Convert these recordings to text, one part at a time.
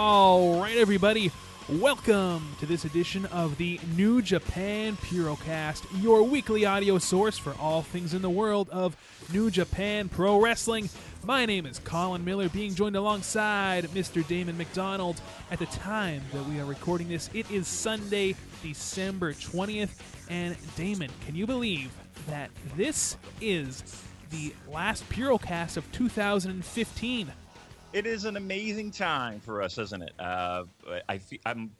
All right, everybody. Welcome to this edition of the New Japan Purocast, your weekly audio source for all things in the world of New Japan Pro Wrestling. My name is Colin Miller, being joined alongside Mr. Damon McDonald. At the time that we are recording this, it is Sunday, December 20th. And Damon, can you believe that this is the last Purocast of 2015? It is an amazing time for us, isn't it? Uh, I feel, I'm.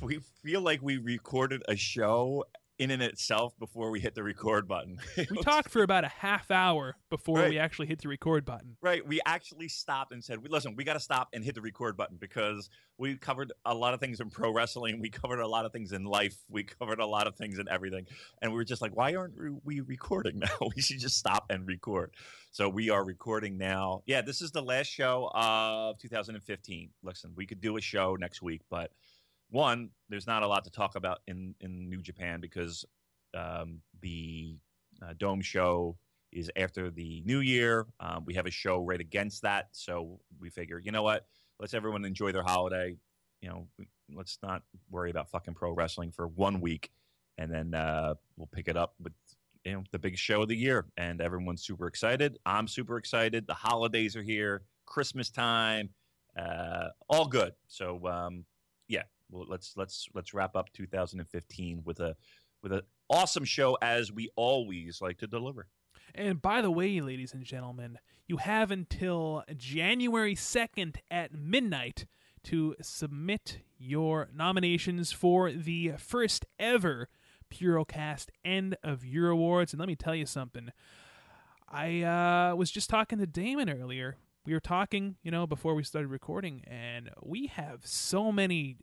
We feel like we recorded a show in and itself before we hit the record button. We talked for about a half hour before Right. we actually hit the record button. Right, we actually stopped and said, "Listen, we got to stop and hit the record button because we covered a lot of things in pro wrestling. We covered a lot of things in life. We covered a lot of things in everything, and we were just like, why aren't we recording now? We should just stop and record." So we are recording now. Yeah, this is the last show of 2015. Listen, we could do a show next week, but one, there's not a lot to talk about in in New Japan because um, the uh, Dome show is after the new year. Um, we have a show right against that, so we figure, you know what? Let's everyone enjoy their holiday. You know, let's not worry about fucking pro wrestling for one week, and then uh, we'll pick it up with you know the big show of the year, and everyone's super excited. I'm super excited. The holidays are here, Christmas time, uh, all good. So um, yeah, well, let's let's let's wrap up 2015 with a with an awesome show as we always like to deliver. And by the way, ladies and gentlemen, you have until January 2nd at midnight to submit your nominations for the first ever Purocast End of Year Awards. And let me tell you something. I uh, was just talking to Damon earlier. We were talking, you know, before we started recording, and we have so many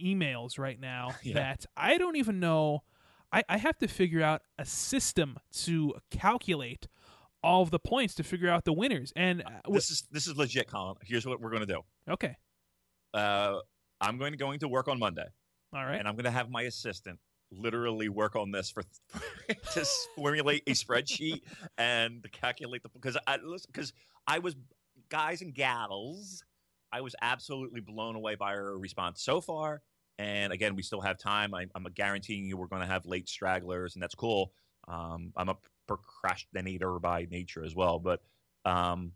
emails right now Yeah. that I don't even know. I, I have to figure out a system to calculate all of the points to figure out the winners. And uh, w- This is this is legit, Colin. Here's what we're going to do. okay, Uh, I'm going to going to work on Monday, all right. and I'm going to have my assistant literally work on this for to formulate a spreadsheet and calculate the because I because I was guys and gals, I was absolutely blown away by our response so far. And again, we still have time. I, I'm guaranteeing you we're going to have late stragglers, and that's cool. Um, I'm a procrastinator by nature as well, but um,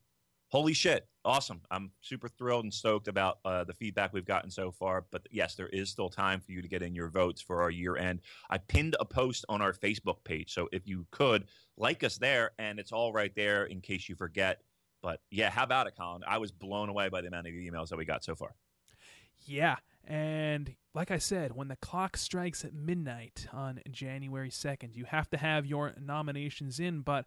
holy shit, awesome! I'm super thrilled and stoked about uh, the feedback we've gotten so far. But yes, there is still time for you to get in your votes for our year end. I pinned a post on our Facebook page, so if you could like us there, and it's all right there in case you forget. But yeah, how about it, Colin? I was blown away by the amount of emails that we got so far. Yeah, and like I said, when the clock strikes at midnight on January 2nd, you have to have your nominations in, but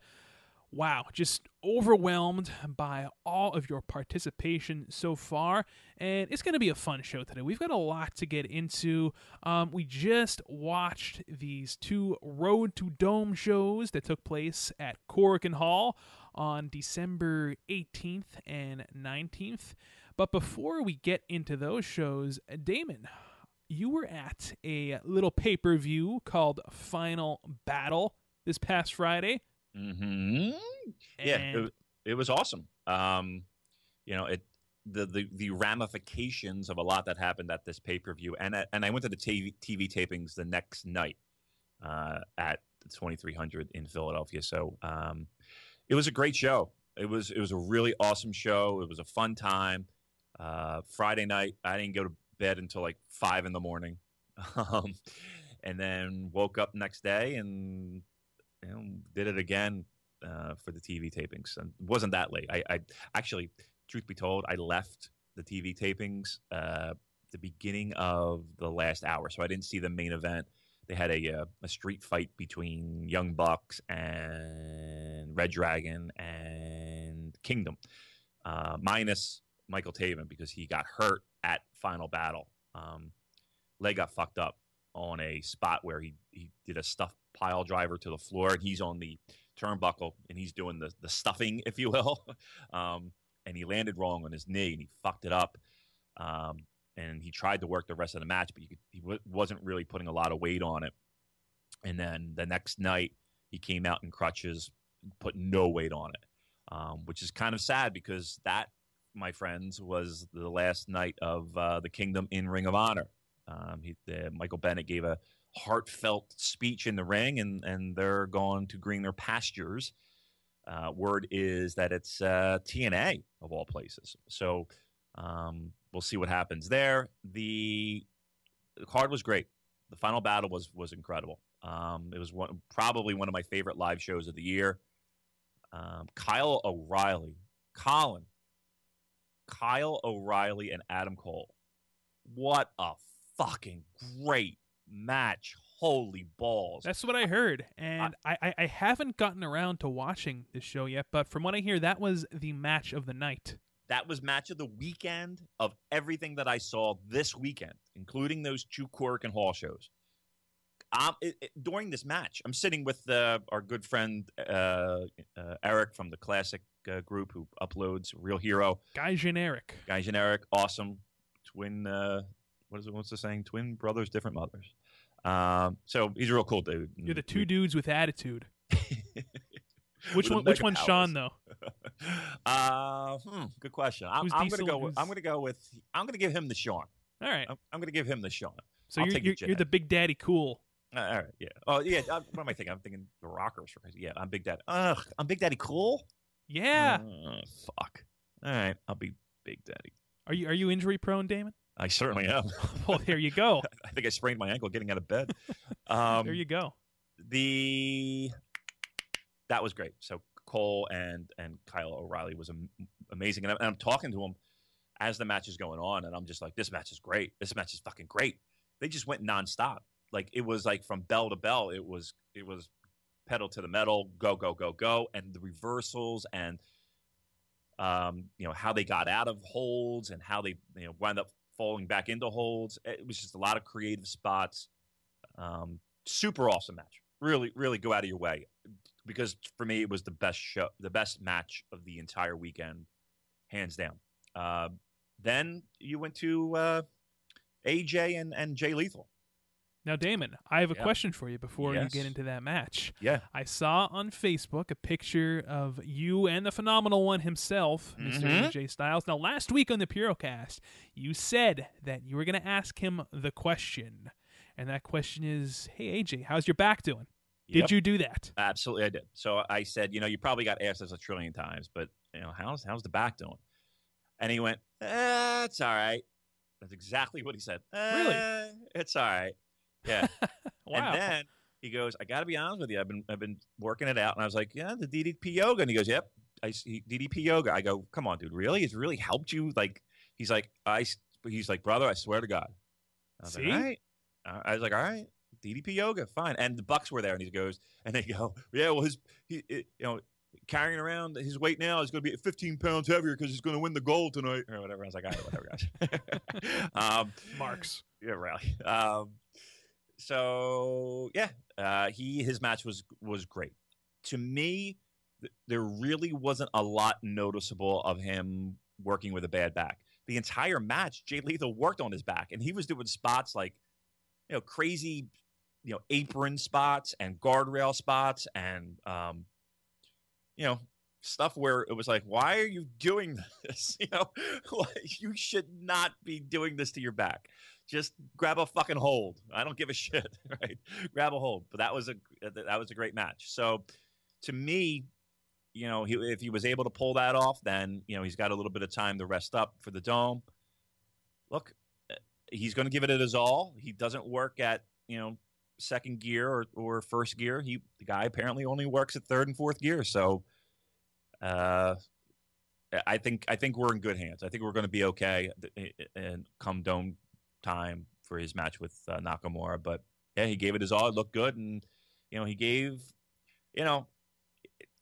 wow, just overwhelmed by all of your participation so far. And it's going to be a fun show today. We've got a lot to get into. Um, we just watched these two Road to Dome shows that took place at Korakuen Hall on December 18th and 19th. But before we get into those shows, Damon, you were at a little pay per view called Final Battle this past Friday. Mm-hmm. Yeah, it, it was awesome. Um, you know, it the, the the ramifications of a lot that happened at this pay per view, and I- and I went to the TV, TV tapings the next night uh, at the 2300 in Philadelphia. So um, it was a great show. it was it was a really awesome show. It was a fun time. Uh, Friday night, I didn't go to bed until like five in the morning, um, and then woke up next day and did it again uh, for the TV tapings. And it wasn't that late. I, I actually, truth be told, I left the TV tapings uh, the beginning of the last hour, so I didn't see the main event. They had a uh, a street fight between Young Bucks and Red Dragon and Kingdom, uh, minus Michael Taven because he got hurt at Final Battle. Um, leg got fucked up on a spot where he he did a stuff pile driver to the floor, and he's on the turnbuckle and he's doing the the stuffing, if you will. um, and he landed wrong on his knee and he fucked it up. Um, and he tried to work the rest of the match, but could, he w- wasn't really putting a lot of weight on it. And then the next night, he came out in crutches, put no weight on it, um, which is kind of sad because that, my friends, was the last night of uh, the Kingdom in Ring of Honor. Um, he, Michael Bennett gave a heartfelt speech in the ring, and and they're going to green their pastures. Uh, word is that it's uh, TNA of all places. So um, we'll see what happens there. The, the card was great. The final battle was was incredible. Um, it was one, probably one of my favorite live shows of the year. Um, Kyle O'Reilly, Colin, Kyle O'Reilly, and Adam Cole. What a fucking great match. Holy balls. That's what I heard. And I, I, I haven't gotten around to watching this show yet, but from what I hear, that was the match of the night. That was match of the weekend of everything that I saw this weekend, including those two Korakuen Hall shows. Um, it, it, during this match, I'm sitting with uh, our good friend uh, uh, Eric from the Classic uh, group who uploads Real Hero. Guy generic. Guy generic, awesome. Twin, uh, what is it? What's the saying? Twin brothers, different mothers. Um, so he's a real cool dude. You're the two dudes with attitude. which one? Which one's powers. Shawn though? uh, hmm, good question. I'm, I'm gonna go. With, I'm gonna go with. I'm gonna give him the Shawn. All right. I'm, I'm gonna give him the Shawn. So I'll you're you're, you're, the Big Daddy Cool. Uh, all right. Yeah. Oh yeah. Uh, what am I thinking? I'm thinking the Rockers. Yeah. I'm Big Daddy. Ugh. I'm Big Daddy Cool. Yeah. Uh, fuck. All right. I'll be Big Daddy. Are you Are you injury prone, Damon? I certainly am. well, there you go. I think I sprained my ankle getting out of bed. Um, there you go. The that was great. So Cole and and Kyle O'Reilly was am- amazing, and I'm, and I'm talking to him as the match is going on, and I'm just like, this match is great. This match is fucking great. They just went nonstop. Like it was like from bell to bell. It was it was pedal to the metal, go go go go, and the reversals and um, you know how they got out of holds and how they you know wound up falling back into holds. It was just a lot of creative spots. Um, super awesome match. Really, really go out of your way because for me it was the best show, the best match of the entire weekend, hands down. Uh, then you went to uh, AJ and, and Jay Lethal. Now, Damon, I have a question for you before yes. you get into that match. Yeah. I saw on Facebook a picture of you and the phenomenal one himself, mm-hmm. Mr. AJ Styles. Now, last week on the Purocast, you said that you were going to ask him the question. And that question is Hey, AJ, how's your back doing? Did yep. you do that? Absolutely, I did. So I said, you know, you probably got asked this a trillion times, but, you know, how's, how's the back doing? And he went, eh, it's all right. That's exactly what he said. Eh, really? It's all right. Yeah. wow. And then he goes, I got to be honest with you. I've been I've been working it out, and I was like, yeah, the DDP yoga, and he goes, yep, I see DDP yoga. I go, come on, dude, really? It's really helped you? Like, he's like, I, he's like, brother, I swear to God. I was See? like, all right. I was like, all right. DDP yoga, fine. And the Bucks were there, and he goes, and they go, yeah, well, his, he, it, you know, carrying around his weight now is going to be 15 pounds heavier because he's going to win the gold tonight, or whatever. I was like, all right, whatever, guys. um, Marks. Yeah, really. Um, so yeah, uh, he his match was was great. To me, th- there really wasn't a lot noticeable of him working with a bad back. The entire match, Jay Lethal worked on his back, and he was doing spots like, you know, crazy, you know, apron spots and guardrail spots, and um, you know, stuff where it was like, why are you doing this? You know, you should not be doing this to your back just grab a fucking hold. I don't give a shit, right? grab a hold. But that was a that was a great match. So to me, you know, he, if he was able to pull that off, then you know he's got a little bit of time to rest up for the dome. Look, uh, he's going to give it his all. He doesn't work at you know second gear or, or first gear. He the guy apparently only works at third and fourth gear. So, uh, I think I think we're in good hands. I think we're going to be okay and come dome time for his match with uh, Nakamura. But yeah, he gave it his all. It looked good, and you know he gave, you know,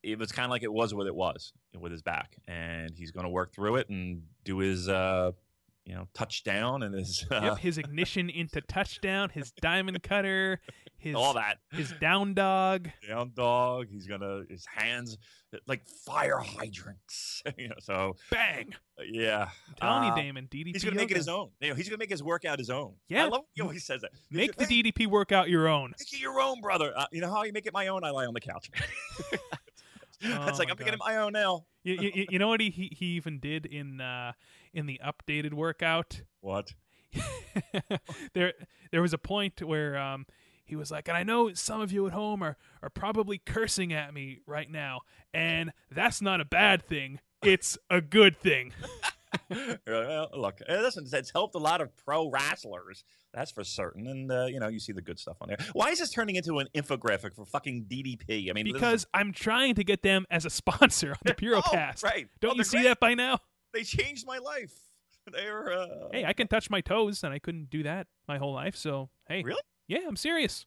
it was kind of like it was what it was with his back, and he's going to work through it and do his. Uh, you know, touchdown and his uh, yep, his ignition into touchdown, his diamond cutter, his all that, his down dog, down dog. He's gonna his hands like fire hydrants. you know, so bang. Yeah, I'm telling uh, you, Damon. DDP. He's gonna make it his own. You know, he's gonna make his workout his own. Yeah. I love he always says that. Make the Hey, DDP workout your own. Make it your own, brother. Uh, you know how you make it my own? I lie on the couch. Oh, like I'm making it my own now. You, you, you know what he, he he even did in uh in the updated workout. What? there there was a point where um he was like, and I know some of you at home are are probably cursing at me right now, and that's not a bad thing. It's a good thing. well, look, uh, listen, it's helped a lot of pro wrestlers. That's for certain. And uh, you know, you see the good stuff on there. Why is this turning into an infographic for fucking DDP? I mean, this is- Because I'm trying to get them as a sponsor on the Oh, Purocast. right? Don't Oh, you see great. that by now? They changed my life. They're uh, Hey, I can touch my toes, and I couldn't do that my whole life. So hey, Really? Yeah, I'm serious.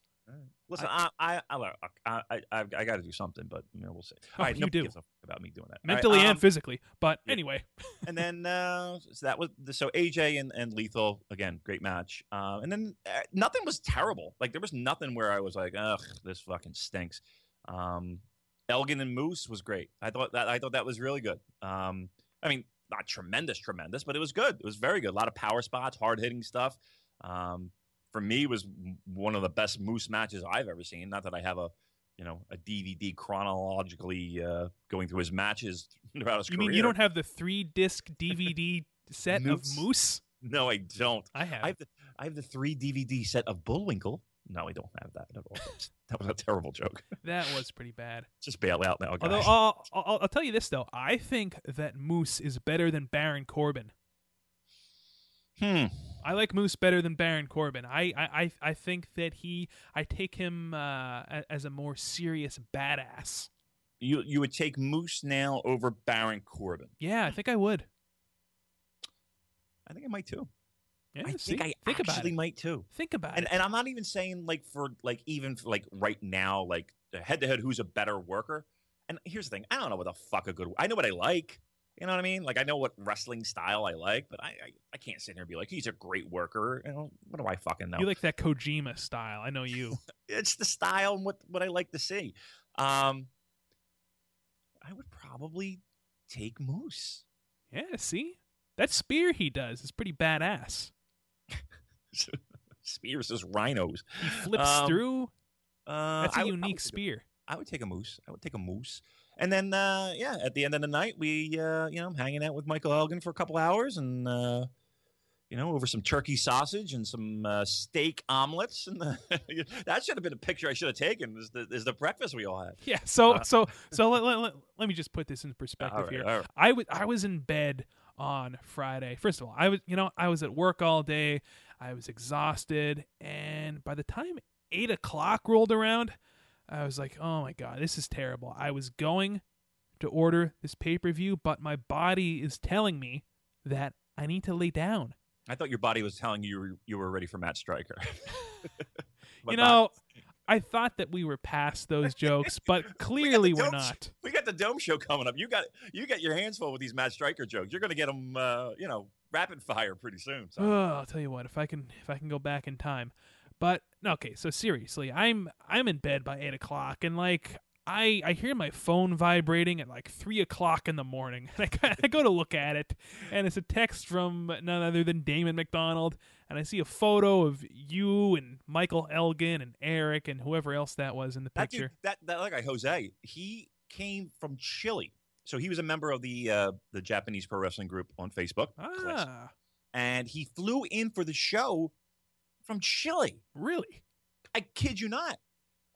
Listen, I I I I, I, I, I got to do something, but you know, we'll see. Oh, All right, you do. gives a fuck about me doing that. All right, mentally um, and physically. But yeah. anyway, and then uh, so that was so AJ and, and Lethal again, great match. Uh, and then uh, nothing was terrible. Like there was nothing where I was like, ugh, this fucking stinks. Um, Elgin and Moose was great. I thought that I thought that was really good. Um, I mean, not tremendous, tremendous, but it was good. It was very good. A lot of power spots, hard hitting stuff. Um, for me, was one of the best Moose matches I've ever seen. Not that I have a you know a DVD chronologically uh, going through his matches throughout his you career. mean you don't have the three disc DVD set Moose? of Moose? No, I don't. I have. I have the I have the three DVD set of Bullwinkle. No, I don't have that at all. that was a terrible joke. That was pretty bad. Just bail out now, guys. Although I'll, I'll, I'll tell you this though, I think that Moose is better than Baron Corbin. hmm. I like Moose better than Baron Corbin. I I, I, I think that he I take him uh, as a more serious badass. You you would take Moose now over Baron Corbin. Yeah, I think I would. I think I might too. Yeah, I see? think I think about actually might too. Think about And it. and I'm not even saying like for like even for, like right now like head to head who's a better worker. And here's the thing, I don't know what the fuck a good. I know what I like. You know what I mean? Like I know what wrestling style I like, but I I, I can't sit here and be like he's a great worker. You know what do I fucking know? You like that Kojima style. I know you. it's the style and what what I like to see. Um, I would probably take Moose. yeah, see? That spear he does is pretty badass. Spears is rhinos. He flips Um, through. Uh, That's a I would- would unique spear. I would take a moose. I would take a moose. And then, uh, yeah, at the end of the night, we, uh, you know, I'm hanging out with Michael Elgin for a couple hours and, uh, you know, over some turkey sausage and some uh, steak omelets. And the, that should have been a picture I should have taken. Is the, is the breakfast we all had. Yeah, so Uh, so so let, let, let, let me just put this in perspective right, here. right. I was I was in bed on Friday. First of all, I was you know I was at work all day. I was exhausted, and by the time eight o'clock rolled around, I was like, "Oh my god, this is terrible." I was going to order this pay per view, but my body is telling me that I need to lay down. I thought your body was telling you you were, ready for Matt Striker. My you know, I thought that we were past those jokes, but clearly we're jokes. not. we got the Dome Show coming up. You got you got your hands full with these Matt Striker jokes. You're going to get them, uh, you know, rapid fire pretty soon. So. Oh, I'll tell you what, if I can if I can go back in time. But okay, so seriously, I'm I'm in bed by eight o'clock and like I I hear my phone vibrating at like three o'clock in the morning. And I, go- I go to look at it and it's a text from none other than Damon McDonald and I see a photo of you and Michael Elgin and Eric and whoever else that was in the that dude, picture. that that other guy Jose, he came from Chile. So he was a member of the uh, the Japanese pro wrestling group on Facebook, Ah, and he flew in for the show from Chile. really? I kid you not.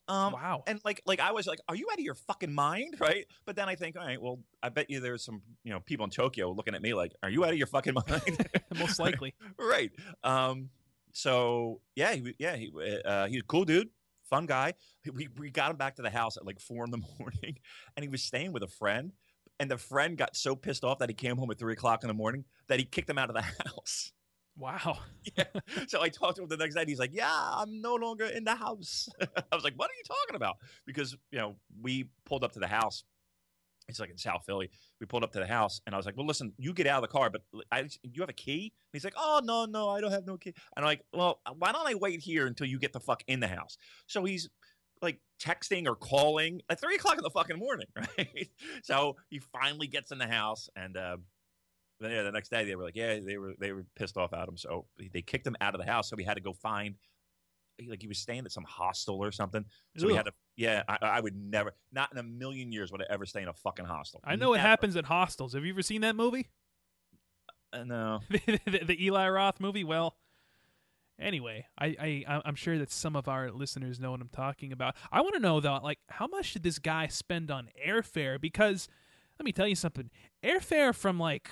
Um, wow. And like, like I was like, "Are you out of your fucking mind?" Right? But then I think, all right, well, I bet you there's some, you know, people in Tokyo looking at me like, "Are you out of your fucking mind?" Most likely. right. Um. So yeah, he, yeah, he, uh, he's a cool dude, fun guy. We we got him back to the house at like four in the morning, and he was staying with a friend. And the friend got so pissed off that he came home at three o'clock in the morning that he kicked him out of the house. Wow. yeah. So I talked to him the next night. He's like, "Yeah, I'm no longer in the house." I was like, "What are you talking about?" Because you know, we pulled up to the house. It's like in South Philly. We pulled up to the house, and I was like, "Well, listen, you get out of the car, but I, you have a key." And he's like, "Oh no, no, I don't have no key." And I'm like, "Well, why don't I wait here until you get the fuck in the house?" So he's like texting or calling at three o'clock in the fucking morning, right? so he finally gets in the house, and uh, then yeah, the next day they were like, yeah, they were they were pissed off at him, so they kicked him out of the house. So he had to go find, like he was staying at some hostel or something. So he had to, yeah, I, I would never, not in a million years would I ever stay in a fucking hostel. I know what Never. happens at hostels. Have you ever seen that movie? Uh, no, the, the Eli Roth movie? Well, anyway, I, I I'm sure that some of our listeners know what I'm talking about. I want to know though, like, how much did this guy spend on airfare? Because let me tell you something, airfare from like,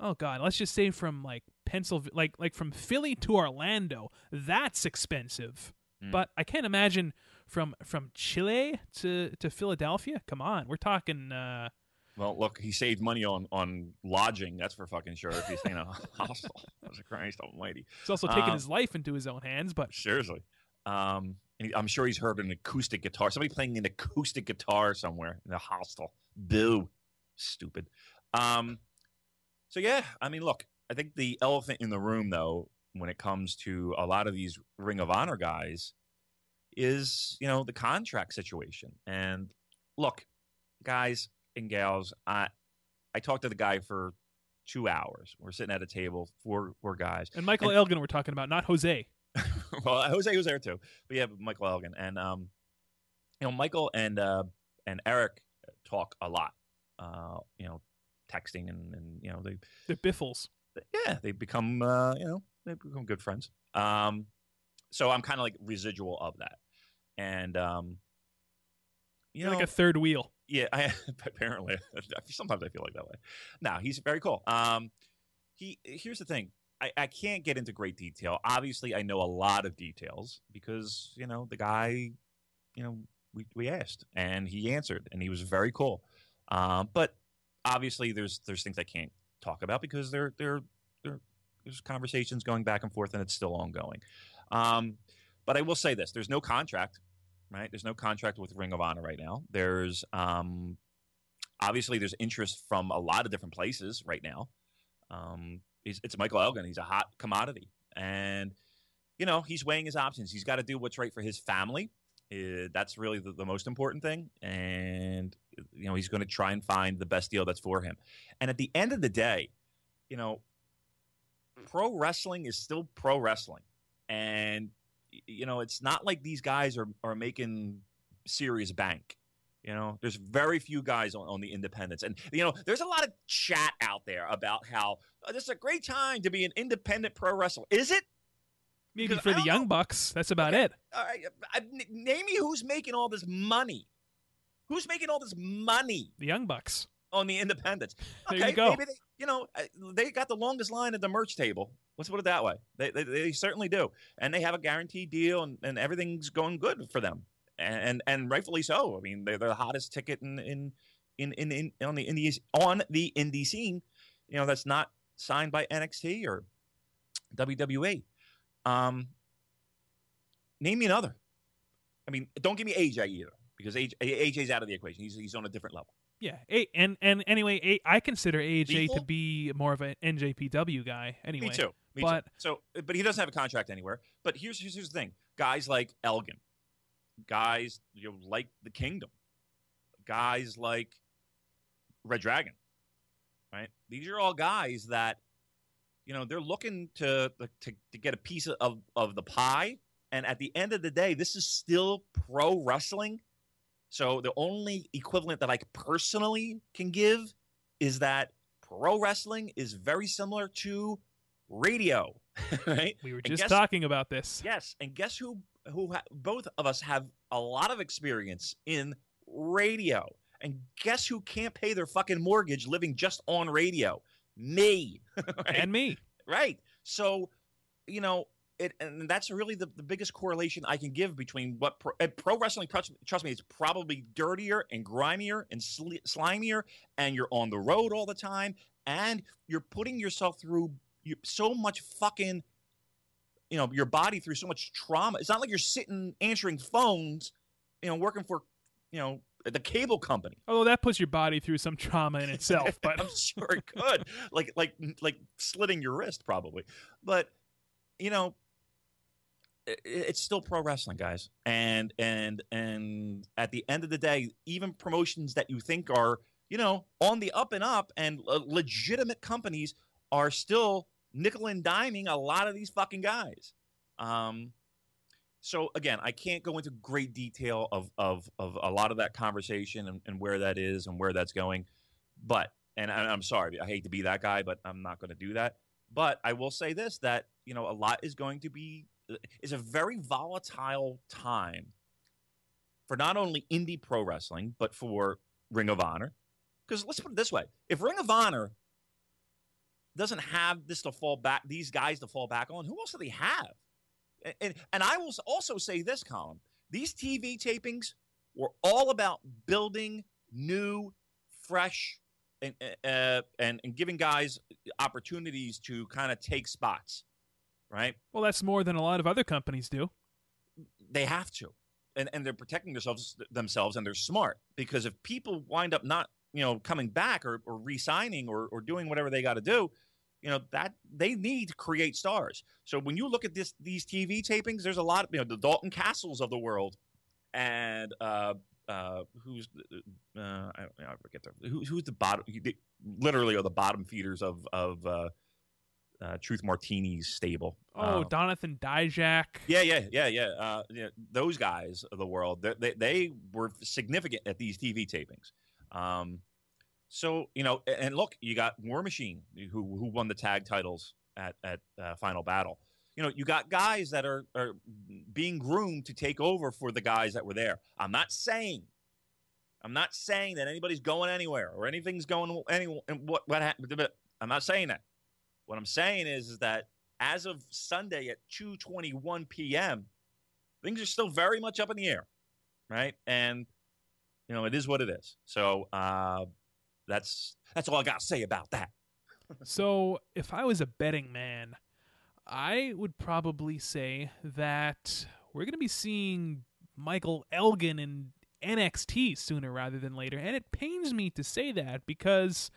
oh god, let's just say from like Pennsylvania, like like from Philly to Orlando, that's expensive. Mm. But I can't imagine from from Chile to to Philadelphia. Come on, we're talking. uh well, look, he saved money on on lodging. That's for fucking sure. If he's staying in a hostel, Christ Almighty. He's also taking Um, his life into his own hands, but Seriously. Um, he- I'm sure he's heard an acoustic guitar. Somebody playing an acoustic guitar somewhere in a hostel. Boo. Stupid. Um, so, yeah, I mean, look, I think the elephant in the room, though, when it comes to a lot of these Ring of Honor guys, is, you know, the contract situation. And look, guys and gals, I, I talked to the guy for two hours. We're sitting at a table, four, four guys. and Michael and- Elgin we're talking about, not Jose. well, Jose was there too, but yeah, Michael Elgin and um, you know, Michael and uh, and Eric talk a lot. Uh, you know, texting and and you know they they're Biffles. yeah they become uh, you know they become good friends. Um, so I'm kind of like residual of that, and um, you know, like a third wheel. Yeah, I, apparently. Sometimes I feel like that way. Now he's very cool. Um, he here's the thing. I, I can't get into great detail. Obviously, I know a lot of details because you know the guy. You know, we we asked and he answered, and he was very cool. Um, but obviously, there's there's things I can't talk about because there there there there's conversations going back and forth, and it's still ongoing. Um, but I will say this: there's no contract right? There's no contract with Ring of Honor right now. There's um, obviously there's interest from a lot of different places right now. Um, it's, Michael Elgin. He's a hot commodity, and you know he's weighing his options. He's got to do what's right for his family. Uh, that's really the, the most important thing, and you know he's going to try and find the best deal that's for him. And at the end of the day, you know, pro wrestling is still pro wrestling, and you know it's not like these guys are are making serious bank. You know, there's very few guys on, on the independents, and you know, there's a lot of chat out there about how oh, this is a great time to be an independent pro wrestler. Is it? Maybe for the Young know. Bucks. That's about it. All right, I, n- name me who's making all this money. Who's making all this money The Young Bucks. On the independents? There Okay, you go. maybe they, you know, uh, they got the longest line at the merch table. Let's put it that way. They, they, they certainly do, and they have a guaranteed deal, and, and everything's going good for them, and and rightfully so. I mean, they're, they're the hottest ticket in in in, in, in on the indies on the indie scene. You know, that's not signed by NXT or WWE. Um, name me another. I mean, don't give me AJ either because AJ, AJ's out of the equation. He's he's on a different level. Yeah. A- and and anyway, a- I consider AJ to be more of an NJPW guy. Anyway. Me too. Me but- too. So, but he doesn't have a contract anywhere. But here's here's, here's the thing: guys like Elgin, guys you know, like the Kingdom, guys like Red Dragon, right? These are all guys that you know they're looking to to, to get a piece of of the pie. And at the end of the day, this is still pro wrestling. So the only equivalent that I personally can give is that pro wrestling is very similar to radio, right? We were just guess- talking about this. Yes, and guess who? Who ha- both of us have a lot of experience in radio. And guess who can't pay their fucking mortgage living just on radio? Me. right? And me. Right. So, you know, it, and that's really the, the biggest correlation I can give between what pro, pro wrestling, trust, trust me, it's probably dirtier and grimier and sli- slimier, and you're on the road all the time, and you're putting yourself through you, so much fucking, you know, your body through so much trauma. It's not like you're sitting answering phones, you know, working for, you know, the cable company. Although that puts your body through some trauma in itself, but I'm sure it could, like like like slitting your wrist probably, but you know it's still pro wrestling, guys. And and and at the end of the day, even promotions that you think are you know on the up and up and uh, legitimate companies are still nickel and diming a lot of these fucking guys. Um, so again, I can't go into great detail of of of a lot of that conversation and, and where that is and where that's going, but and I, I'm sorry, I hate to be that guy, but I'm not going to do that. But I will say this: that you know a lot is going to be is a very volatile time for not only indie pro wrestling, but for Ring of Honor. Because let's put it this way if Ring of Honor doesn't have this to fall back, these guys to fall back on, who else do they have? And, and, and I will also say this, Colin these TV tapings were all about building new, fresh, and, uh, and, and giving guys opportunities to kind of take spots right? Well, that's more than a lot of other companies do. They have to, and and they're protecting themselves themselves, and they're smart because if people wind up not you know coming back or, or re-signing or, or doing whatever they got to do you know that they need to create stars so when you look at this these tv tapings there's a lot of you know the dalton castles of the world and uh uh who's uh i, I forget the, who, who's the bottom literally are the bottom feeders of of uh uh, Truth Martini's stable. Oh, um, Donovan Dijak. Yeah, yeah, yeah, yeah. Uh, yeah. Those guys of the world, they, they, they were significant at these TV tapings. Um, so you know, and look, you got War Machine who who won the tag titles at at uh, Final Battle. You know, you got guys that are are being groomed to take over for the guys that were there. I'm not saying. I'm not saying that anybody's going anywhere or anything's going any what what happened. I'm not saying that. What I'm saying is, is that as of Sunday at 2:21 p.m., things are still very much up in the air, right? And you know, it is what it is. So uh, that's that's all I got to say about that. so, if I was a betting man, I would probably say that we're going to be seeing Michael Elgin in NXT sooner rather than later, and it pains me to say that because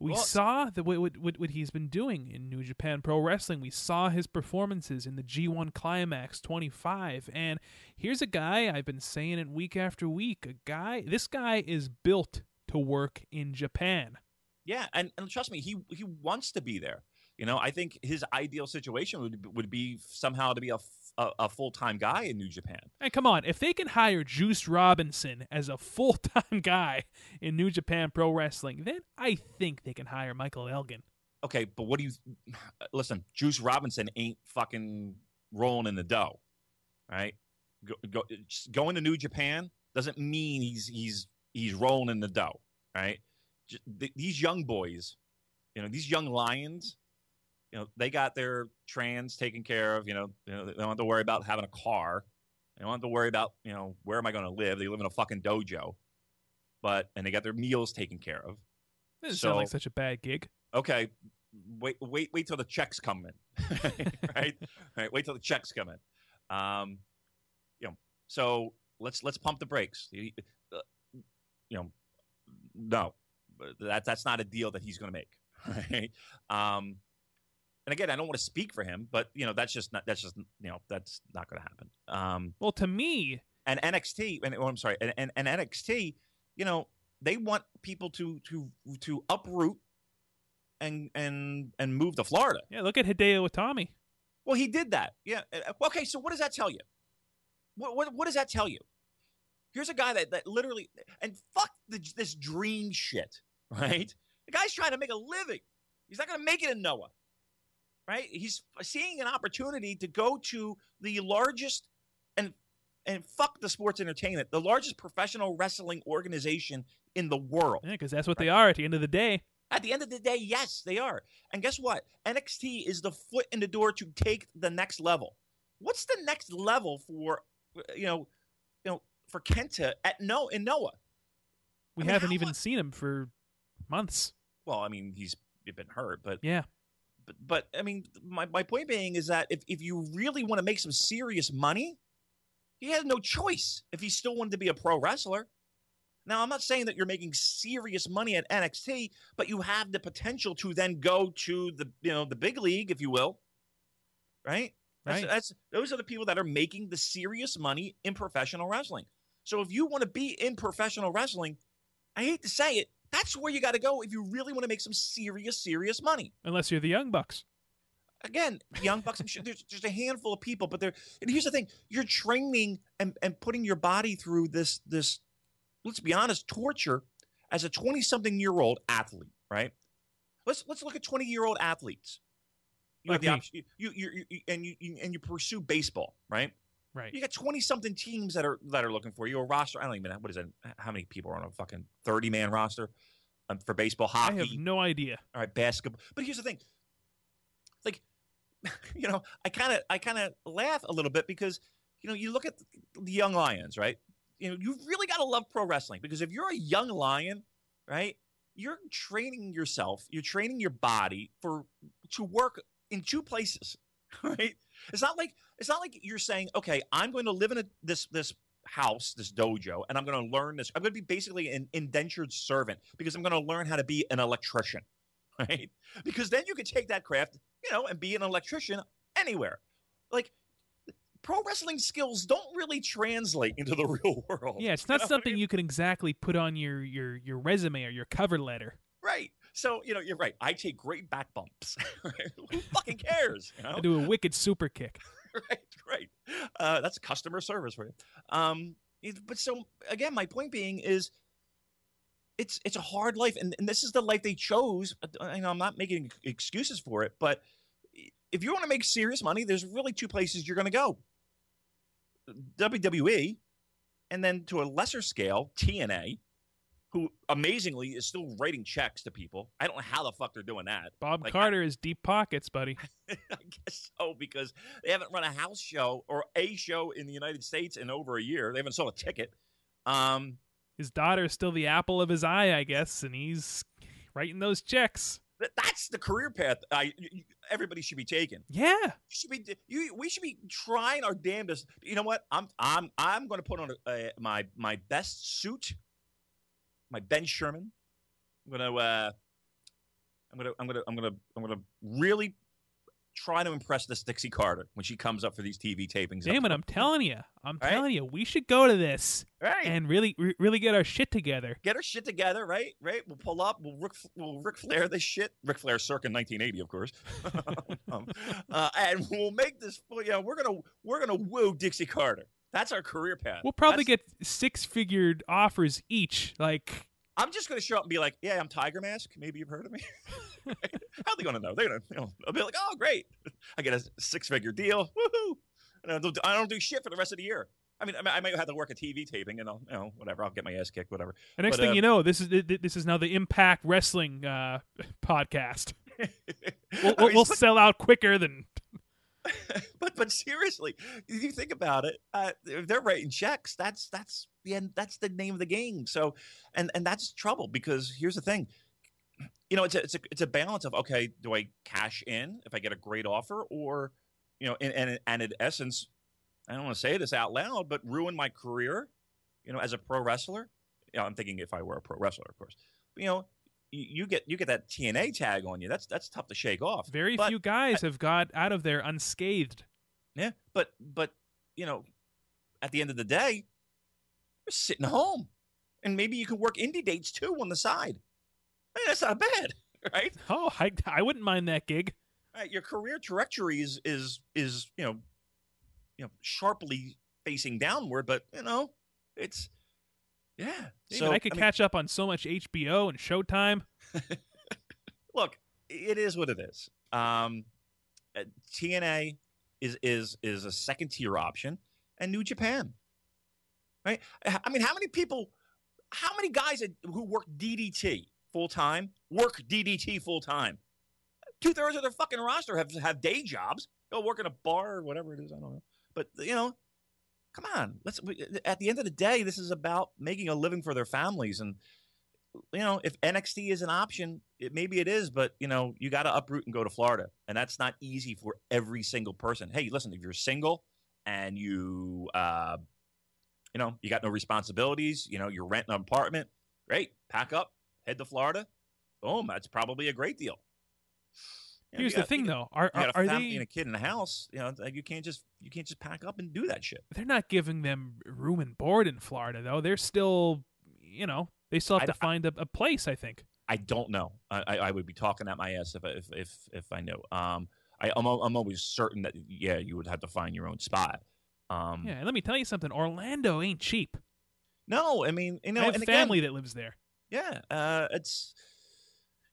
we well, saw the what, what, what he's been doing in New Japan Pro Wrestling. We saw his performances in the G1 Climax 25. And here's a guy, I've been saying it week after week. A guy, this guy is built to work in Japan. Yeah, and, and trust me, he he wants to be there. You know, I think his ideal situation would would be somehow to be a, a, a full time guy in New Japan. And come on, if they can hire Juice Robinson as a full time guy in New Japan Pro Wrestling, then I think they can hire Michael Elgin. Okay, but what do you listen? Juice Robinson ain't fucking rolling in the dough, right? Go, go, going to New Japan doesn't mean he's he's he's rolling in the dough, right? Just, these young boys, you know, these young lions you know, they got their trans taken care of. You know, you know they don't have to worry about having a car. They don't have to worry about, you know, where am I going to live? They live in a fucking dojo, but and they got their meals taken care of. Doesn't so, sound like such a bad gig. Okay, wait, wait, wait till the checks come in, right? right, wait till the checks come in. Um, you know, so let's let's pump the brakes. You, uh, you know, no, that that's not a deal that he's going to make. Right? Um, and again, I don't want to speak for him, but you know that's just not that's just you know that's not going to happen. Um, well, to me, and NXT, and oh, I'm sorry, and, and, and NXT, you know, they want people to to to uproot and and and move to Florida. Yeah, look at Hideo Itami. Well, he did that. Yeah. Uh, okay, so what does that tell you? What what, what does that tell you? Here's a guy that, that literally and fuck the, this dream shit, right? The guy's trying to make a living. He's not going to make it in Noah right? He's seeing an opportunity to go to the largest and and fuck the sports entertainment, the largest professional wrestling organization in the world. Yeah, because that's what they are at the end of the day. At the end of the day, yes, they are. And guess what? NXT is the foot in the door to take the next level. What's the next level for you know, you know, for Kenta at no in Noah? We I mean, haven't even mu- seen him for months. Well, I mean, he's been hurt, but Yeah. But, but I mean, my, my point being is that if, if you really want to make some serious money, he has no choice if he still wanted to be a pro wrestler. Now, I'm not saying that you're making serious money at NXT, but you have the potential to then go to the you know the big league, if you will, right? That's, Right. that's those are the people that are making the serious money in professional wrestling. So if you want to be in professional wrestling, I hate to say it, that's where you got to go if you really want to make some serious, serious money Unless you're the Young Bucks. again, young bucks. Sure there's just a handful of people, but there. And here's the thing: you're training and, and putting your body through this this. Let's be honest, torture as a 20 something year old athlete, right? Let's let's look at 20 year old athletes. You Like have the option, you, you, you, you and you, you and you pursue baseball, right? Right. You got 20 something teams that are that are looking for you. A roster. I don't even know what is it. How many people are on a fucking 30 man roster um, for baseball, hockey? I have no idea. all right, basketball. But here's the thing, like, you know, I kind of, I kind of laugh a little bit because, you know, you look at the young lions, right? You know, you really got to love pro wrestling because if you're a young lion, right, you're training yourself, you're training your body for to work in two places, right? It's not like it's not like you're saying, okay, I'm going to live in a, this this house, this dojo, and I'm going to learn this. I'm going to be basically an indentured servant because I'm going to learn how to be an electrician, right? Because then you can take that craft, you know, and be an electrician anywhere. Like pro wrestling skills don't really translate into the real world. Yeah, it's You not know what I something mean? you can exactly put on your your your resume or your cover letter. right. So you know, you're right. I take great back bumps. Who fucking cares? You know? I do a wicked super kick. right, right. Uh, that's customer service for you. Um, but so again, my point being is, it's it's a hard life, and, and this is the life they chose. I know I'm not making excuses for it, but if you want to make serious money, there's really two places you're going to go: WWE, and then to a lesser scale, TNA. Who amazingly is still writing checks to people. I don't know how the fuck they're doing that. Bob Like, Carter is deep pockets, buddy. I guess so because they haven't run a house show or a show in the United States in over a year. They haven't sold a ticket. Um, His daughter is still the apple of his eye, I guess, and he's writing those checks. that's the career path I, everybody should be taking. Yeah. You should be you, we should be trying our damnedest. You know what? I'm I'm I'm going to put on a, a, my my best suit, my Ben Sherman. I'm going to uh, I'm to I'm to I'm to I'm to really try to impress this Dixie Carter when she comes up for these TV tapings. Damon, front. I'm telling you. I'm Right? telling you, we should go to this right. and really re- really get our shit together. get our shit together, right? Right? We'll pull up. We'll Rick, we'll Ric Flair this shit. Ric Flair circa 1980, of course. um, uh, and we'll make this. You know, we're gonna we're gonna woo Dixie Carter. That's our career path. We'll probably That's- get six figured offers each. Like I'm just gonna show up and be like, "Yeah, I'm Tiger Mask. Maybe you've heard of me." How are they gonna know? They're gonna. You know, be like, "Oh, great! I get a six figure deal. Woohoo!" And I don't, I don't do shit for the rest of the year. I mean, I might- have to work a TV taping, and I'll, you know, whatever. I'll get my ass kicked, whatever. the next But, thing uh, you know, this is th- th- this is now the Impact Wrestling uh, podcast. We'll, we'll, mean, we'll sell out quicker than but but seriously, if you think about it, uh, if they're writing checks, that's that's the end. That's the name of the game. So, and and that's trouble because here's the thing, you know, it's a it's a it's a balance of okay, do I cash in if I get a great offer, or you know, and and, and in essence, I don't want to say this out loud, but ruin my career, you know, as a pro wrestler. You know, I'm thinking if I were a pro wrestler, of course. But, you know, you, get you get that TNA tag on you. That's that's tough to shake off. very But- few guys have got out of there unscathed. Yeah, but but you know, at the end of the day, you're sitting home, and maybe you can work indie dates too on the side. Hey, that's not bad, right? Oh, I, I wouldn't mind that gig. Right, Your career trajectory is is is you know, you know, sharply facing downward, but you know, it's yeah. David, I could mean, catch up on so much HBO and Showtime. look, it is what it is. Um, uh, TNA is is is a second tier option, and New Japan. right? I mean, how many people, how many guys who work DDT full time work DDT full time? Two thirds of their fucking roster have have day jobs. They'll work in a bar or whatever it is. I don't know, but you know, come on. Let's. At the end of the day, this is about making a living for their families, and you know, if NXT is an option, it, maybe it is, but you know, you got to uproot and go to Florida, and that's not easy for every single person. Hey, listen, if you're single and you, uh, you know, you got no responsibilities, you know, you're renting an apartment, great, pack up, head to Florida, boom, that's probably a great deal. You know, Here's the thing, you, though: are are, are they and a kid in a house? You know, you can't just you can't just pack up and do that shit. They're not giving them room and board in Florida, though. They're still, you know, they still have I, to find a, a, place. I think. I don't know. I, I would be talking at my ass if if if, if I knew. Um, I, I'm I'm always certain that yeah, you would have to find your own spot. Um, yeah, let me tell you something. Orlando ain't cheap. No, I mean, you know, I have and family again, that lives there. Yeah, uh, it's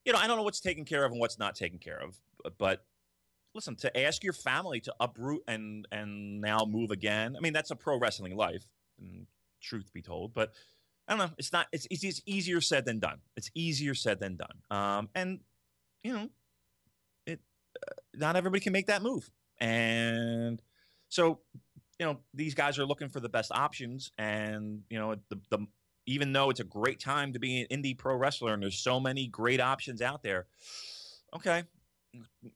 you know, I don't know what's taken care of and what's not taken care of, but listen, to ask your family to uproot and and now move again. I mean, that's a pro wrestling life, truth be told, but I don't know. It's not. It's, it's easier said than done. It's easier said than done. Um, and you know, it uh, not everybody can make that move, and so you know these guys are looking for the best options, and you know the the even though it's a great time to be an indie pro wrestler and there's so many great options out there, okay,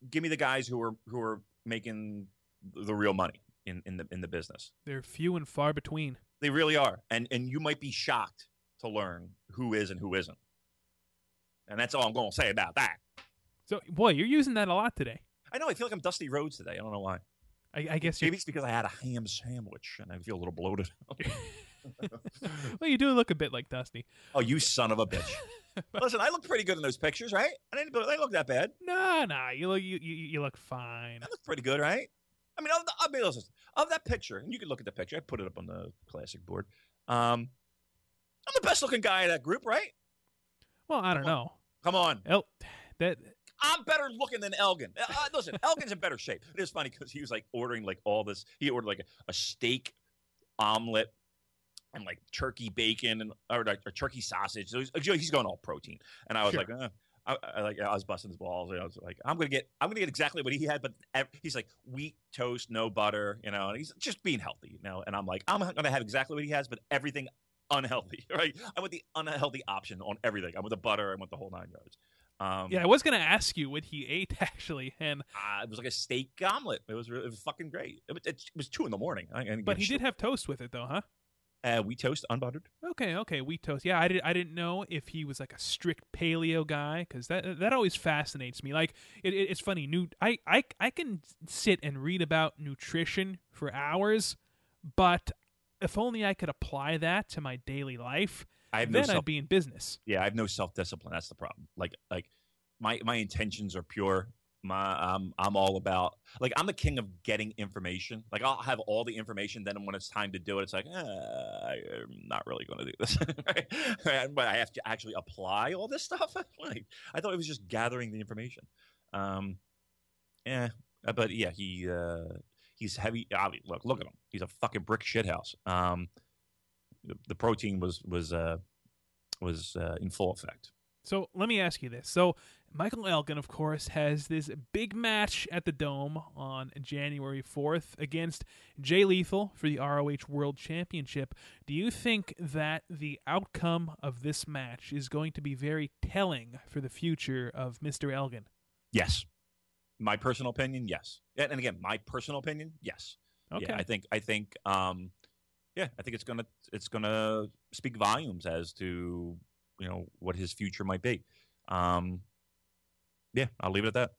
give me the guys who are who are making the real money in, in the in the business. They're few and far between. They really are, and and you might be shocked to learn who is and who isn't. And that's all I'm going to say about that. So, boy, you're using that a lot today. I know. I feel like I'm Dusty Rhodes today. I don't know why. I, I guess maybe it's because I had a ham sandwich and I feel a little bloated. well, you do look a bit like Dusty. Oh, you son of a bitch! Listen, I look pretty good in those pictures, right? I didn't. They look that bad. No, no, you look you, you, you look fine. I look pretty good, right? I mean, of, the, I mean, listen, of that picture, and you can look at the picture. I put it up on the classic board. Um, I'm the best looking guy in that group, right? Well, I don't Come know. Come on. El- that I'm better looking than Elgin. Uh, uh listen, Elgin's in better shape. It is funny because he was like ordering like all this. He ordered like a, a steak omelet and like turkey bacon and or, or turkey sausage. So he's, he's, going all protein, and I was sure. like, uh, I, I, like I was busting his balls. I was like, I'm gonna get, I'm gonna get exactly what he had, but he's like wheat toast, no butter, you know. And he's just being healthy, you know. And I'm like, I'm gonna have exactly what he has, but everything unhealthy, right? I want the unhealthy option on everything. I want the butter. I want the whole nine yards. Um, yeah, I was gonna ask you what he ate actually, and uh, it was like a steak omelet. It was really, it was fucking great. It, it, it was two in the morning. But he did have toast with it though, huh? Uh, wheat toast, unbuttered. Okay, okay, wheat toast. Yeah, I did. I didn't know if he was like a strict paleo guy because that that always fascinates me. Like it, it, it's funny. New, I, I I can sit and read about nutrition for hours, but if only I could apply that to my daily life, I have then no self- I'd be in business. Yeah, I have no self discipline. That's the problem. Like like my my intentions are pure. My I'm I'm all about like I'm the king of getting information. Like I'll have all the information. Then when it's time to do it, it's like eh, I'm not really going to do this. right? But I have to actually apply all this stuff. like I thought it was just gathering the information. Um, yeah, but yeah, he uh, he's heavy. I mean, look, look at him. He's a fucking brick shithouse. Um, the, the protein was was uh, was uh, in full effect. So let me ask you this. So Michael Elgin, of course, has this big match at the Dome on January 4th against Jay Lethal for the ROH World Championship. Do you think that the outcome of this match is going to be very telling for the future of Mr. Elgin? Yes. My personal opinion, yes. And again, my personal opinion, yes. Okay. Yeah, I think I think um yeah, I think it's gonna it's gonna speak volumes as to you know what his future might be. Um, yeah, I'll leave it at that.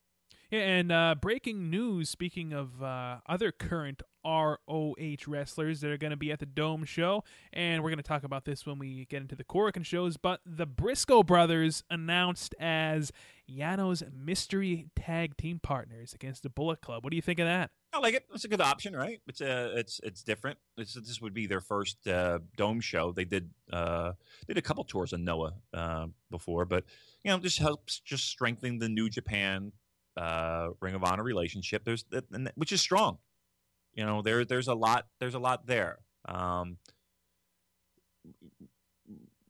Yeah, and uh, breaking news. Speaking of uh, other current ROH wrestlers that are going to be at the Dome show, and we're going to talk about this when we get into the Korakuen shows. But the Briscoe brothers announced as Yano's mystery tag team partners against the Bullet Club. What do you think of that? I like it. It's a good option, right? It's uh, it's it's different. It's, this would be their first uh, dome show. They did uh, did a couple tours on Noah uh, before, but you know, this helps just strengthen the New Japan uh, Ring of Honor relationship. There's which is strong. You know, there there's a lot there's a lot there. Um,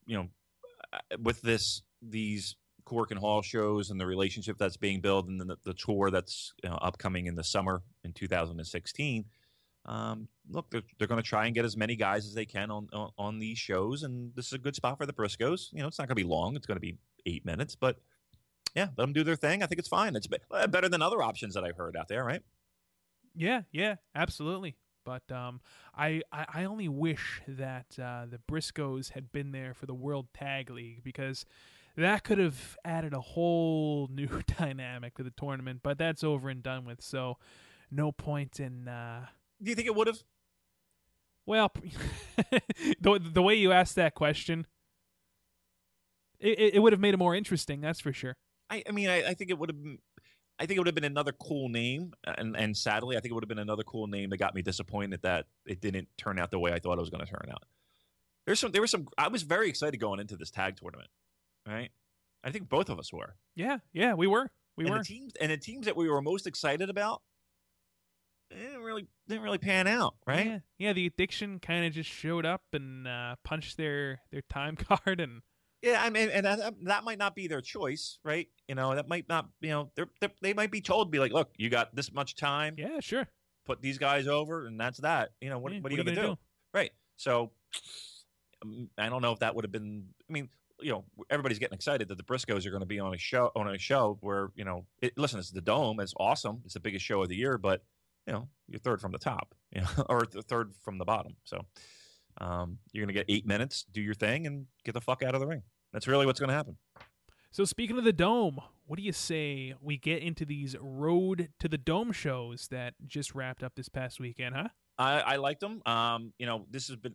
you know, uh, with this these Korakuen Hall shows and the relationship that's being built and the, the tour that's you know, upcoming in the summer in 2016. Um, look, they're, they're going to try and get as many guys as they can on, on, on these shows, and this is a good spot for the Briscoes. You know, it's not going to be long; it's going to be eight minutes, but yeah, let them do their thing. I think it's fine. It's uh, better than other options that I've heard out there, right? Yeah, yeah, absolutely. But um, I, I, I only wish that uh, the Briscoes had been there for the World Tag League because that could have added a whole new dynamic to the tournament. But that's over and done with. So no point in. Uh, Do you think it would have? Well, the the way you asked that question, it, it would have made it more interesting. That's for sure. I, I mean, I, I think it would have. I think it would have been another cool name, and and sadly, I think it would have been another cool name that got me disappointed that it didn't turn out the way I thought it was going to turn out. There's some. There was some. I was very excited going into this tag tournament, right? I think both of us were. Yeah, yeah, we were. We and were. The teams and the teams that we were most excited about didn't really didn't really pan out, right? Yeah, yeah the addiction kind of just showed up and uh, punched their their time card and yeah, I mean, and that, that might not be their choice, right? You know, that might not, you know, they're, they're, they might be told, be like, look, you got this much time. Yeah, sure. Put these guys over, and that's that. You know, what, yeah, what are you going to do? do? Right. So, um, I don't know if that would have been. I mean, you know, everybody's getting excited that the Briscoes are going to be on a show on a show where you know, it, listen, it's the Dome, it's awesome, it's the biggest show of the year, but you know, you're third from the top, you know, or third from the bottom. So, um, you're going to get eight minutes, do your thing, and get the fuck out of the ring. That's really what's going to happen. So speaking of the dome, what do you say we get into these road to the dome shows that just wrapped up this past weekend, huh? I, I liked them. Um, you know, this has been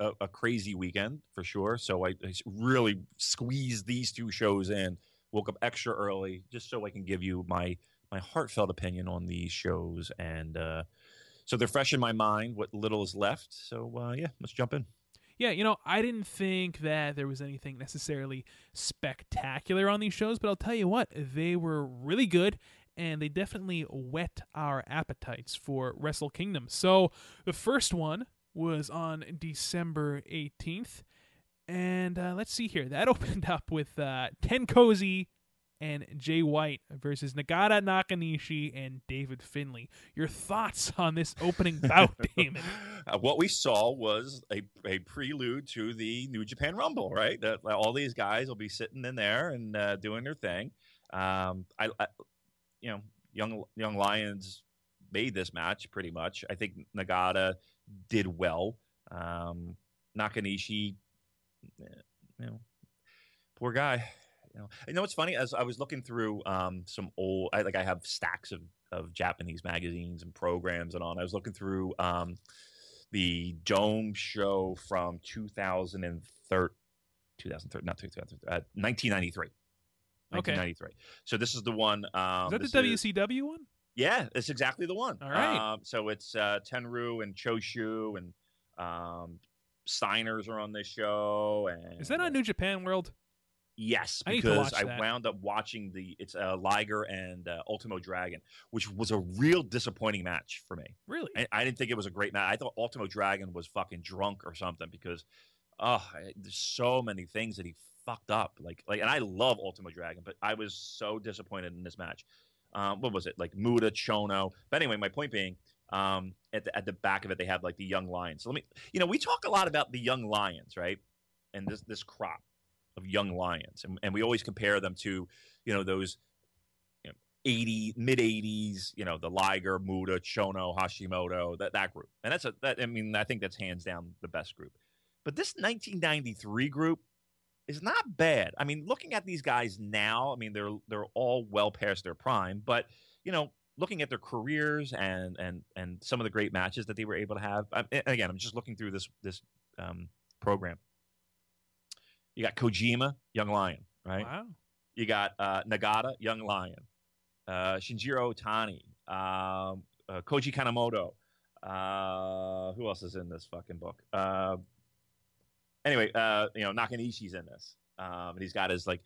a, a crazy weekend for sure. So I, I, really squeezed these two shows in. Woke up extra early just so I can give you my my heartfelt opinion on these shows, and uh, so they're fresh in my mind. What little is left. So uh, yeah, let's jump in yeah, you know, I didn't think that there was anything necessarily spectacular on these shows, but I'll tell you what, they were really good and they definitely whet our appetites for Wrestle Kingdom. So the first one was on December 18th. And uh, let's see here. That opened up with uh, TenCozy and Jay White versus Nagata Nakanishi and David Finlay. Your thoughts on this opening bout, Damon? Uh, what we saw was a, a prelude to the New Japan Rumble, right? That all these guys will be sitting in there and uh, doing their thing. Um, I, I, you know, young young lions made this match pretty much. I think Nagata did well. Um, Nakanishi, eh, you know, poor guy you know, you know what's funny? As I was looking through um, some old, I, like I have stacks of, of Japanese magazines and programs and on. I was looking through um, the Dome show from 2013, 2013, not 2013, uh, 1993. 1993. Okay. So this is the one. Um, is that the WCW is, one? Yeah, it's exactly the one. All right. Um, so it's uh, Tenryu and Choshu and um, Steiners are on this show. And is that on New Japan World? Yes, because I, I wound up watching the it's uh, Liger and uh, Ultimo Dragon, which was a real disappointing match for me. Really, I, I, didn't think it was a great match. I thought Ultimo Dragon was fucking drunk or something because, oh, there's so many things that he fucked up. Like, like, and I love Ultimo Dragon, but I was so disappointed in this match. Um, what was it like Muta Chono? But anyway, my point being, um, at the at the back of it, they have like the young lions. So let me, you know, we talk a lot about the young lions, right? And this this crop of young lions, and, and we always compare them to, you know, those you know, 80 mid 80s, you know, the Liger, Muta, Chono, Hashimoto, that that group, and that's a that I mean I think that's hands down the best group. But this 1993 group is not bad. I mean, looking at these guys now, I mean they're they're all well past their prime, but you know, looking at their careers and and and some of the great matches that they were able to have. I, again, I'm just looking through this this um, program. You got Kojima, Young Lion, right? Wow. You got uh, Nagata, Young Lion, uh, Shinjiro Otani, um, uh, Koji Kanemoto. Uh, who else is in this fucking book? Uh, anyway, uh, you know Nakanishi's in this, um, and he's got his like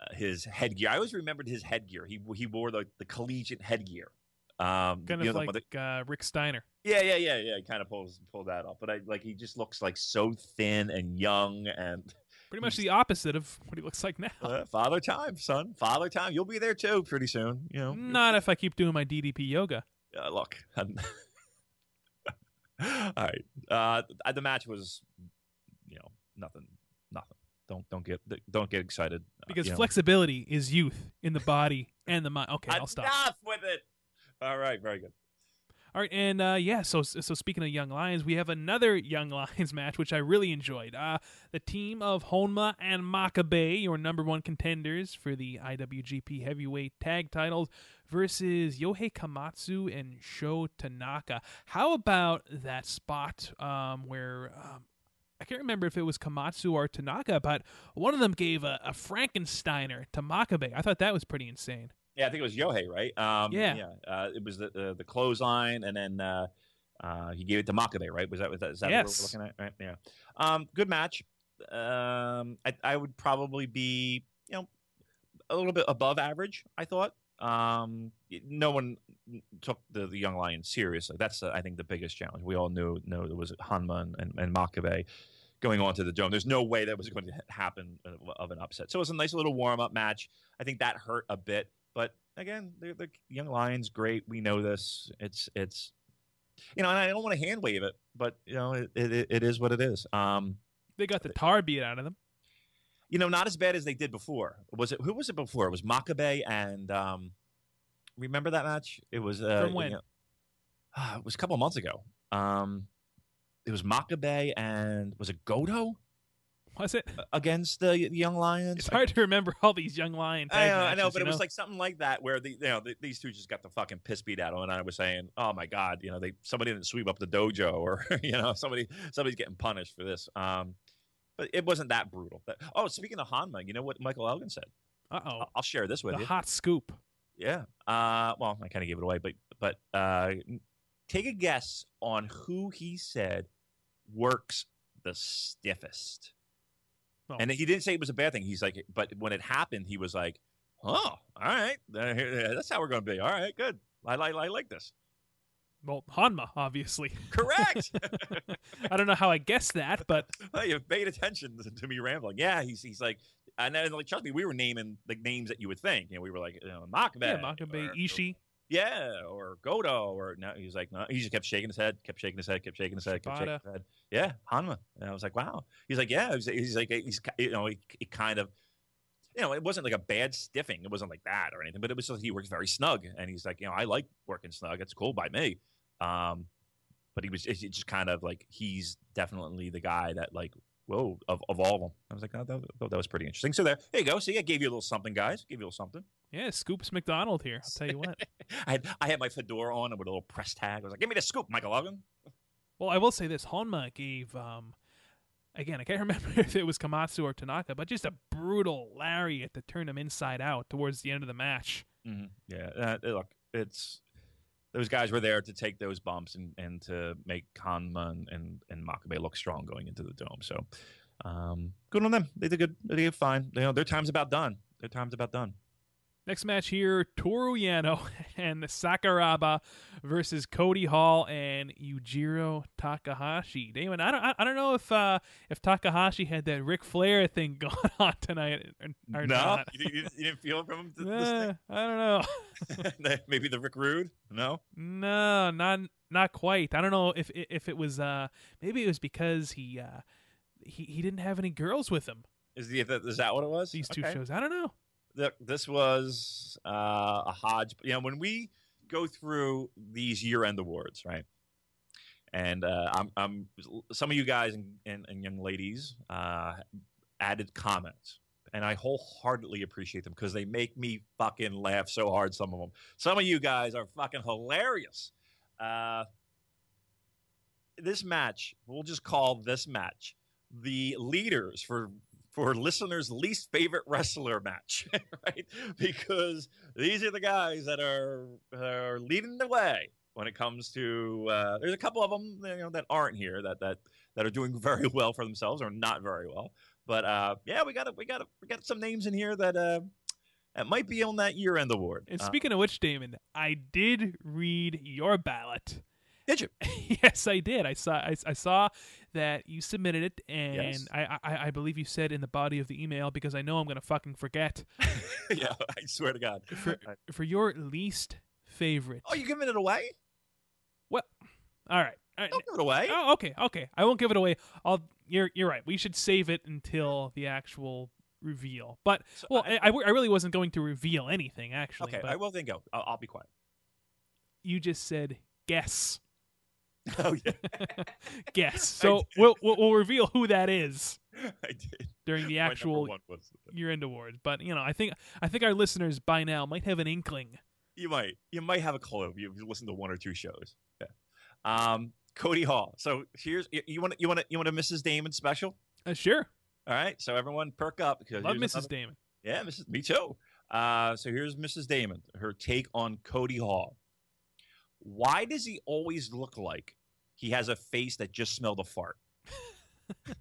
uh, his headgear. I always remembered his headgear. He he wore the, the collegiate headgear. Um, kind of know, like the, uh, Rick Steiner. Yeah, yeah, yeah, yeah. He kind of pulls pull that off, but I like he just looks like so thin and young and Pretty much the opposite of what he looks like now. Uh, father time, son. Father time. You'll be there too pretty soon. You know. Not if I keep doing my DDP yoga. Uh, look. All right. Uh, the match was, you know, nothing. Nothing. Don't don't get don't get excited uh, Because you know. flexibility is youth in the body and the mind. Okay, I'll stop. Enough with it. All right. Very good. All right, and uh, yeah, so so speaking of young lions, we have another young lions match which I really enjoyed. Uh, the team of Honma and Makabe, your number one contenders for the IWGP Heavyweight Tag Titles, versus Yohei Komatsu and Sho Tanaka. How about that spot um, where? Um, I can't remember if it was Komatsu or Tanaka, but one of them gave a, a Frankensteiner to Makabe. I thought that was pretty insane. Yeah, I think it was Yohei, right? Um, Yeah. yeah. Uh, it was the uh, the clothesline, and then uh, uh, he gave it to Makabe, right? Was that was that, is that Yes. what we're looking at? Right? Yeah. Um, good match. Um, I, I would probably be, you know, a little bit above average. I thought. Um, no one took the, the young lion seriously. That's uh, I think the biggest challenge. We all knew knew there was Honma and, and, and Makabe going on to the dome. There's no way that was going to happen of- of an upset. So it was a nice little warm up match. I think that hurt a bit. But again, they're young lions. Great, we know this. It's it's you know, and I don't want to hand wave it, but you know, it, it, it is what it is. Um, They got the tar beat out of them. you know, not as bad as they did before. Was it who was it before? It was Makabe and um, remember that match? It was uh, From when? you know, it was a couple of months ago. Um, it was Makabe and was it Goto Was it? against the, Young Lions? It's hard to remember all these young lion I know, I know, but it was like something like that where the you know the, these two just got the fucking piss beat out of and I was saying, oh my god, you know they somebody didn't sweep up the dojo, or you know somebody somebody's getting punished for this. Um, but it wasn't that brutal. But, oh, speaking of Honma, you know what Michael Elgin said? uh oh, I'll, I'll share this with the you. hot scoop. Yeah. Uh, well, I kind of gave it away, but but uh, take a guess on who he said works the stiffest. Oh. And he didn't say it was a bad thing. He's like, but when it happened, he was like, "Oh, all right, Uh, that's how we're going to be. All right, good. I like I like this. Well, Honma, obviously. Correct. I don't know how I guessed that, but well, you paid attention to- me rambling. Yeah, he's he's like, and then like trust me, we were naming the names that you would think. You know, we were like, you know, Makabe, yeah, Makabe, or- Ishii, Yeah, or Goto, or no. He's like, no. He just kept shaking his head, kept shaking his head, kept shaking his head, kept shaking his head. Yeah, Honma. And I was like, wow. He's like, yeah. He's, he's like, he's you know, he, he kind of, you know, it wasn't like a bad stiffing. It wasn't like that or anything, but it was just he works very snug, and he's like, you know, I like working snug. It's cool by me. Um, but he was it's just kind of like he's definitely the guy that like. Whoa! Of, of all of them, I was like, oh, that, that was pretty interesting. So there, there you go. See, I gave you a little something, guys. Gave you a little something. yeah, Scoops McDonald here. I'll tell you what. I had I had my fedora on and with a little press tag. I was like, "Give me the scoop, Michael Logan." Well, I will say this: Honma gave, um, again, I can't remember if it was Komatsu or Tanaka, but just a brutal lariat to turn him inside out towards the end of the match. Mm-hmm. Yeah, uh, look, it's those guys were there to take those bumps and, and to make Honma and, and and Makabe look strong going into the dome. So, um, good on them. They did good. They did fine. You know, their time's about done. Their time's about done. Next match here: Toru Yano and the Sakuraba versus Cody Hall and Yujiro Takahashi. Damon, I don't, I, don't know if uh, if Takahashi had that Ric Flair thing going on tonight or, or no, not. you, you, you didn't feel it from him. Eh, I don't know. Maybe the Rick Rude. No. No, not not quite. I don't know if if it was uh maybe it was because he uh he, he didn't have any girls with him Is the is that what it was? these two Okay. shows. I don't know. Th- this was uh, a hodge. You know, when we go through these year-end awards, right? And uh, I'm, I'm some of you guys and, and, and young ladies uh, added comments, and I wholeheartedly appreciate them because they make me fucking laugh so hard. Some of them. Some of you guys are fucking hilarious. Uh, this match, we'll just call this match the leaders for for listeners' least favorite wrestler match, right? Because these are the guys that are are leading the way when it comes to. Uh, there's a couple of them, you know, that aren't here that that that are doing very well for themselves or not very well. But uh, yeah, we got we got we got some names in here that uh, that might be on that year end award. And Uh, speaking of which, Damon, I did read your ballot, Did you? yes, I did. I saw. I, I saw that you submitted it, and Yes. I, I I believe you said in the body of the email because I know I'm gonna fucking forget yeah, I swear to God. for for your least favorite. Oh, you're giving it away? Well, all right. All right. Don't give it away. Oh, okay, okay. I won't give it away. I'll. You're you're right. We should save it until the actual reveal. But So well, I- I, I, I really wasn't going to reveal anything actually. okay, but I will then go. I'll, I'll be quiet. you just said guess, Oh yeah, guess. So we'll, we'll we'll reveal who that is I did. during the actual one was- year-end awards. But you know, I think I think our listeners by now might have an inkling. You might. You might have a clue. if You listen to one or two shows. Yeah. Um, Cody Hall. So here's you- you want you want you want a Mrs. Damon special. Uh, sure, All right. So everyone perk up because love Mrs. another- Damon. Yeah, Mrs. Me too. Uh, so here's Mrs. Damon. Her take on Cody Hall. Why does he always look like he has a face that just smelled a fart? and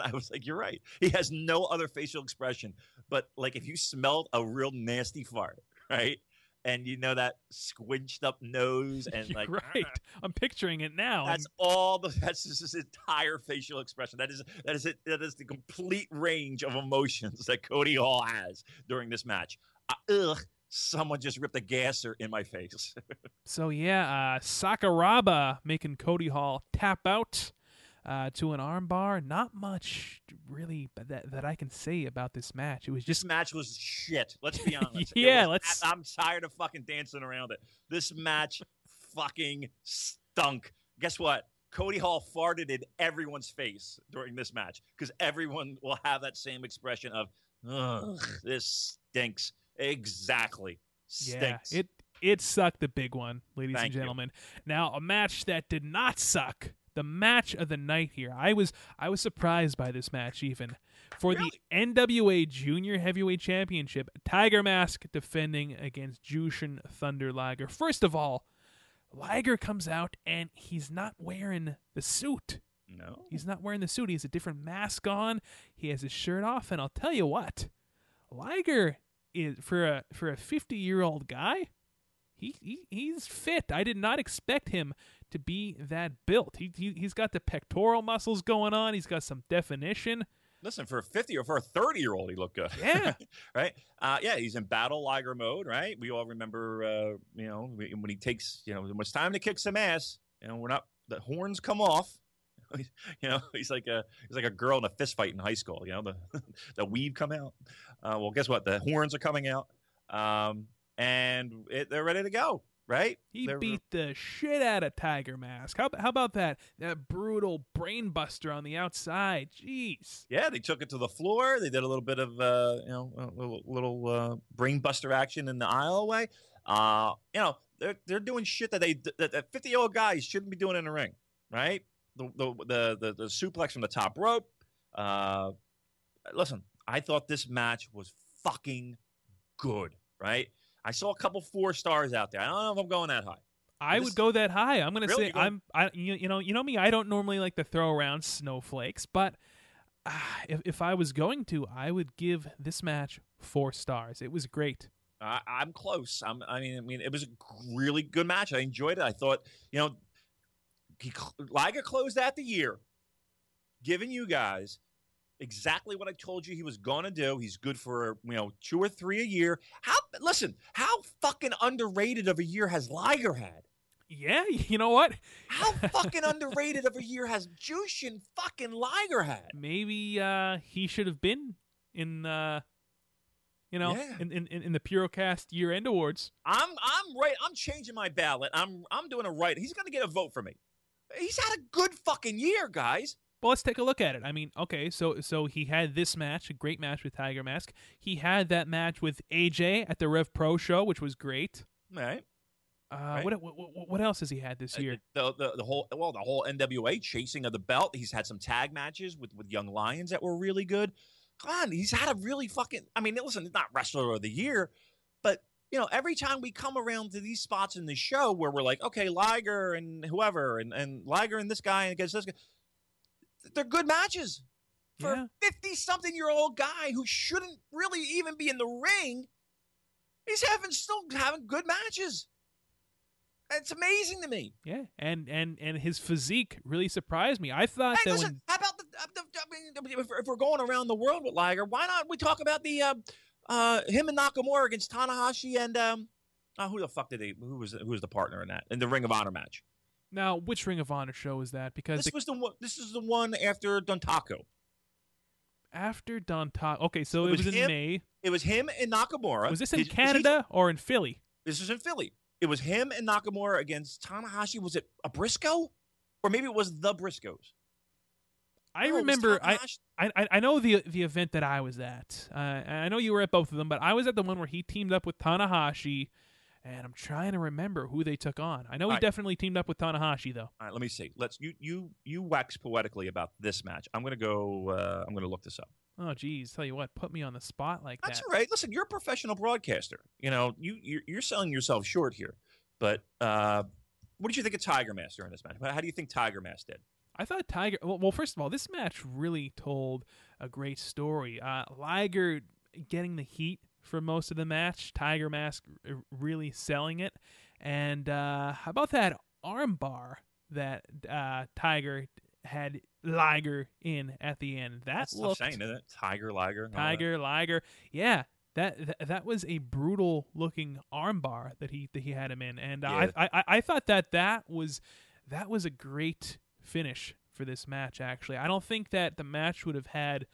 I was like, you're right. He has no other facial expression, but like if you smelled a real nasty fart, right? And you know that squinched up nose and like right. I'm picturing it now. that's all the that's just his entire facial expression. That is that is it. That is the complete range of emotions that Cody Hall has during this match. Uh, ugh, someone just ripped a gasser in my face. So yeah, uh, Sakuraba making Cody Hall tap out uh, to an armbar. Not much really that that I can say about this match. It was just this match was shit. Let's be honest. Yeah, was- let's- I'm tired of fucking dancing around it. This match fucking stunk. Guess what? Cody Hall farted in everyone's face during this match because everyone will have that same expression of, ugh, this stinks. Exactly. yeah, it it sucked the big one, ladies Thank and you. gentlemen. Now a match that did not suck. The match of the night here. I was I was surprised by this match even. For the NWA Junior Heavyweight Championship, Tiger Mask defending against Jushin Thunder Liger. First of all, Liger comes out and he's not wearing the suit. no. He's not wearing the suit. He has a different mask on. He has his shirt off, and I'll tell you what, Liger is for a for a fifty year old guy. He, he he's fit. I did not expect him to be that built. He, he he's got the pectoral muscles going on. He's got some definition. Listen, for a 50 or for a 30 year old, he looked good. Yeah. right? Uh, yeah, he's in battle Liger mode, right? We all remember, uh, you know, when he takes, you know, when it's time to kick some ass, you know, we're not, the horns come off. you know, he's like a he's like a girl in a fist fight in high school. You know, the the weave come out. Uh, well, guess what? The horns are coming out, um, and it, they're ready to go. Right? He They're- beat the shit out of Tiger Mask. How how about that that brutal brainbuster on the outside? Jeez. Yeah, they took it to the floor. They did a little bit of uh, you know a little, little uh, brain buster action in the aisleway. Uh, you know they're they're doing shit that they that, that fifty year old guys shouldn't be doing in the ring, right? The the the the, the suplex from the top rope. Uh, listen, I thought this match was fucking good, right? I saw a couple four stars out there. I don't know if I'm going that high. I This- would go that high. I'm gonna Really? say I'm. I you, you know you know me. I don't normally like to throw around snowflakes, but ah, if if I was going to, I would give this match four stars. It was great. I, I'm close. I'm, I mean, I mean, it was a really good match. I enjoyed it. I thought, you know, he, Liger closed out the year, giving you guys exactly what I told you he was going to do. He's good for you know two or three a year. How listen? How fucking underrated of a year has Liger had? Yeah, you know what? How fucking underrated of a year has Jushin fucking Liger had? Maybe uh, he should have been in. Uh, you know, Yeah. in, in in the Purocast year end awards. I'm I'm right. I'm changing my ballot. I'm I'm doing it right. He's gonna get a vote for me. He's had a good fucking year, guys. Well, let's take a look at it. I mean, okay, so so he had this match, a great match with Tiger Mask. He had that match with AJ at the Rev Pro show, which was great. All right. Uh, Right. what, what what else has he had this year? The, the the whole well the whole NWA chasing of the belt. He's had some tag matches with with Young Lions that were really good. God, he's had a really fucking. I mean, listen, not wrestler of the year, but you know, every time we come around to these spots in the show where we're like, okay, Liger and whoever, and and Liger and this guy against this guy, they're good matches for Yeah. a fifty-something year old guy who shouldn't really even be in the ring. He's having still having good matches. It's amazing to me. Yeah, and and and his physique really surprised me. I thought Hey, that listen, when how about the, uh, the, if, if we're going around the world with Liger, why not we talk about the uh, uh, him and Nakamura against Tanahashi and um, uh, who the fuck did he? Who was who was the partner in that in the Ring of Honor match? now which Ring of Honor show is that? Because This the- was the one. This is the one after Dontaku. after Dontaku, okay, so It it, was was, in him- May. It was him and Nakamura. Was this in Canada or in Philly? This was in Philly. It was him and Nakamura against Tanahashi. Was it a Briscoe, or maybe it was the Briscoes? I No, remember. I, I I- I know the the event that I was at. Uh, I know you were at both of them, but I was at the one where he teamed up with Tanahashi, and I'm trying to remember who they took on. I know he Alright. definitely teamed up with Tanahashi though. All right, let me see. Let's you you you wax poetically about this match. I'm gonna go. Uh, I'm gonna look this up. Oh, geez, tell you what, put me on the spot like That's that. all right. Listen, you're a professional broadcaster. You know, you you're, you're selling yourself short here. But uh, what did you think of Tiger Mask during this match? How do you think Tiger Mask did? I thought Tiger. Well, well, first of all, this match really told a great story. Uh, Liger getting the heat for most of the match. Tiger Mask r- really selling it. And uh, how about that armbar that uh, Tiger had Liger in at the end? That That's tough looked saying, isn't it? Tiger, Liger, all that. Tiger Liger. Yeah. That, that that was a brutal looking armbar that he that he had him in, and Yeah. I, I I thought that that was that was a great finish for this match. Actually, I don't think that the match would have had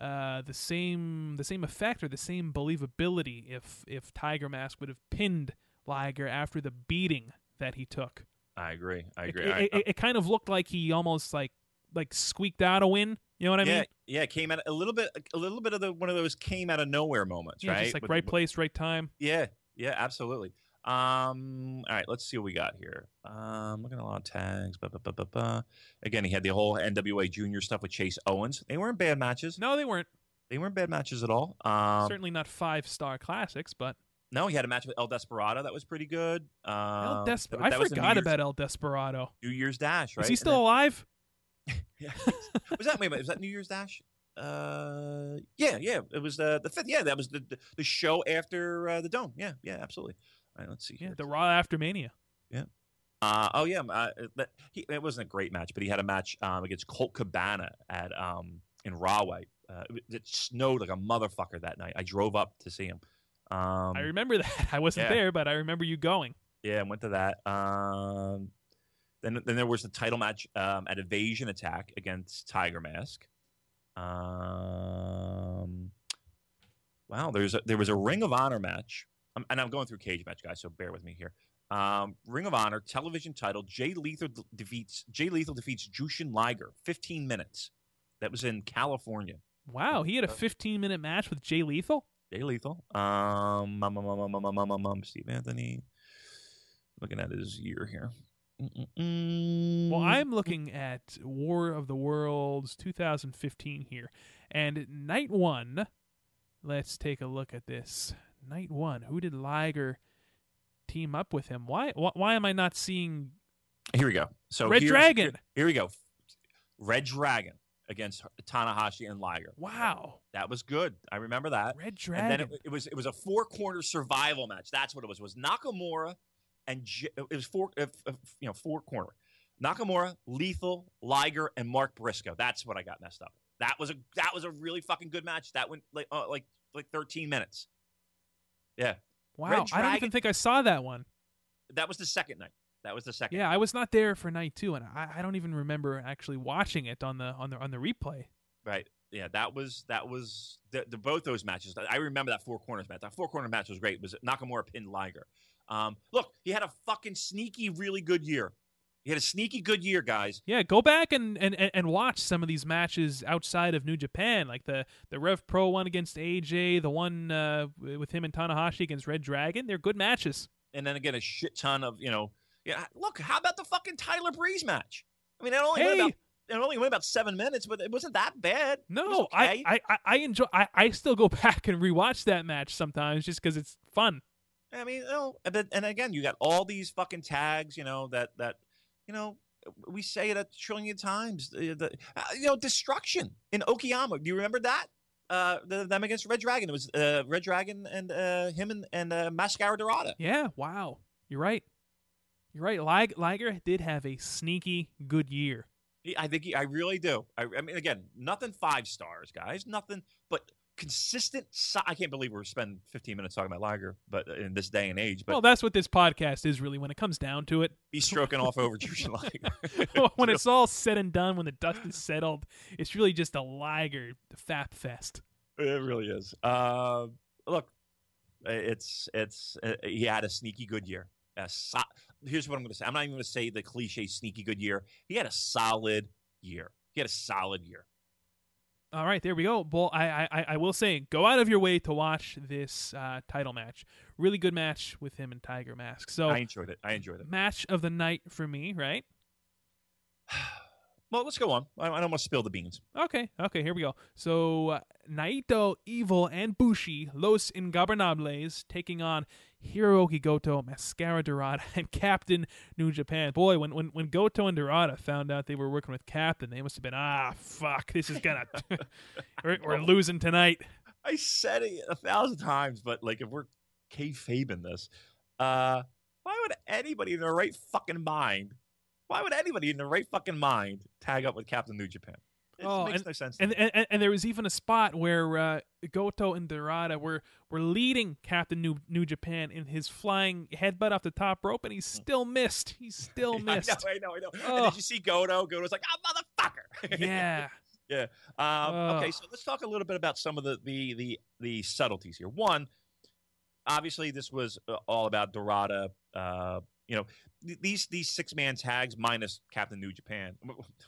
uh, the same the same effect or the same believability if if Tiger Mask would have pinned Liger after the beating that he took. I agree. I It- agree. It, I- it, it kind of looked like he almost like like squeaked out a win. You know what I yeah, mean? yeah. Came out a little bit, a little bit of the one of those came out of nowhere moments, Yeah, right? just like With- right place, right time. Yeah, yeah, absolutely. Um, all right, let's see what we got here. Um, looking at a lot of tags. Ba, ba, ba, ba, ba. Again, he had the whole NWA Junior stuff with Chase Owens. They weren't bad matches. No, they weren't. They weren't bad matches at all. Um, Certainly not five star classics, but no, he had a match with El Desperado that was pretty good. Um, El Desper- that- I that was forgot about El Desperado. New Year's Dash, right? Is he still then- alive? Yeah. was that wait a minute, was that New Year's Dash? Uh, yeah, yeah. It was the the fifth. Yeah, that was the the, the show after uh, the dome. Yeah, yeah, absolutely. All right, let's see Yeah, here. the Raw after Mania. Uh, oh yeah, uh, he, it wasn't a great match, but he had a match um, against Colt Cabana at um, in Rahway. Uh, it, it snowed like a motherfucker that night. I drove up to see him. Um, I remember that. I wasn't yeah. there, but I remember you going. yeah, I went to that. Um, then then there was the title match um, at Invasion Attack against Tiger Mask. Um, wow, there's a, there was a Ring of Honor match, um, and I'm going through cage match guys, so bear with me here. Um, Ring of Honor television title: Jay Lethal defeats Jay Lethal defeats Jushin Liger. 15 minutes. That was in California. Wow, he had a 15 minute match with Jay Lethal. Jay Lethal. Um, um, um, um, um, um, um, um, Steve Anthony. Looking at his year here. Mm-mm-mm. Well, I'm looking at War of the Worlds 2015 here, and night one. Let's take a look at this. Night one. Who did Liger team up with him? Why? Why, why am I not seeing? Here we go. So Red Dragon. Here, here we go. Red Dragon against Tanahashi and Liger. Wow, That was good. I remember that. Red Dragon. And then it, it was it was a four corner survival match. That's what it was. It was Nakamura and J- it was four uh, uh, you know four corner. Nakamura, Lethal, Liger, and Mark Briscoe. That's what I got messed up. That was a that was a really fucking good match. That went like uh, like like 13 minutes. Yeah, wow, I don't even think I saw that one. that was the second night. That was the second. Yeah, I was not there for night two, and I, I don't even remember actually watching it on the on the on the replay. Right. Yeah, that was that was the, the both those matches. I remember that four corners match. That four corner match was great. It was Nakamura pinned Liger. Um, look, he had a fucking sneaky, really good year. He had a sneaky good year, guys. Yeah, go back and, and, and- watch some of these matches outside of New Japan, like the the Rev Pro one against AJ, the one uh, with him and Tanahashi against Red Dragon. They're good matches. And then again, a shit ton of you know. Yeah, look, how about the fucking Tyler Breeze match? I mean, it only went about it only went about seven minutes, but it wasn't that bad. No, okay. I, I I- I enjoy. I, I still go back and rewatch that match sometimes just because it's fun. I mean, you know, and then- and again, you got all these fucking tags, you know, that that you know, we say it a trillion times. uh, The, uh, you know, destruction in Okayama. Do you remember that? Uh, the, them against Red Dragon. It was uh, Red Dragon and uh, him and and uh, Mascara Dorada. Yeah, wow, you're right. You're right. Lig- Liger did have a sneaky good year. I think he, I really do. I, I mean, again, nothing five stars, guys. Nothing, but consistent. So- I can't believe we're spending 15 minutes talking about Liger, but uh, in this day and age, but well, that's what this podcast is really when it comes down to it. be stroking off over Jushin Liger. when it's all said and done, when the dust is settled, it's really just a Liger fap fest. It really is. Uh, look, it's it's uh, he had a sneaky good year. So- Here's what I'm going to say. I'm not even going to say the cliche sneaky good year. He had a solid year. He had a solid year. All right, there we go. Well, I, I, I will say, go out of your way to watch this uh, title match. Really good match with him and Tiger Mask. So, I enjoyed it. I enjoyed it. match of the night for me, right? Well, let's go on. I, I don't want to spill the beans. Okay, okay, here we go. So, uh, Naito, Evil, and Bushi, Los Ingobernables, taking on Hiroki Goto, Mascara Dorada, and Captain New Japan. Boy, when, when, when Goto and Dorada found out they were working with Captain, they must have been, ah, fuck, this is gonna, we're, we're losing tonight. I said it a thousand times, but like if we're kayfabing this, uh, why would anybody in their right fucking mind? Why would anybody in their right fucking mind tag up with Captain New Japan? It Oh, makes no sense. to And, and and there was even a spot where uh, Goto and Dorada were were leading Captain New New Japan in his flying headbutt off the top rope, and he still missed. He still missed. I know, I know, I know. And Oh. did you see Goto? Goto's like, "Ah, motherfucker!" yeah. Um, okay, so let's talk a little bit about some of the the the, the subtleties here. One, obviously, this was uh, all about Dorada. Uh, you know, th- these these six man tags minus Captain New Japan.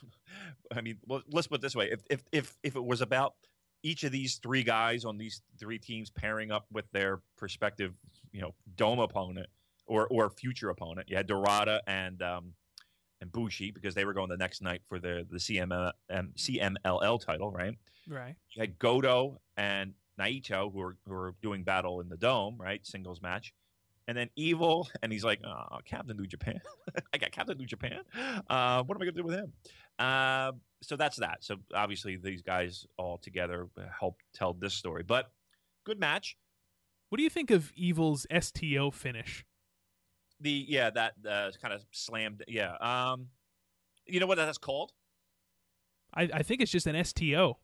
I mean, well, let's put it this way: if if if if it was about each of these three guys on these three teams pairing up with their prospective, you know, dome opponent or or future opponent, you had Dorada and um, and Bushi because they were going the next night for the the CM, um, CMLL title, right? Right. You had Goto and Naito who are who are doing battle in the dome, right? Singles match. And then Evil, and he's like, oh, Captain New Japan. I got Captain New Japan. Uh, what am I going to do with him? Uh, so that's that. So obviously, these guys all together help tell this story. But good match. What do you think of Evil's STO finish? The yeah, that uh, kind of slammed. Yeah. Um, you know what that's called? I, I think it's just an STO.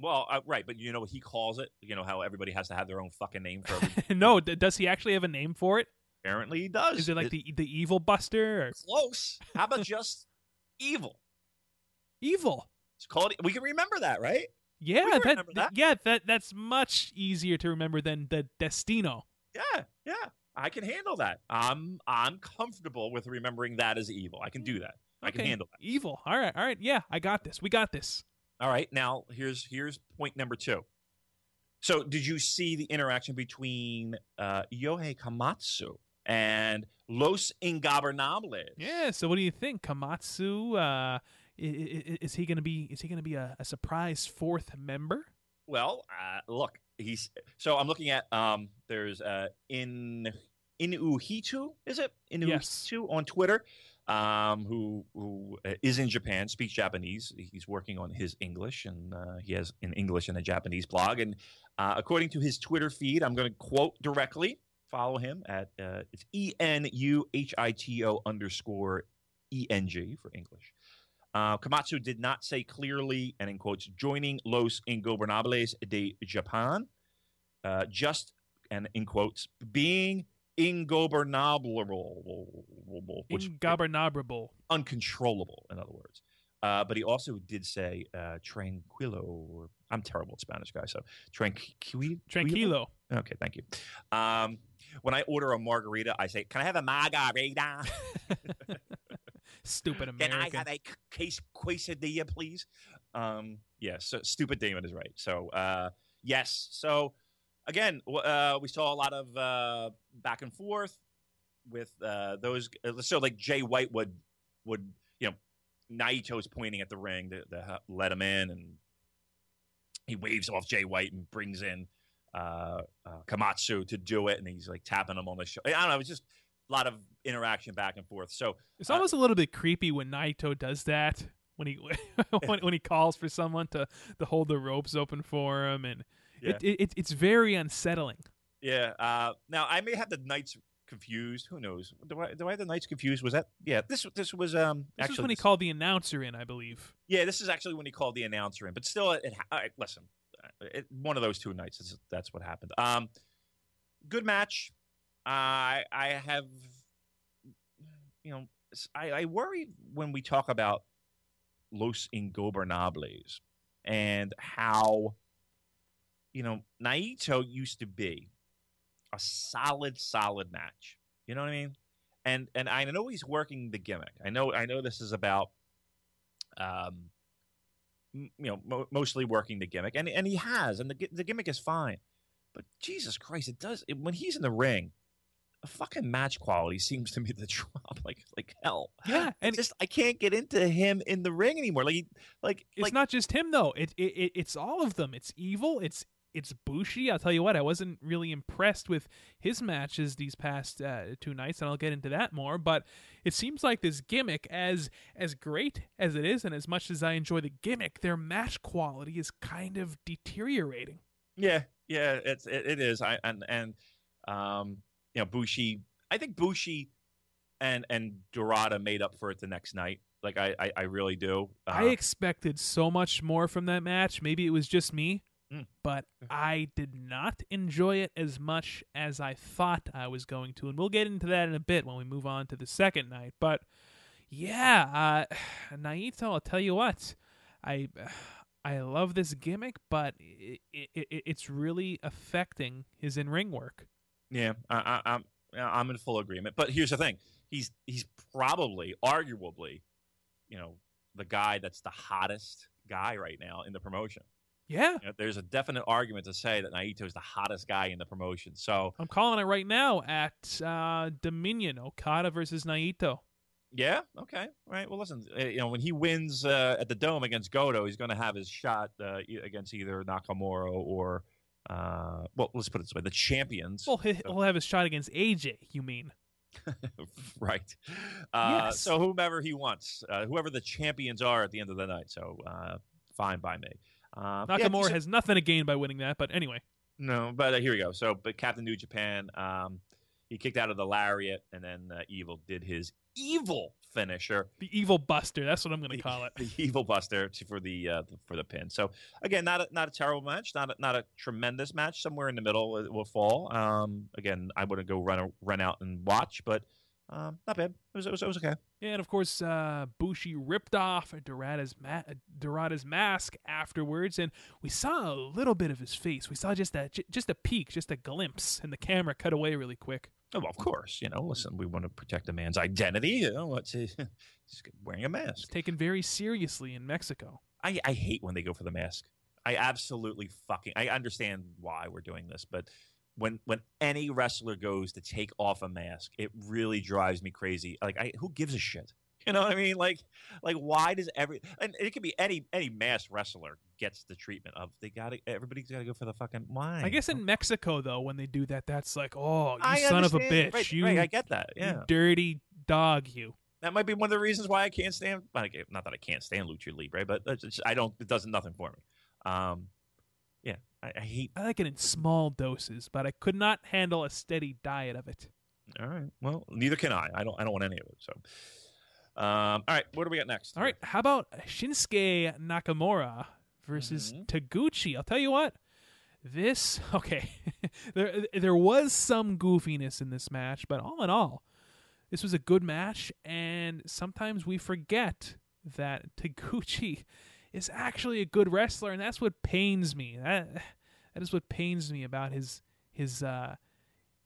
Well, uh, right, but you know what he calls it? You know how everybody has to have their own fucking name for it. no, d- does he actually have a name for it? Apparently, he does. Is it like It's the the Evil Buster or close? How about just evil? Evil? It's called. We can remember that, right? Yeah, that, that. yeah that that's much easier to remember than the Destino. Yeah, yeah. I can handle that. I'm I'm comfortable with remembering that as evil. I can do that. I can handle that. Evil. All right, all right. Yeah, I got this. We got this. All right. Now here's here's point number two. So did you see the interaction between uh, Yohei Komatsu and Los Ingobernables? Yeah. So, what do you think, Komatsu? Uh, i- i- is he gonna be? Is he gonna be a, a surprise fourth member? Well, uh, look, he's so I'm looking at um. There's uh in Enuhito, is it Enuhito Yes. on Twitter, um, who who uh, in Japan, speaks Japanese. He's working on his English, and uh, he has an English and a Japanese blog. And uh, according to his Twitter feed, I'm going to quote directly. Follow him at uh, it's E N U H I T O underscore E N G for English. Uh, Komatsu did not say clearly, and in quotes, joining Los Ingobernables de Japan, uh, just, and in quotes, being ingobernable, which Ingobernabrable. uncontrollable, in other words. Uh, but he also did say uh, tranquilo. Or, I'm terrible at Spanish, guys. So tranquilo. Tranquilo. Okay, thank you. Um, when I order a margarita, I say, "Can I have a margarita? Stupid American. Can. I have a case quesadilla, please?" Um, yes, so stupid Damon is right. So uh, yes, so again, uh, we saw a lot of uh, back and forth with uh, those. uh, So like Jay White would would you know Naito's pointing at the ring to, to let him in, and he waves off Jay White and brings in uh, uh, Komatsu to do it, and he's like tapping him on the shoulder. I don't know. It's just a lot of interaction back and forth. So It's Uh, almost a little bit creepy when Naito does that when he when, when he calls for someone to to hold the ropes open for him, and Yeah. it, it, it's very unsettling. Yeah. Uh, now I may have the nights confused. Who knows? Do I do I have the nights confused? Was that yeah? This this was um This actually is when he called the announcer in, I believe. Yeah, this is actually when he called the announcer in, but still, it, listen, uh, it, one of those two nights. Is, that's what happened. Um, good match. I I have, you know, I worry when we talk about Los Ingobernables and how, you know, Naito used to be a solid, solid match. You know what I mean? And and I know he's working the gimmick. I know I know this is about um, m- you know, mo- mostly working the gimmick, and and he has, and the the gimmick is fine. But Jesus Christ, it does it, when he's in the ring. The fucking match quality seems to me to drop like like hell. Yeah, And and just I can't get into him in the ring anymore. Like like it's like not just him though. It, it it it's all of them. It's evil. It's it's Bushi. I'll tell you what. I wasn't really impressed with his matches these past uh, two nights, and I'll get into that more. But it seems like this gimmick, as as great as it is, and as much as I enjoy the gimmick, their match quality is kind of deteriorating. Yeah, yeah, it's it, it is. I and and um, you know, Bushi. I think Bushi and and Dorada made up for it the next night. Like I I, I really do. Uh, I expected so much more from that match. Maybe it was just me, Mm. but I did not enjoy it as much as I thought I was going to. And we'll get into that in a bit when we move on to the second night. But yeah, uh, Naito, I'll tell you what, I. I love this gimmick, but it, it, it, it's really affecting his in ring work. yeah, I, I, I'm I'm in full agreement. But here's the thing: he's he's probably, arguably, you know, the guy that's the hottest guy right now in the promotion. Yeah, You know, there's a definite argument to say that Naito is the hottest guy in the promotion. So I'm calling it right now at uh, Dominion Okada versus Naito. Yeah. Okay. Right. Well, listen. uh, You know, when he wins uh, at the Dome against Goto, he's going to have his shot uh, against either Nakamura or, uh, well, let's put it this way: the champions. Well, he- he'll have his shot against AJ. You mean? right. Uh, Yes. So whomever he wants, uh, whoever the champions are at the end of the night. So uh, fine by me. Uh, yeah, Nakamura decent- has nothing to gain by winning that, but anyway. No, but uh, here we go. So, but Captain New Japan, um, he kicked out of the lariat, and then uh, Evil did his evil finisher. The evil buster, that's what I'm going to call it. the evil buster to, for the uh, for the pin. So again, not a, not a terrible match, not a, not a tremendous match. Somewhere in the middle it will fall. Um, again, I wouldn't go run run out and watch, but um, not bad. It was, it was it was okay. Yeah, and of course, uh, Bushi ripped off Dorada's, ma- Dorada's mask afterwards, and we saw a little bit of his face. We saw just a j- just a peek, just a glimpse, and the camera cut away really quick. Oh, well, of course, you know. Listen, we want to protect a man's identity. You know, what's he, he's wearing a It's mask. taken very seriously in Mexico. I, I hate when they go for the mask. I absolutely fucking. I understand why we're doing this, but when when any wrestler goes to take off a mask, it really drives me crazy. Like, I who gives a shit? You know what I mean? Like, like why does every and it could be any any masked wrestler gets the treatment of they got to everybody's got to go for the fucking why? I guess in Mexico, though, when they do that, that's like, oh, you I son of a bitch, Right, you, right, I get that. you Yeah, dirty dog, you. that might be one of the reasons why I can't stand. Not that I can't stand lucha libre, but it's just- I don't. It does nothing for me. Um, I, I hate I like it in small doses, but I could not handle a steady diet of it. All right. Well, neither can I. I don't. I don't want any of it. So, um, all right. What do we got next? All right, how about Shinsuke Nakamura versus Mhm. Taguchi? I'll tell you what. This okay. there there was some goofiness in this match, but all in all, this was a good match and sometimes we forget that Taguchi is actually a good wrestler and that's what pains me. That that is what pains me about his his uh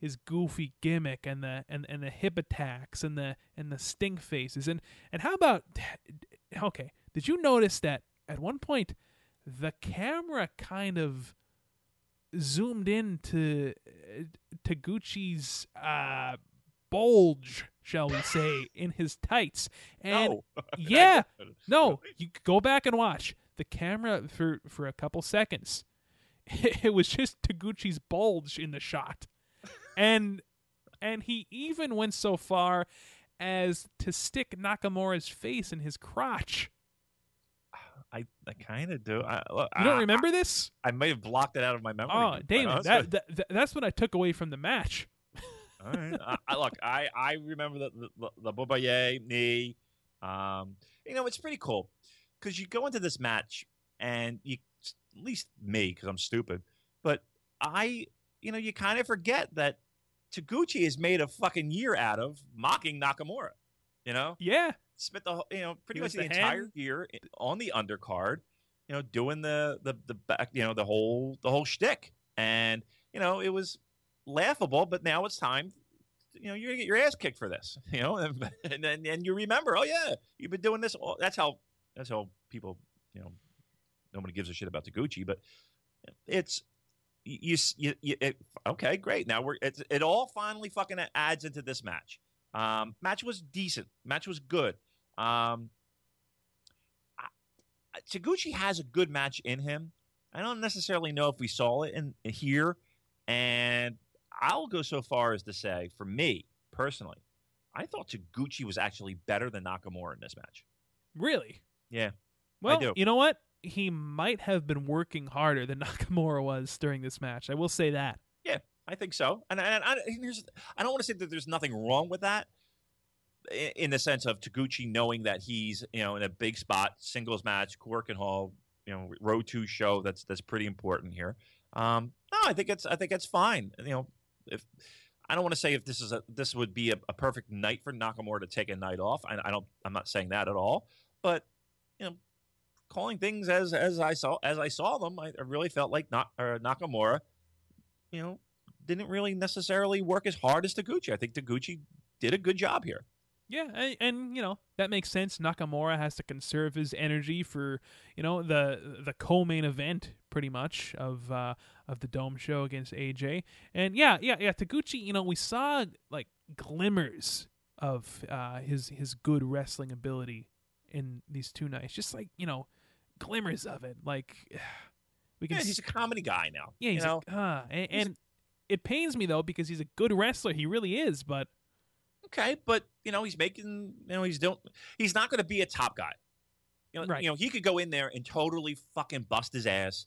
his goofy gimmick and the and, and the hip attacks and the and the stink faces and and how about okay did you notice that at one point the camera kind of zoomed in to uh, Taguchi's uh bulge shall we say in his tights and no. yeah no you go back and watch the camera for for a couple seconds it was just Taguchi's bulge in the shot and and he even went so far as to stick Nakamura's face in his crotch. I, I kind of do. I, look, You don't I- remember this? I, may have blocked it out of my memory. Oh, Damon, that, that, that- that's what I took away from the match. All right. I, I, look, I, I remember the the, the Boma Ye knee. Um, you know, it's pretty cool because you go into this match and you, at least me, because I'm stupid, but I, you know, you kind of forget that Taguchi has made a fucking year out of mocking Nakamura. You know, Yeah. spent the whole- you know pretty much the, the entire year on the undercard, you know, doing the the the back, you know, the whole the whole shtick, and you know it was laughable. But now it's time, you know, you're gonna get your ass kicked for this, you know, and and then and you remember, oh yeah, you've been doing this. All, that's how that's how people, you know, nobody gives a shit about Taguchi, but it's. You, you, you it, okay, great. Now we're it's, it all finally fucking adds into this match. Um, match was decent. Match was good. Um, I- Taguchi has a good match in him. I don't necessarily know if we saw it in here, and I'll go so far as to say, for me personally, I thought Taguchi was actually better than Nakamura in this match. Really? Yeah, Well, you know what? He might have been working harder than Nakamura was during this match. I will say that. Yeah, I think so. And, and, I, and here's, I don't want to say that there's nothing wrong with that, i- in the sense of Taguchi knowing that he's you know in a big spot, singles match, Korakuen Hall, you know, row two show. That's that's pretty important here. Um, no, I think it's I think it's fine. You know, if I don't want to say if this is a this would be a, a perfect night for Nakamura to take a night off. I, I don't. I'm not saying that at all. But you know, calling things as as I saw as I saw them, I, I really felt like not Nakamura, you know, didn't really necessarily work as hard as Taguchi. I think Taguchi did a good job here. Yeah, and, and you know that makes sense. Nakamura has to conserve his energy for you know the the co-main event, pretty much of uh, of the Dome show against AJ. And yeah, yeah, yeah. Taguchi, you know, we saw like glimmers of uh, his his good wrestling ability in these two nights, just like you know, glimmers of it. Like we can Yeah, he's a comedy guy now. Yeah, he's you know, like, ah, and, he's- and it pains me though because he's a good wrestler. He really is, but okay, but you know he's making you know he's don't he's not going to be a top guy. You know, Right. you know he could go in there and totally fucking bust his ass.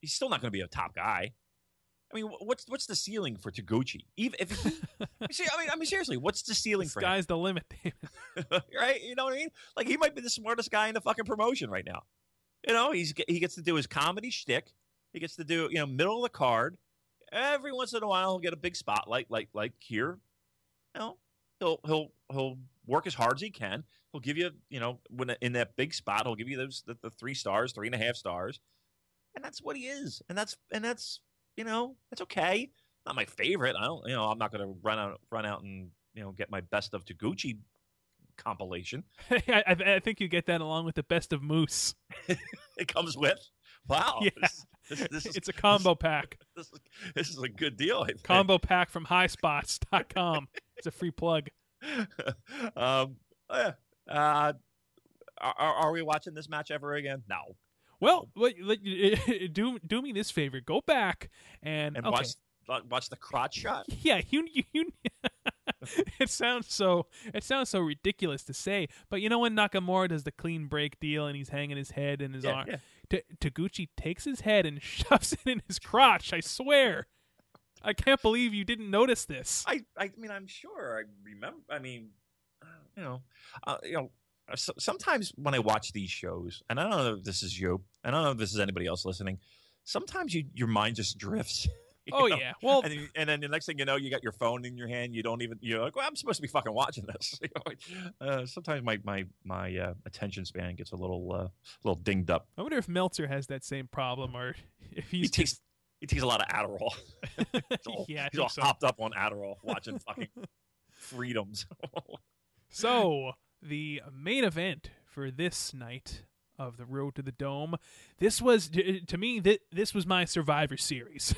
He's still not going to be a top guy. I mean, what's what's the ceiling for Taguchi? Even if he, see, I mean, I mean, seriously, what's the ceiling the for him? sky's the limit. David. right? You know what I mean? Like he might be the smartest guy in the fucking promotion right now. You know, he's he gets to do his comedy shtick. He gets to do you know middle of the card. Every once in a while, he'll get a big spotlight, like like here. You know, he'll he'll he'll work as hard as he can. He'll give you you know when in that big spot, he'll give you those the, the three stars, three and a half stars, and that's what he is. And that's and that's you know that's okay. Not my favorite. I don't you know I'm not going to run out run out and you know get my best of Taguchi compilation. I, I, think you get that along with the best of Moose. it comes with. Wow. Yeah. This, this, this is, it's a combo pack. This, is, this is a good deal. Combo pack from highspots.com. It's a free plug. um, oh, yeah. Uh, are, are we watching this match ever again? No. Well, do do me this favor. Go back and, And okay. watch uh, watch the crotch shot. Yeah, you you. you it sounds so it sounds so ridiculous to say, but you know when Nakamura does the clean break deal and he's hanging his head in his Yeah, arm, yeah. Ta Taguchi takes his head and shoves it in his crotch. I swear, I can't believe you didn't notice this. I, I mean, I'm sure I remember. I mean, uh, you know, uh, you know. uh, So, sometimes when I watch these shows, and I don't know if this is you, I don't know if this is anybody else listening. Sometimes you, your mind just drifts. Oh know? yeah, well, and, you- and then the next thing you know, you got your phone in your hand. You don't even you're like, well, I'm supposed to be fucking watching this. You know, uh, sometimes my my my uh, attention span gets a little uh, little dinged up. I wonder if Meltzer has that same problem, or if He he's takes he takes a lot of Adderall. He's all, yeah, he's all so. hopped up on Adderall, watching fucking freedoms. So, the main event for this night of the Road to the Dome, this was uh, to me th- this was my Survivor Series.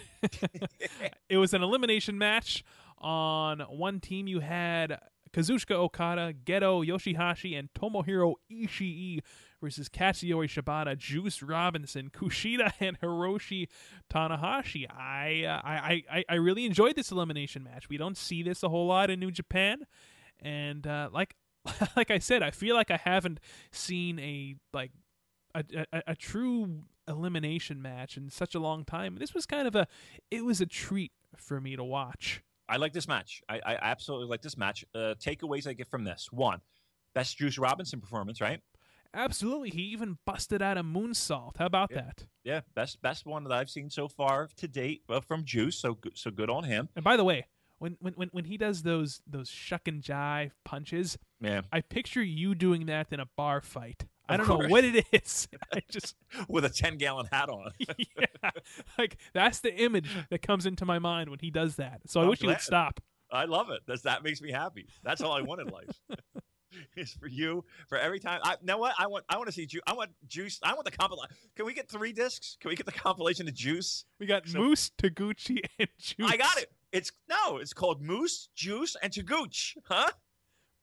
it was an elimination match. On one team, you had Kazuchika Okada, Gedo Yoshihashi, and Tomohiro Ishii versus Katsuyori Shibata, Juice Robinson, Kushida, and Hiroshi Tanahashi. I, uh, I, I, I really enjoyed this elimination match. We don't see this a whole lot in New Japan, and uh, like like I said, I feel like I haven't seen a like a, a, a true elimination match in such a long time. This was kind of a it was a treat for me to watch. I like this match. I, I absolutely like this match. Uh, takeaways I get from this: one, best Juice Robinson performance, right? Absolutely. He even busted out a moonsault. How about Yeah. that? Yeah, best best one that I've seen so far to date uh, from Juice. So good, so good on him. And by the way, when when when, when he does those those shuck and jive punches, Yeah, I picture you doing that in a bar fight. I don't know what it is. I just with a ten gallon hat on. yeah, like that's the image that comes into my mind when he does that. So I I'm wish he would stop. I love it. That's that makes me happy. That's all I want in life. Is for you for every time. I you know what I want. I want to see Juice. I want Juice. I want the compilation. Can we get three discs? Can we get the compilation of Juice? We got So- Moose, Taguchi, and Juice. I got it. It's no. It's called Moose, Juice, and Tagooch. Huh?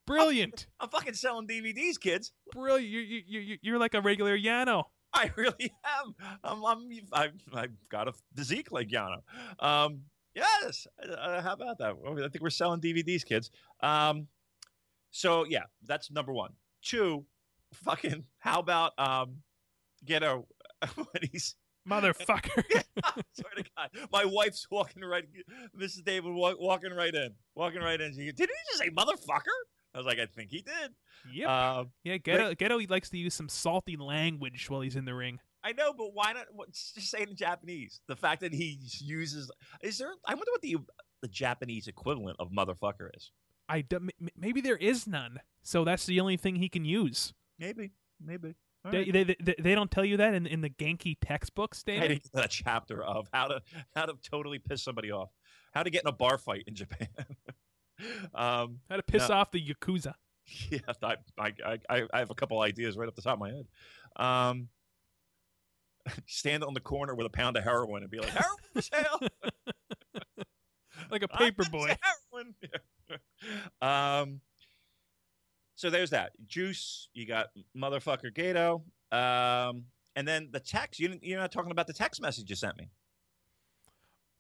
Brilliant, I'm fucking selling DVDs, kids. brilliant. You you you you're like a regular Yano. I really am. I'm, I'm, I've, I've got a physique like Yano. Um, yes. Uh, how about that? I think we're selling DVDs, kids. Um, so yeah, that's number one. Two, fucking. How about um, get a when he's. Motherfucker. Swear to God, my wife's walking right. Mrs. David walk, walking right in, walking right in. She, did he just say motherfucker? I was like, I think he did. yep. Um, yeah, Gedo, Gedo, he likes to use some salty language while he's in the ring. I know, but why not? What, just say it in Japanese. The fact that he uses is there? I wonder what the the Japanese equivalent of motherfucker is. I d- m- m- maybe there is none, so that's the only thing he can use. Maybe, maybe. They, right. they, they, they don't tell you that in, in the Genki textbooks, I David. didn't get that chapter of how to how to totally piss somebody off, how to get in a bar fight in Japan. um, How to piss No. off the yakuza. yeah, I, I I I have a couple ideas right off the top of my head. Um, stand on the corner with a pound of heroin and be like, heroin for sale. like a paper think boy. it's heroin. um, so there's that juice. You got motherfucker Gedo. Um, and then the text. You, you're not talking about the text message you sent me.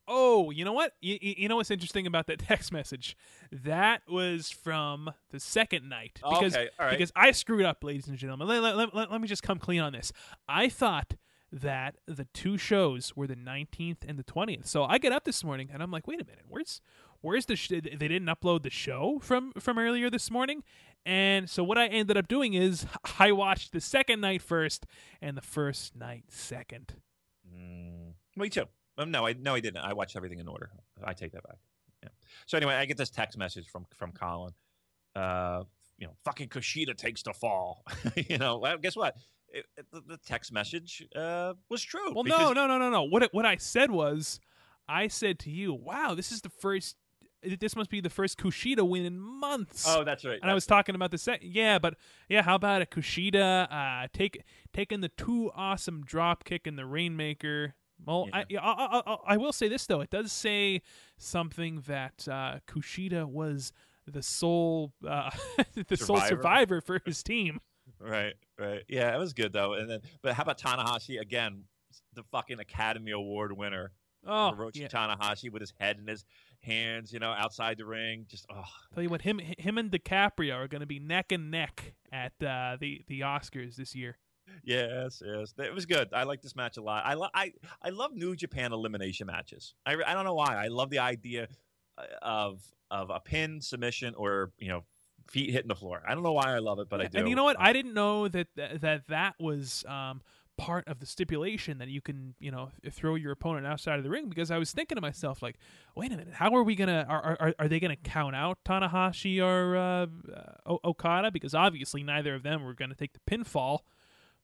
Oh, you know what? You, you know what's interesting about that text message? That was from the second night because okay, all right. because I screwed up, ladies and gentlemen. Let, let, let, let me just come clean on this. I thought that the two shows were the 19th and the 20th. So I get up this morning and I'm like, wait a minute, where's where's the sh- they didn't upload the show from from earlier this morning and so what i ended up doing is i watched the second night first and the first night second Mm, me too. Um, no, I no, I didn't. I watched everything in order. I take that back. Yeah. So anyway, I get this text message from from Colin. Uh, you know, fucking Kushida takes the fall. you know, well, guess what? It, it- the, text message uh, was true. well because- no no no no no what it, what i said was i said to you wow this is the first this must be the first kushida win in months Oh, that's right. And I was talking about the set. Yeah, but yeah, how about a Kushida uh, take taking the two awesome drop kick and the Rainmaker. Well, I, I, I, I, I will say this though. It does say something that uh, Kushida was the sole uh, the sole Survivor. survivor for his team. Right, right. Yeah, it was good though. And then, but how about Tanahashi again? The fucking Academy Award winner, Oh, Hiroshi yeah. Tanahashi, with his head in his hands, you know, outside the ring. Just oh, Tell you what, him him and DiCaprio are going to be neck and neck at uh, the the Oscars this year. yes, yes. It was good. I like this match a lot. I lo- I I love New Japan elimination matches. I I don't know why. I love the idea uh, of of a pin submission or you know feet hitting the floor. I don't know why I love it, but I do. And you know what? I didn't know that that that, that was um, part of the stipulation that you can, you know, throw your opponent outside of the ring because I was thinking to myself, like, wait a minute, how are we gonna are are, are they gonna count out Tanahashi or uh, uh, Okada because obviously neither of them were gonna take the pinfall.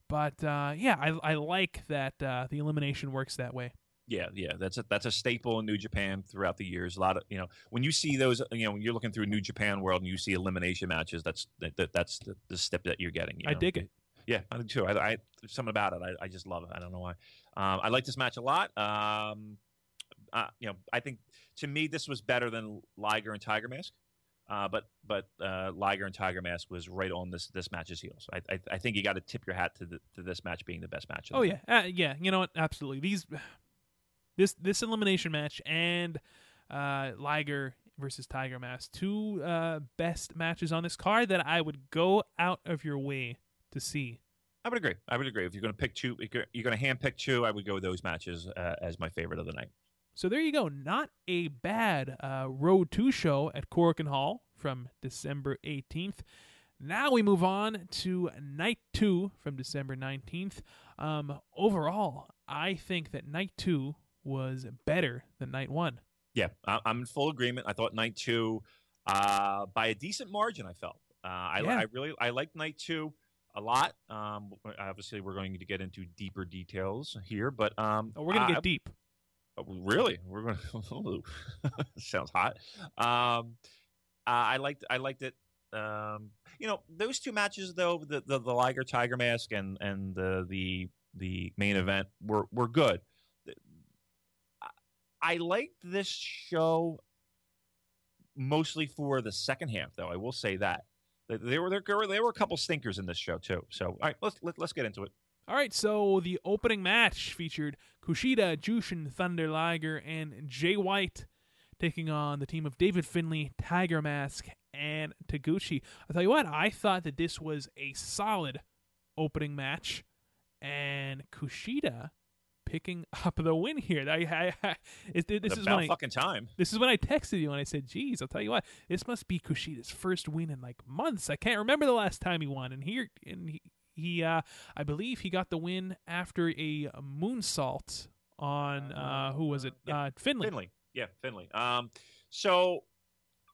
But uh, yeah, I I like that uh, the elimination works that way. Yeah, yeah, that's a that's a staple in New Japan throughout the years. A lot of you know when you see those, you know, when you're looking through New Japan World and you see elimination matches, that's that, that that's the, the step that you're getting. you I know? dig it. Yeah, I do too. I, I there's something about it. I, I just love it. I don't know why. Um, I like this match a lot. Um, uh, you know, I think to me this was better than Liger and Tiger Mask. Uh, but but uh, Liger and Tiger Mask was right on this this match's heels. I I, I think you got to tip your hat to the, to this match being the best match. of Oh yeah, uh, yeah. You know what? Absolutely. These this this elimination match and uh, Liger versus Tiger Mask, two uh, best matches on this card that I would go out of your way to see. I would agree. I would agree. If you're going to pick two, if you're, going to hand pick two, I would go with those matches uh, as my favorite of the night. So there you go. Not a bad uh, Road 2 show at Korakuen Hall from December 18th. Now we move on to night two from December 19th. Um, overall, I think that night two was better than night one. Yeah, I'm in full agreement. I thought night two, uh, by a decent margin, I felt. Uh, I, Yeah. I really I liked night two a lot. Um, obviously, we're going to get into deeper details here, but um, Oh, we're gonna I- get deep. Oh, really? We're going to sounds hot. Um, I liked I liked it. Um, you know, those two matches though, the the, the Liger Tiger Mask and and the the the main event were were good. I liked this show mostly for the second half, though. I will say that There- were there were, there were a couple stinkers in this show too. So all right, let's let, let's get into it. All right, so the opening match featured Kushida, Jushin, Thunder Liger, and Jay White taking on the team of David Finlay, Tiger Mask, and Taguchi. I'll tell you what, I thought that this was a solid opening match, and Kushida picking up the win here. I, I, it, this It's is when I, fucking time. this is when I texted you and I said, "Geez, I'll tell you what, this must be Kushida's first win in like months. I can't remember the last time he won." And here, and he, he uh, I believe he got the win after a moonsault on uh, who was it? yeah, Uh, Finlay. Finlay. Yeah, Finlay. Um, so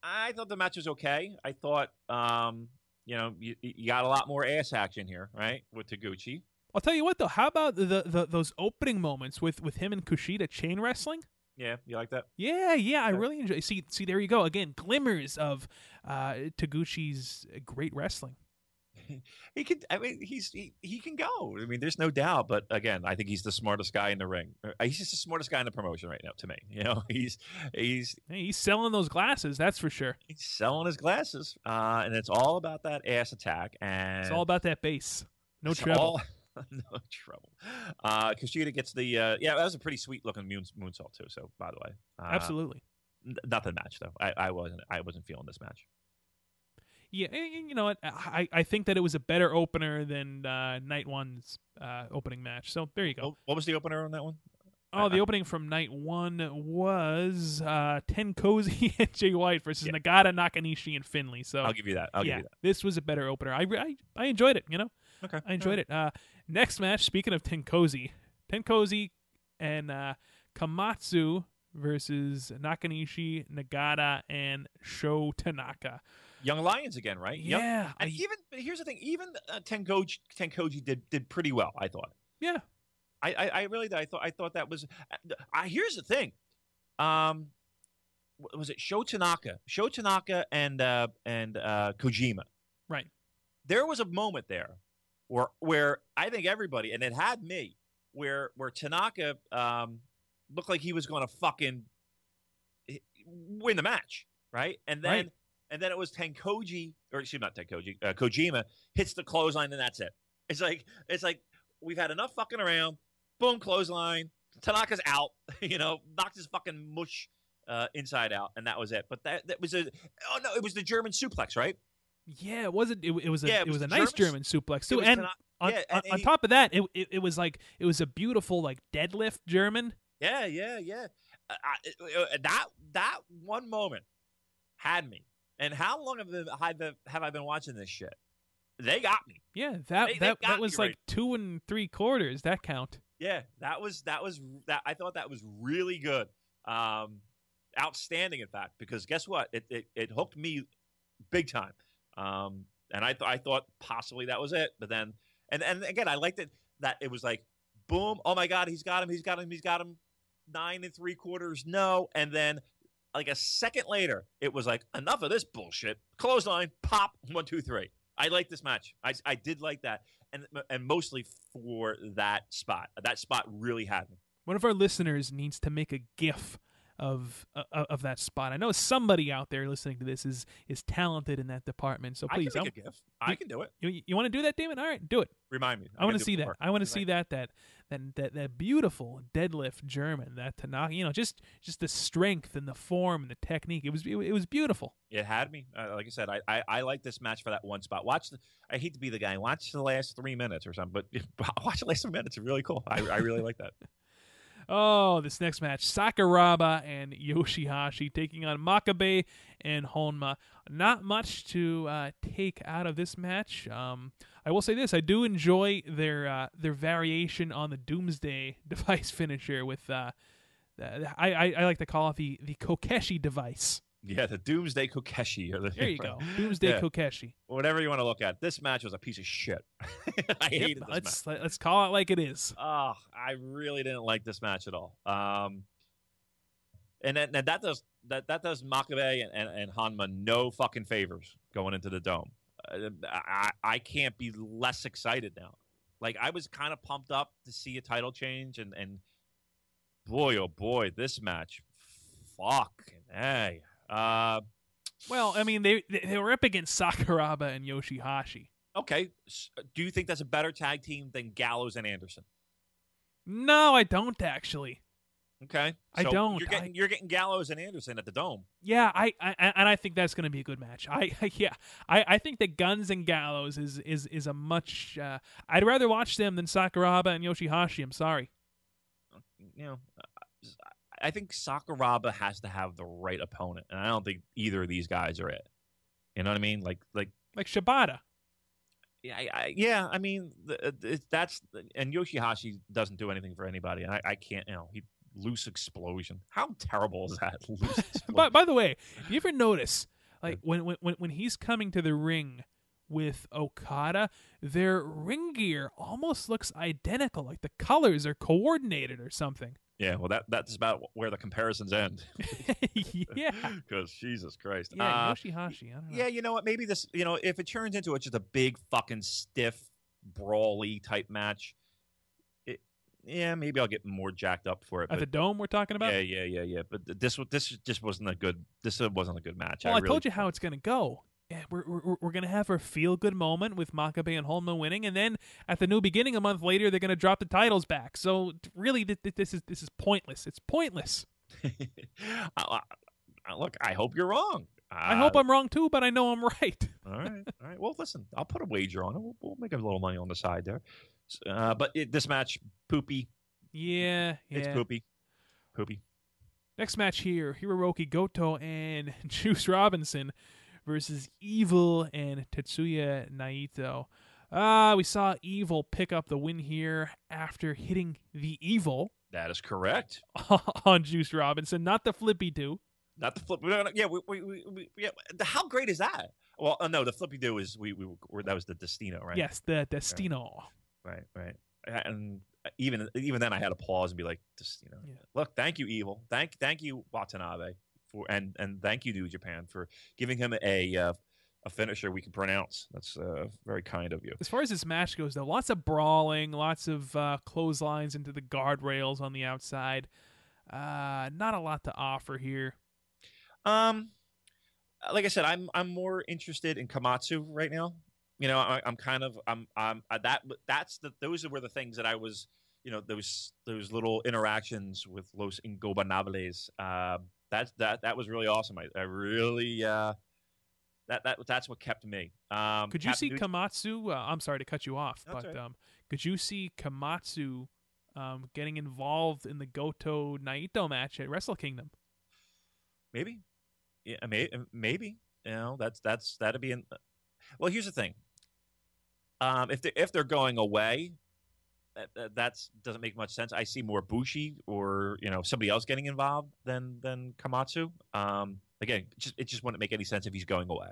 I thought the match was okay. I thought, um, you know, you, you got a lot more ass action here, right, with Taguchi. I'll tell you what though. How about the, the those opening moments with with him and Kushida chain wrestling? Yeah, you like that? Yeah, yeah, I Yeah. really enjoy. See, see, there you go again. Glimmers of uh, Taguchi's great wrestling. He can. I mean, he's he, he can go. I mean, there's no doubt. But again, I think he's the smartest guy in the ring. Uh, He's just the smartest guy in the promotion right now. To me, you know, he's he's Hey, he's selling those glasses, that's for sure. he's selling his glasses, uh, and it's all about that ass attack. And It's all about that base. No trouble. no trouble. Uh, Kushida gets the uh, yeah. That was a pretty sweet looking moon, moonsault too. So by the way, uh, Absolutely. n- nothing match though. I, I wasn't I wasn't feeling this match. Yeah, and- you know what? I, I think that it was a better opener than uh, night one's uh, opening match. So there you go. What, was the opener on that one? Oh, the opening from night one was uh, Ten Cozy and Jay White versus Yeah. Nagata, Nakanishi, and Finlay. So I'll give you that. I'll yeah, give you this was a better opener. I, I I enjoyed it. You know, that. Okay, I enjoyed it. Uh, next match. Speaking of Ten Cozy, Ten Cozy and uh, Komatsu versus Nakanishi, Nagata, and Sho Tanaka. Young Lions again, right? Yeah, And I- even here's the thing. Even uh, Tenkoji Tenkoji did did pretty well. I thought. yeah. I, I, I really. I thought I thought that was. I here's the thing. Um, was it Sho Tanaka? Sho Tanaka and uh, and uh, Kojima. Right. There was a moment there where where I think everybody and it had me where where Tanaka um, looked like he was going to fucking win the match, right? And then Right. and then it was Tenkoji or excuse me, not Tenkoji, uh, Kojima hits the clothesline and that's it. It's like it's like we've had enough fucking around. Boom, clothesline. Tanaka's out. You know, knocked his fucking mush uh, inside out, and that was it. But that that was a oh no, it was the German suplex, right? Yeah, it wasn't. It, it was a Yeah, it, it was, was a nice Germans- German suplex too, and Tanaka- on, yeah, and on he- top of that, it, it it was like it was a beautiful like deadlift German. Yeah, yeah, yeah. Uh, I, uh, that that one moment had me. And how long have, I been, have I been watching this shit? They got me. Yeah, that They- they that got that was like right. two and three quarters. That count. Yeah, that was that was that. I thought that was really good, um, outstanding. In fact, because guess what? It it, it hooked me big time, um, and I th- I thought possibly that was it. But then, and and again, I liked it that it was like, boom! Oh my God, he's got him! He's got him! He's got him! Nine and three quarters, no, and then like a second later, it was like enough of this bullshit. Clothesline, pop, one, two, three. I like this match. I, I did like that, and and mostly for that spot. That spot really had me. One of our listeners needs to make a GIF of uh, of that spot. I know somebody out there listening to this is is talented in that department. So please, I can gif. I can do it. you, you want to do that, Damon? All right, do it. Remind me. I want to see that. before. I want to see that that that that that beautiful deadlift German that Tanaka. You know, just just the strength and the form and the technique. It was it, was beautiful. It had me. Uh, like I said, I, I I like this match for that one spot. Watch. The, I hate to be the guy. Watch the last three minutes or something, but watch the last three minutes. It's really cool. I I really like that. Oh, this next match Sakuraba and Yoshihashi taking on Makabe and Honma. Not much to uh, take out of this match. Um, I will say this: I do enjoy their uh, their variation on the Doomsday device finisher. With uh, I, I I like to call it the the Kokeshi device. Yeah, the Doomsday Kokeshi. Or the, There you go, Doomsday Yeah. Kokeshi. Whatever you want to look at. This match was a piece of shit. I Yep, hated this let's let, let's call it like it is. Oh, I really didn't like this match at all. Um, and then, and that does that that does Makabe and, and, and Honma no fucking favors going into the dome. Uh, I I can't be less excited now. Like I was kind of pumped up to see a title change, and and boy oh boy, this match, fuck, hey. Uh, Well, I mean, they they, were up against Sakuraba and Yoshihashi. okay, do you think that's a better tag team than Gallows and Anderson? No, I don't actually. Okay, I So don't. You're getting, you're getting Gallows and Anderson at the dome. Yeah, I, I and I think that's going to be a good match. I yeah, I, I think that Guns and Gallows is is is a much. Uh, I'd rather watch them than Sakuraba and Yoshihashi. I'm sorry. you know, I think Sakuraba has to have the right opponent, and I don't think either of these guys are it. You know what I mean? Like, like, Like Shibata. yeah, I, I, yeah. I mean, it, uh, that's and Yoshihashi doesn't do anything for anybody, and I, I can't. You know, he loose explosion. How terrible is that? Loose. By by the way, do you ever notice like when when when when he's coming to the ring with Okada, their ring gear almost looks identical. Like the colors are coordinated or something. Yeah, well, that that's about where the comparisons end. yeah. Because Jesus Christ. Yeah, Uh, Yoshihashi. I don't know. Yeah, you know what? Maybe this, you know, if it turns into a, just a big fucking stiff, brawly type match, it, yeah, maybe I'll get more jacked up for it. At But the dome, we're talking about. yeah, yeah, yeah, yeah. But this, this just wasn't a good. This wasn't a good match. Well, I, really, told you how it's going to go. Yeah, we're we're, we're going to have our feel good moment with Makabe and Honma winning, and then at the new beginning, a month later, they're going to drop the titles back. So really, th- th- this is this is pointless. It's pointless. I- I- look, I hope you're wrong. I hope I'm wrong too, but I know I'm right. All right, all right. Well, listen, I'll put a wager on it. We'll, we'll make a little money on the side there. Uh, but it, this match, poopy. yeah, yeah. It's poopy, poopy. Next match here: Hiroki Goto and Juice Robinson versus Evil and Tetsuya Naito. Ah, we saw Evil pick up the win here after hitting the Evil That is correct. on Juice Robinson, not the Flippy Do. Not the flip. no, no, Yeah, we, we, we, yeah. How great is that? Well, uh, no, the flippy do is we, we were, that was the Destino, right? Yes, the Destino. right, right. And even even then, I had to pause and be like, Destino. Yeah. Look, thank you, Evil. Thank thank you, Watanabe, for and and thank you, New Japan, for giving him a uh, a finisher we can pronounce. That's uh, very kind of you. As far as this match goes, though, lots of brawling, lots of uh, clotheslines into the guardrails on the outside. Uh, not a lot to offer here. Um, like I said, I'm I'm more interested in Komatsu right now. You know, I, I'm kind of I'm I'm uh, that that's the those were the things that I was you know those those little interactions with Los Ingobernables. Uh, that's that that was really awesome. I, I really uh, that that that's what kept me. Um, Could you see Nuke- Komatsu? Uh, I'm sorry to cut you off, That's but all right. um, could you see Komatsu um, getting involved in the Goto Naito match at Wrestle Kingdom? Maybe, yeah, may, maybe. You know, that's that's that'd be. in. well, here's the thing. Um, if they if they're going away, that, that that's doesn't make much sense. I see more Bushi or you know somebody else getting involved than than Komatsu. Um, again, it just it just wouldn't make any sense if he's going away.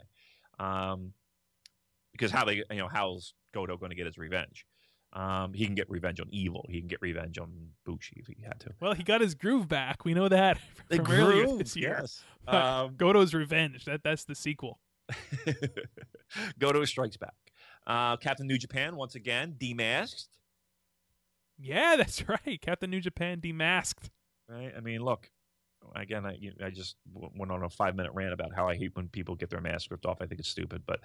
Um, because how they you know how's Goto going to get his revenge? Um, he can get revenge on Evil. He can get revenge on Bushi if he had to. Well, he got his groove back. We know that from earlier this year. yes. Um, Goto's Revenge. That that's the sequel. Goto strikes back. Uh, Captain New Japan once again demasked. Yeah, that's right. Captain New Japan demasked. Right? I mean, look. Again, I, you- I just w- went on a five minute rant about how I hate when people get their mask ripped off. I think it's stupid, but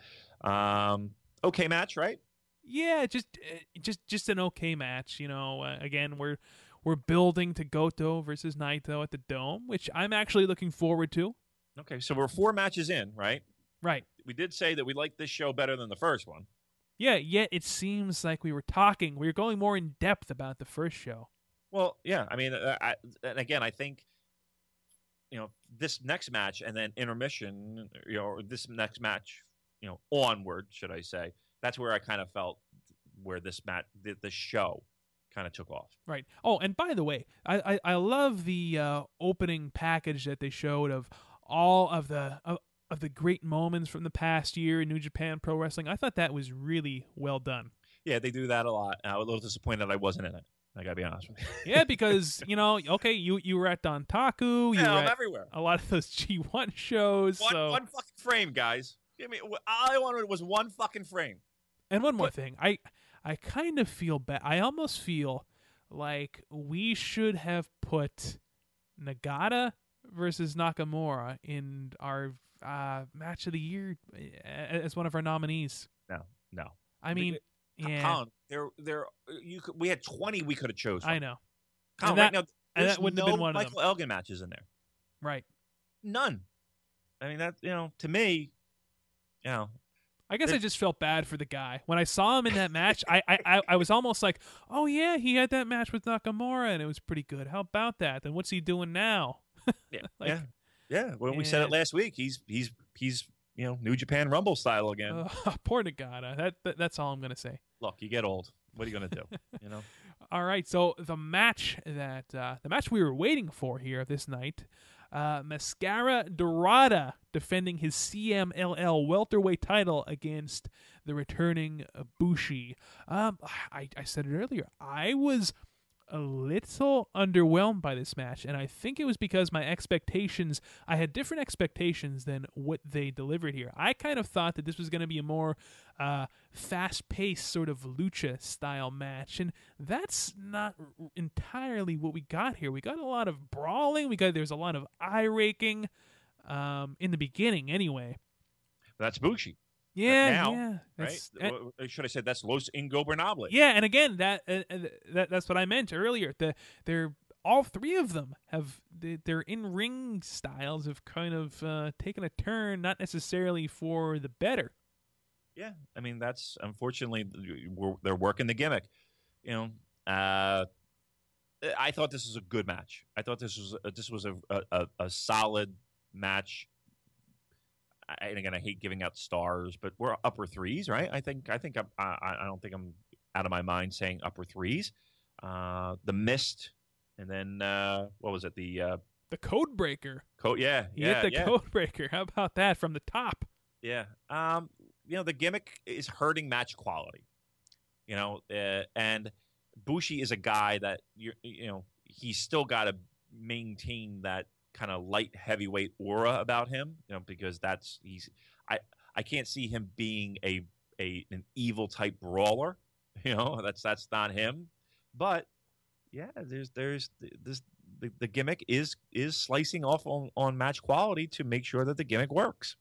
um, okay match, right? Yeah, just uh, just just an okay match. You know, uh, again, we're we're building to Goto versus Naito at the Dome, which I'm actually looking forward to. Okay, so we're four matches in, right? Right. We did say that we like this show better than the first one. Yeah, yet it seems like we were talking, we were going more in depth about the first show. Well, yeah. I mean, uh, I, and again, I think you know this next match and then intermission, you know, this next match, you know, onward, should I say? That's where I kind of felt where this the, the show, kind of took off. Right. Oh, and by the way, I I, I love the uh, opening package that they showed of all of the of, of the great moments from the past year in New Japan Pro Wrestling. I thought that was really well done. Yeah, they do that a lot. I was a little disappointed that I wasn't in it. I gotta be honest with you. Yeah, because you know, okay, you you were at Dontaku, you yeah, I'm everywhere. a lot of those G1 shows. One, so one fucking frame, guys. Give me. All I wanted was one fucking frame. And one more But- thing, I I kind of feel bad. I almost feel like we should have put Nagata versus Nakamura in our uh, match of the year uh, as one of our nominees. No, no. I mean, yeah, Colin, there, there. You could, we had twenty we could have chosen. I know, Colin, And right that- now, and that wouldn't no have been one of Michael Elgin matches in there. right? None. I mean that you know to me, you know, I guess I just felt bad for the guy when I saw him in that match. I, I, I, I was almost like, oh yeah, he had that match with Nakamura and it was pretty good. How about that? Then what's he doing now? yeah, Like- yeah, yeah. When we said it last week, he's he's he's you know New Japan Rumble style again. Uh, poor Nagata. That, that that's all I'm gonna say. Look, you get old. What are you gonna do? you know. All right, so the match that uh, the match we were waiting for here this night, uh, Mascara Dorada defending his CMLL welterweight title against the returning Bushi. Um, I, I said it earlier. I was a little underwhelmed by this match, and I think it was because my expectations. I had different expectations than what they delivered here. I kind of thought that this was going to be a more uh, fast-paced sort of lucha style match, and that's not r- entirely what we got here. We got a lot of brawling. We got there's a lot of eye raking um, in the beginning, anyway. That's Bushi, Yeah, now, yeah, right? and- Or- or should I say that's Los Ingobernables? yeah, and again, that, uh, uh, that that's what I meant earlier. The they're all three of them have their in ring styles have kind of uh, taken a turn, not necessarily for the better. Yeah, I mean that's unfortunately they're working the gimmick. You know, uh, I thought this was a good match. I thought this was a, this was a, a a solid match. I, and again, I hate giving out stars, but we're upper threes, right? I think I think I'm, I I don't think I'm out of my mind saying upper threes. Uh, the mist, and then uh, what was it? The uh, The code breaker, coat. Yeah, he yeah, hit the yeah. code breaker. How about that from the top? Yeah. Um, you know, the gimmick is hurting match quality. You know, uh, and Bushi is a guy that you you know he's still got to maintain that kind of light heavyweight aura about him. You know, because that's he's I I can't see him being a a an evil type brawler. You know, that's that's not him. But yeah, there's there's this the, the gimmick is is slicing off on, on match quality to make sure that the gimmick works.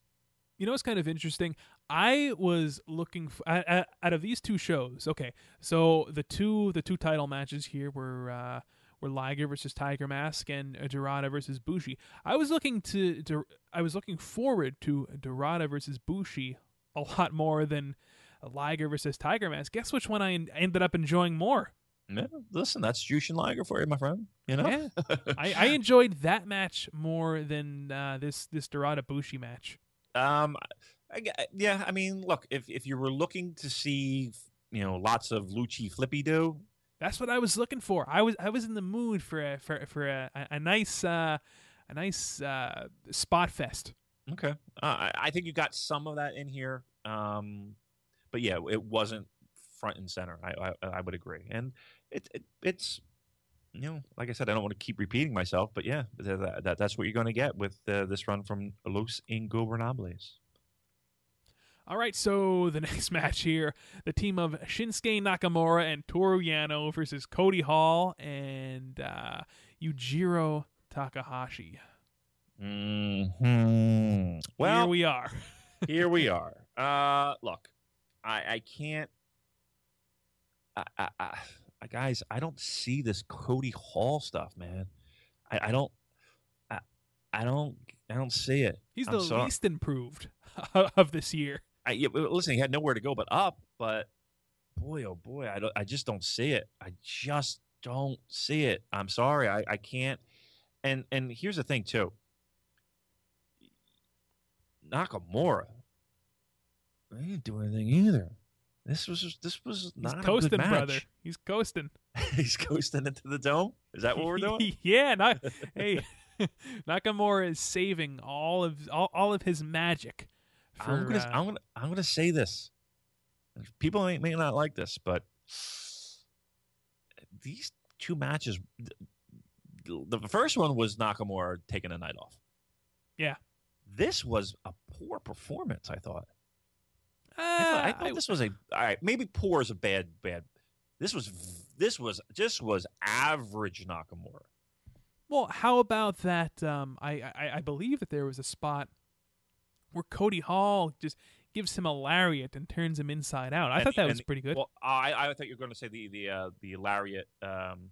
You know it's kind of interesting? I was looking f at, at- out of these two shows. Okay, so the two the two title matches here were uh, were Liger versus Tiger Mask and uh, Dorada versus Bushi. I was looking to, to I was looking forward to Dorada versus Bushi a lot more than Liger versus Tiger Mask. Guess which one I en- ended up enjoying more? Yeah, listen, that's Jushin Liger for you, my friend. You know, Yeah, I, I enjoyed that match more than uh, this this Dorada Bushi match. um, I, yeah. I mean, look, if if you were looking to see, you know, lots of Lucci Flippy do, That's what I was looking for. I was I was in the mood for a for for a, a, nice uh, a nice uh, spot fest. okay, uh, I, I think you got some of that in here. Um, but yeah, it wasn't front and center. I I, I would agree, and it, it it's. You know, like I said, I don't want to keep repeating myself, but yeah, that, that, that's what you're going to get with uh, this run from Los Ingobernables. All right, so the next match here, the team of Shinsuke Nakamura and Toru Yano versus Cody Hall and uh, Yujiro Takahashi. hmm Well, here we are. here we are. Uh, look, I, I can't. I, I, I, guys, I don't see this Cody Hall stuff, man. I, I don't. I, I don't. I don't see it. He's I'm the sorry. least improved of this year. I, listen, he had nowhere to go but up. But boy, oh boy, I don't. I just don't see it. I just don't see it. I'm sorry, I, I can't. And and here's the thing too. Nakamura, he didn't do anything either. This was this was He's not a coasting, good match. brother. He's coasting. He's coasting into the dome. Is that what we're doing? yeah, not hey. Nakamura is saving all of all, all of his magic. For, I'm gonna uh, I'm gonna I'm gonna say this. People may, may not like this, but these two matches. The the first one was Nakamura taking a night off. Yeah. This was a poor performance. I thought. I uh, thought, I thought I- this was a all right. Maybe poor is a bad bad. This was this was just was average Nakamura. Well, how about that? Um, I, I I believe that there was a spot where Cody Hall just gives him a lariat and turns him inside out. I And thought the- that was the- pretty good. Well, I I thought you were going to say the the uh, the lariat. Um,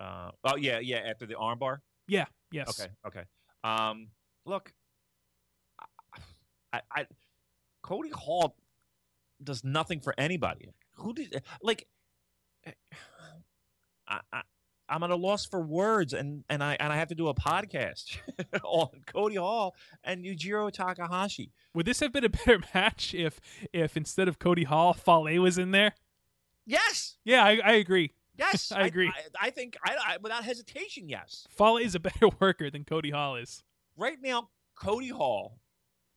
uh, oh yeah, yeah. After the armbar. yeah. Yes. Okay. Okay. Um, look, I, I, Cody Hall does nothing for anybody. Who did like? I, I I'm at a loss for words, and and I and I have to do a podcast on Cody Hall and Yujiro Takahashi. Would this have been a better match if if instead of Cody Hall, Fale was in there? Yes, Yeah, I, I agree. yes, I agree. I, I think I, I without hesitation, yes. Fale is a better worker than Cody Hall is. right now, Cody Hall,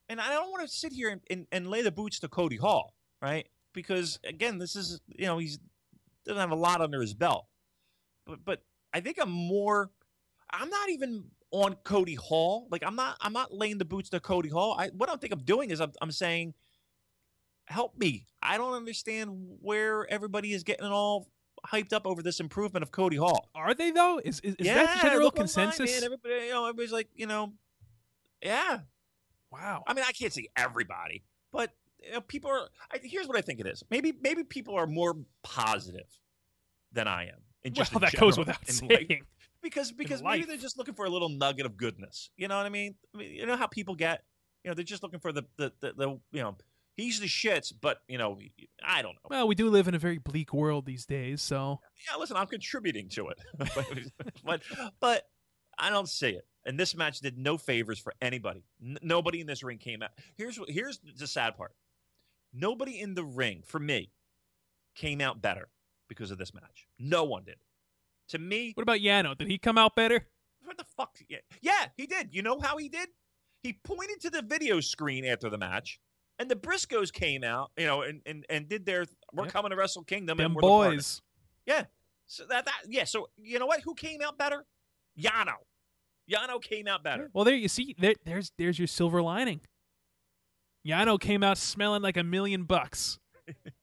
and I don't want to sit here and, and, and lay the boots to Cody Hall, right? Because again, this is you know he's doesn't have a lot under his belt, but but I think I'm more. I'm not even on Cody Hall. Like I'm not I'm not laying the boots to Cody Hall. I what I think I'm doing is I'm I'm saying, help me. I don't understand where everybody is getting all hyped up over this improvement of Cody Hall. Are they though? Is is, is yeah, that the general online, consensus? man. Everybody, you know, everybody's like, you know, yeah. wow. I mean, I can't say everybody, but you know, people are. I, here's what I think it is. Maybe maybe people are more positive than I am. In just well, that goes general, without saying. life. because because maybe they're just looking for a little nugget of goodness. You know what I mean? I mean you know how people get. You know, they're just looking for the the, the, the you know. He's the shits, but you know, I don't know. Well, we do live in a very bleak world these days, so yeah, listen, I'm contributing to it, but but I don't see it. And this match did no favors for anybody. N- nobody in this ring came out. Here's what- here's the sad part. Nobody in the ring for me came out better because of this match. No one did. To me, what about Yano? Did he come out better? what the fuck? Yeah, yeah, he did. You know how he did? He pointed to the video screen after the match, and the Briscoes came out, you know, and and, and did their "We're Yep. coming to Wrestle Kingdom." Them and we're the boys. Yeah. So that that yeah. So you know what? Who came out better? Yano. Yano came out Yeah, better. Well, there you see. There, there's there's your silver lining. Yano came out smelling like a million bucks.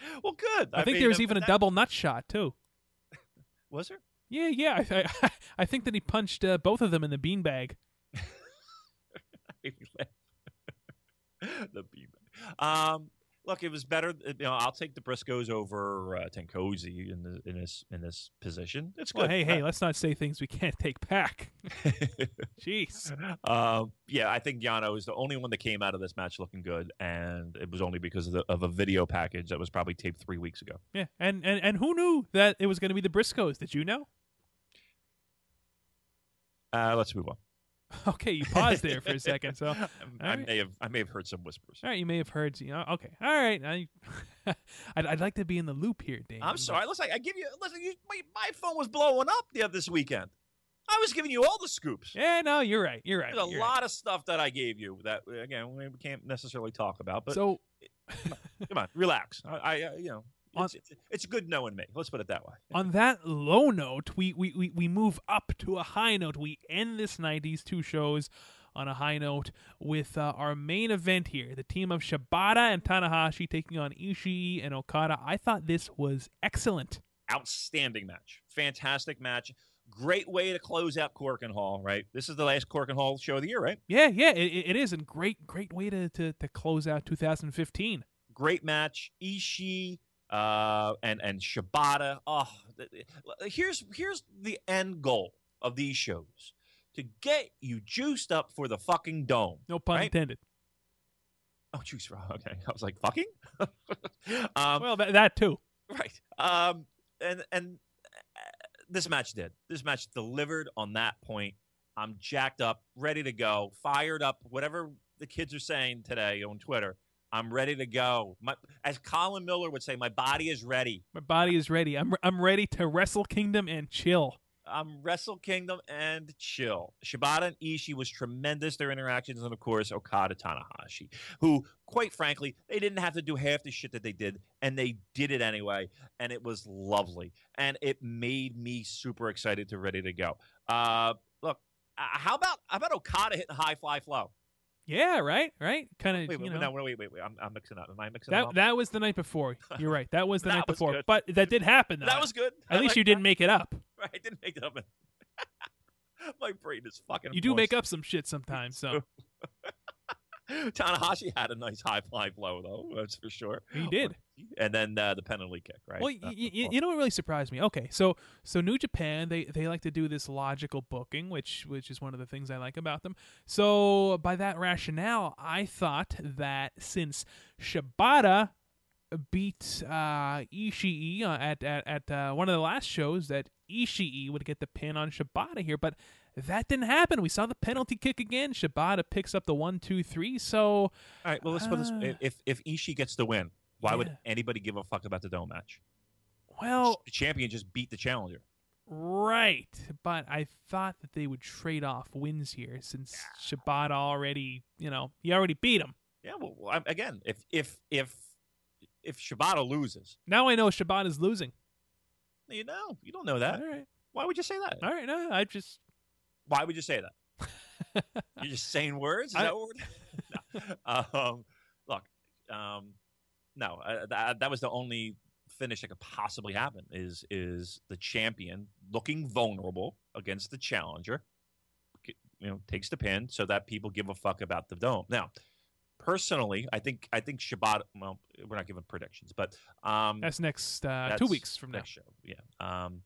Well, good. I, think mean, there was even a double nut shot too. Was there? Yeah, yeah. I I, I think that he punched uh, both of them in the beanbag. the beat. Um, look, it was better. You know, I'll take the Briscoes over uh, Tenkozy in the, in this in this position. It's Well, good. hey, hey, let's not say things we can't take back. Jeez. um, yeah, I think Yano is the only one that came out of this match looking good, and it was only because of, the, of a video package that was probably taped three weeks ago. Yeah, and and and who knew that it was going to be the Briscoes? Did you know? Uh, let's move on. Okay, you paused there for a second. So, all I right. may have I may have heard some whispers. right, you may have heard. You know, okay, all right. I, I'd, I'd like to be in the loop here, Dave. I'm sorry. Listen, I give you. Listen, you, my, my phone was blowing up the other this weekend. I was giving you all the scoops. Yeah, no, you're right. You're right. There's a lot of stuff that I gave you that again we can't necessarily talk about. But So, come on, relax. I, I you know, On- it's, it's, it's good knowing me. Let's put it that way. on that low note, we, we, we, we move up to a high note. We end this night, these two shows, on a high note with uh, our main event here the team of Shibata and Tanahashi taking on Ishii and Okada. I thought this was excellent. Outstanding match, fantastic match. Great way to close out Korakuen Hall. Right, this is the last Korakuen Hall show of the year. Right, Yeah, yeah, it, it is. And great, great way to, to, to close out 2015. great match. Ishii uh, and and Shibata. Oh, here's here's the end goal of these shows to get you juiced up for the fucking dome. No pun Right? intended. Oh, juice. Raw. Okay, I was like fucking. um, Well, that, that too. right. Um, and and uh, this match did. This match delivered on that point. I'm jacked up, ready to go, fired up. Whatever the kids are saying today on Twitter, I'm ready to go. My, as Colin Miller would say, my body is ready. My body is ready. I'm I'm ready to wrestle Kingdom and chill. I'm Wrestle Kingdom and chill. Shibata and Ishii was tremendous. Their interactions, and of course Okada Tanahashi, who, quite frankly, they didn't have to do half the shit that they did, and they did it anyway, and it was lovely, and it made me super excited to ready to go. Uh, look, uh, how about how about Okada hitting high fly flow? Yeah, right, right. Kind of, Wait, you wait, know. no, wait, wait, wait. I'm, I'm mixing up. Am I mixing That up? that was the night before. You're right. That was the That night was before. good. But that did happen though. that was good. I At least like you that. didn't make it up. I didn't make it up. My brain is fucking. You do make up some shit sometimes. So Tanahashi had a nice high fly flow, though. That's for sure. he did. And then uh, the penalty kick, right? Well, y- y- you know what really surprised me? Okay, so so New Japan they they like to do this logical booking, which which is one of the things I like about them. So by that rationale, I thought that since Shibata beat uh, Ishii uh, at at at uh, one of the last shows, that Ishii would get the pin on Shibata here, but. That didn't happen. We saw the penalty kick again. Shibata picks up the one, two, three. So All right. Well, let's put this. Ah. If if Ishii gets the win, why would anybody give a fuck about the dome match? well, the champion just beat the challenger. Right, but I thought that they would trade off wins here since Shibata already, you know, he already beat him. Yeah. Well, well, again, if if if if Shibata loses, Now I know Shibata's losing. you know, you don't know that. All right, Why would you say that? all right. No, I just Why would you say that? You're just saying words. Is I- that what we're... no. um, look, um, no, uh, that, that was the only finish that could possibly happen. Is is the champion looking vulnerable against the challenger? You know, takes the pin so that people give a fuck about the dome. Now, personally, I think I think Shibata. Well, we're not giving predictions, but um, that's next uh, two weeks from now. next show. Yeah. Um,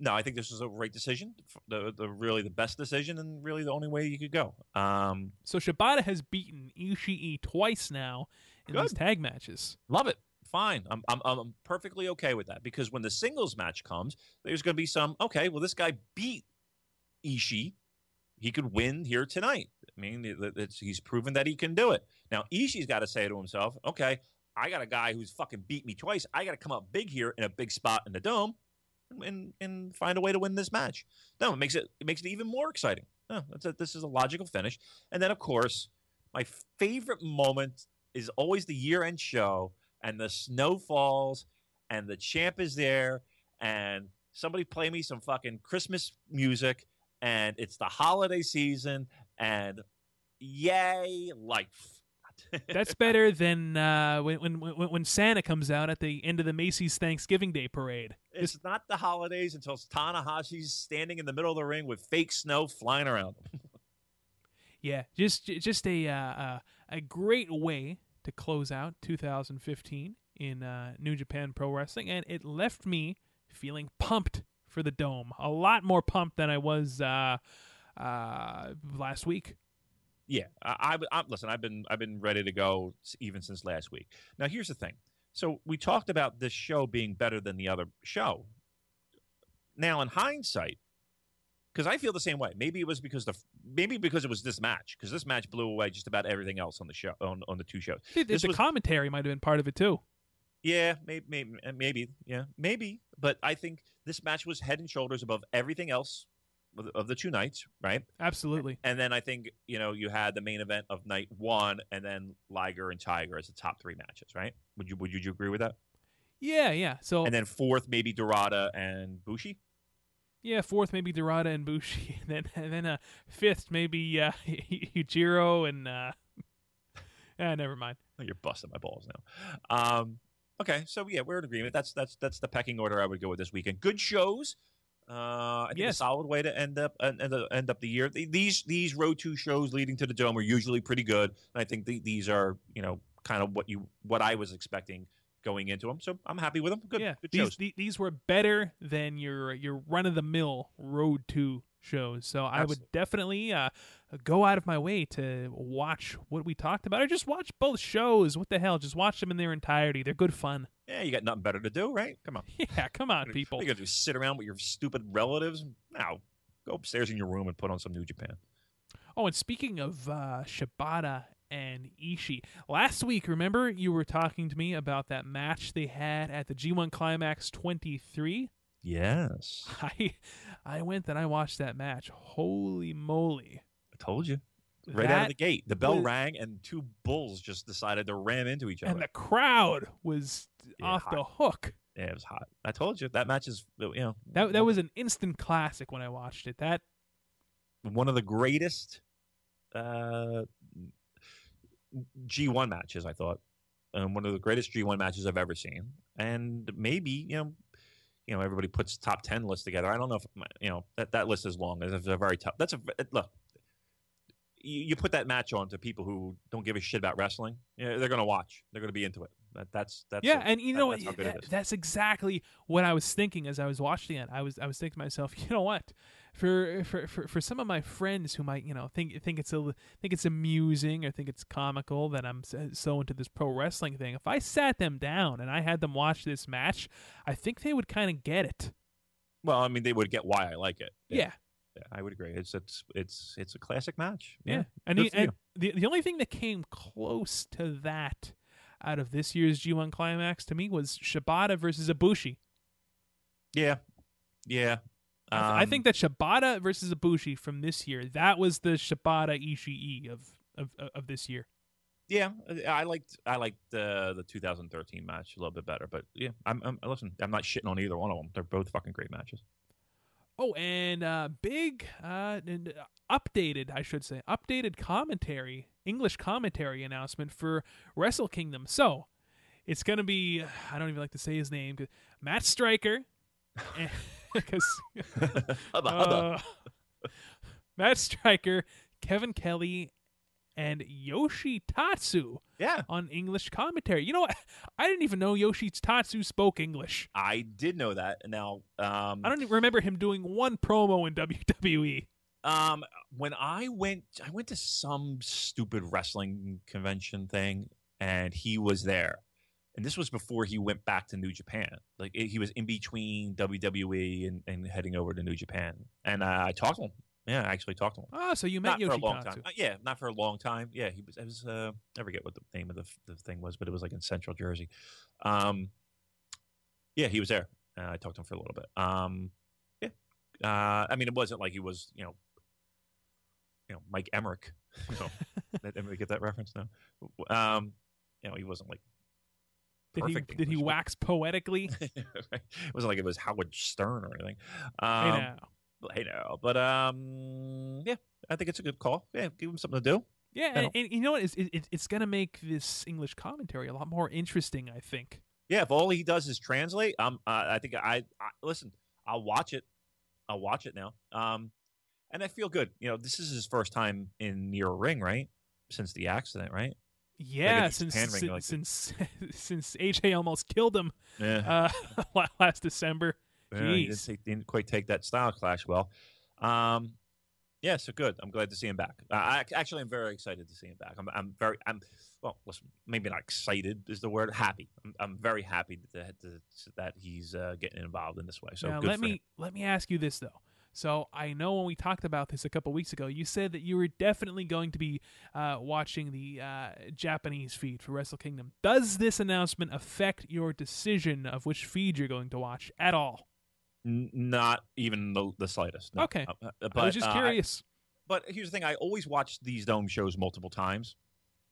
no, I think this was a right decision. The, the really the best decision, and really the only way you could go. Um, So Shibata has beaten Ishii twice now in these tag matches. love it. Fine. I'm, I'm I'm perfectly okay with that because when the singles match comes, there's going to be some. Okay, well, this guy beat Ishii. He could win here tonight. I mean, it's, he's proven that he can do it. Now Ishii's got to say to himself, okay, I got a guy who's fucking beat me twice. I got to come up big here in a big spot in the dome, and and find a way to win this match. No, it makes it it makes it even more exciting. No, that's a, this is a logical finish. And then of course, my favorite moment is always the year end show, and the snow falls, and the champ is there, and somebody play me some fucking Christmas music, and it's the holiday season, and yay life. That's better than uh, when, when when Santa comes out at the end of the Macy's Thanksgiving Day parade. It's not the holidays until Tanahashi's standing in the middle of the ring with fake snow flying around. Yeah, just just a uh, uh, a great way to close out 2015 in uh, New Japan Pro Wrestling, and it left me feeling pumped for the Dome. A lot more pumped than I was uh, uh, last week. Yeah, I, I, I listen. I've been I've been ready to go even since last week. Now here's the thing. So we talked about this show being better than the other show. Now in hindsight, because I feel the same way. Maybe it was because the maybe because it was this match because this match blew away just about everything else on the show on, on the two shows. The, This the was- commentary might have been part of it too. Yeah, maybe, maybe, maybe, yeah, maybe. But I think this match was head and shoulders above everything else of the, two nights, right? Absolutely. And then I think you know you had the main event of night one, and then Liger and Tiger as the top three matches, right? Would you would you agree with that? Yeah, yeah. So And then fourth, maybe Dorada and Bushi. yeah, fourth maybe Dorada and Bushi, and then and then uh, fifth maybe uh, Yujiro and uh, ah, never mind. Oh, you're busting my balls now. Um, okay, so yeah, we're in agreement. That's that's that's the pecking order I would go with this weekend. Good shows. Uh, I think Yes. a solid way to end up end, end end up the year. Th- These these road two shows leading to the dome are usually pretty good, and I think the, these are you know kind of what you what I was expecting going into them. So I'm happy with them. Good, yeah, good these shows. the- these were better than your your run of the mill road to shows. So I would definitely uh, go out of my way to watch what we talked about, or just watch both shows. What the hell? Just watch them in their entirety. They're good fun. Yeah, you got nothing better to do, right? Come on. Yeah, come on, people. You got to? Sit around with your stupid relatives? No. Go upstairs in your room and put on some New Japan. Oh, and speaking of uh, Shibata and Ishii, last week, remember you were talking to me about that match they had at the G1 Climax 23? Yes. I I went and I watched that match. Holy moly. I told you. Right out of the gate. The bell was- rang and two bulls just decided to ram into each other. And the crowd was Yeah, off the hook. yeah, it was hot. I told you that match is you know That that was an instant classic when I watched it. That one of the greatest uh, G1 matches, I thought. Um, one of the greatest G1 matches I've ever seen. And maybe, you know, you know, everybody puts top 10 lists together. I don't know if, you know, that, that list is long. It's a very tough. That's a, look, you, you put that match on to people who don't give a shit about wrestling. Yeah, they're going to watch. They're going to be into it. That, that's, that's, yeah, it. and you That- know what? that's how good it that- is. exactly what I was thinking as I was watching it. I was I was thinking to myself, you know what? For for for, for some of my friends who might you know think think it's a think it's amusing or think it's comical that I'm so, into this pro wrestling thing. If I sat them down and I had them watch this match, I think they would kind of get it. Well, I mean, they would get why I like it. Yeah, Yeah, I would agree. It's it's it's it's a classic match. yeah. And, the, and the the only thing that came close to that out of this year's G1 Climax to me was Shibata versus Ibushi. Yeah, yeah. I, th- I Um, think that Shibata versus Ibushi from this year, that was the Shibata Ishii of of of this year. Yeah, I liked I liked the the 2013 match a little bit better, but yeah, I'm, I'm listen. I'm not shitting on either one of them. They're both fucking great matches. Oh, and uh, big uh, and, uh, updated, I should say, updated commentary, English commentary announcement for Wrestle Kingdom. So it's gonna be I don't even like to say his name, Matt Striker, because. Uh, Matt Striker, Kevin Kelly, and Yoshi Tatsu yeah, on English commentary. You know what? I didn't even know Yoshi Tatsu spoke English. I did know that. Now, um, I don't even remember him doing one promo in. WWE. Um, when I went, I went to some stupid wrestling convention thing, and he was there. And this was before he went back to New Japan. Like he was in between WWE and, and heading over to New Japan. And uh, I talked to him. Yeah, I actually talked to him. Oh, so you met not Yoshi for a long Tatsu. time. Uh, yeah, not for a long time. Yeah, he was. I was. Uh, I forget what the name of the, the thing was, but it was like in Central Jersey. Um, yeah, he was there. Uh, I talked to him for a little bit. Um, yeah. Uh, I mean, it wasn't like he was, you know, you know, Mike Emmerich. You know, did anybody get that reference? now? Um, you know, he wasn't like. Did he perfect did he wax poetically? it wasn't like it was Howard Stern or anything. Um, I know. I know, but um, yeah, I think it's a good call. Yeah, give him something to do. Yeah, and, and you know what? It's, it, it's going to make this English commentary a lot more interesting, I think. Yeah, if all he does is translate, um, uh, I think I, I listen. I'll watch it. I'll watch it now. Um, and I feel good. You know, this is his first time in near a ring, right? Since the accident, right? Yeah, a since ring, since, like- since since AJ almost killed him Yeah. uh, last December. Yeah, he didn't, take, didn't quite take that style clash well. Um, yeah, so good. I'm glad to see him back. Uh, I actually, I'm very excited to see him back. I'm, I'm very, I'm well. Listen, maybe not excited is the word. Happy. I'm, I'm very happy that that, that he's uh, getting involved in this way. So now good let me him. let me ask you this though. So I know when we talked about this a couple weeks ago, you said that you were definitely going to be uh, watching the uh, Japanese feed for Wrestle Kingdom. Does this announcement affect your decision of which feed you're going to watch at all? N- not even the, the slightest. no. Okay. Uh, uh, I was just uh, I- curious. but here's the thing: I always watch these dome shows multiple times.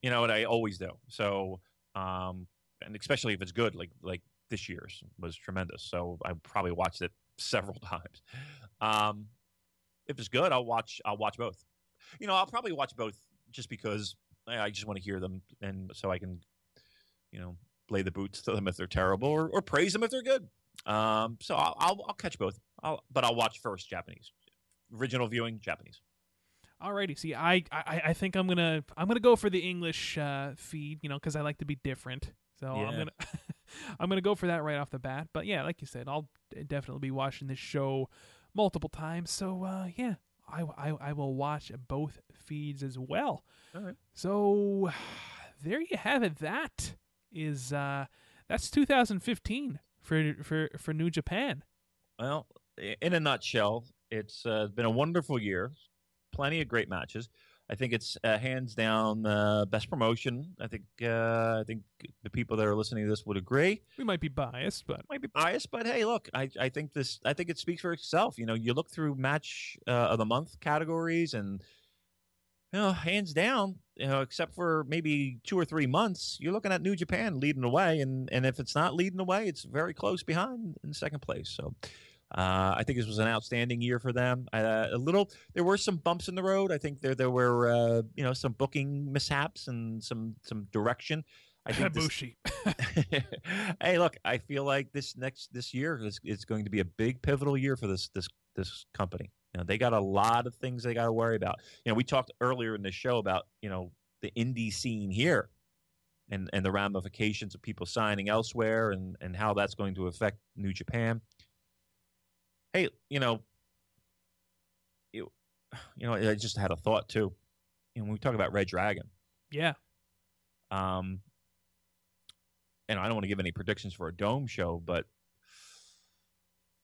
You know, and I always do. So, um, and especially if it's good, like like this year's was tremendous. So I probably watched it several times. Um, if it's good, I'll watch. I'll watch both. You know, I'll probably watch both just because I just want to hear them, and so I can, you know, lay the boots to them if they're terrible, or, or praise them if they're good. Um, so I'll, I'll I'll catch both. I'll, but I'll watch first Japanese, original viewing Japanese. Alrighty, see, I, I I think I'm gonna I'm gonna go for the English uh, feed, you know, because I like to be different. So I'm gonna I'm gonna go for that right off the bat. But yeah, like you said, I'll definitely be watching this show multiple times. So uh, yeah, I, I I will watch both feeds as well. All right. So there you have it. That is uh, that's 2015 for for for New Japan. Well, in a nutshell, it's uh, been a wonderful year. Plenty of great matches. I think it's uh, hands down uh, best promotion. I think uh, I think the people that are listening to this would agree. We might be biased, but Might be biased, but hey, look, I, I think this I think it speaks for itself. You know, you look through match uh, of the month categories, and you know, hands down, you know, except for maybe two or three months, you're looking at New Japan leading the way, and and if it's not leading the way, it's very close behind in second place. So. Uh, I think this was an outstanding year for them. Uh, a little, there were some bumps in the road. I think there there were uh, you know some booking mishaps and some some direction. I think this, hey, look, I feel like this next this year is, is going to be a big pivotal year for this this this company. You know, they got a lot of things they got to worry about. You know, we talked earlier in the show about you know the indie scene here, and and the ramifications of people signing elsewhere, and and how that's going to affect New Japan. Hey, you know, you, you know, I just had a thought too. You know, when we talk about Red Dragon, yeah, um, and I don't want to give any predictions for a dome show, but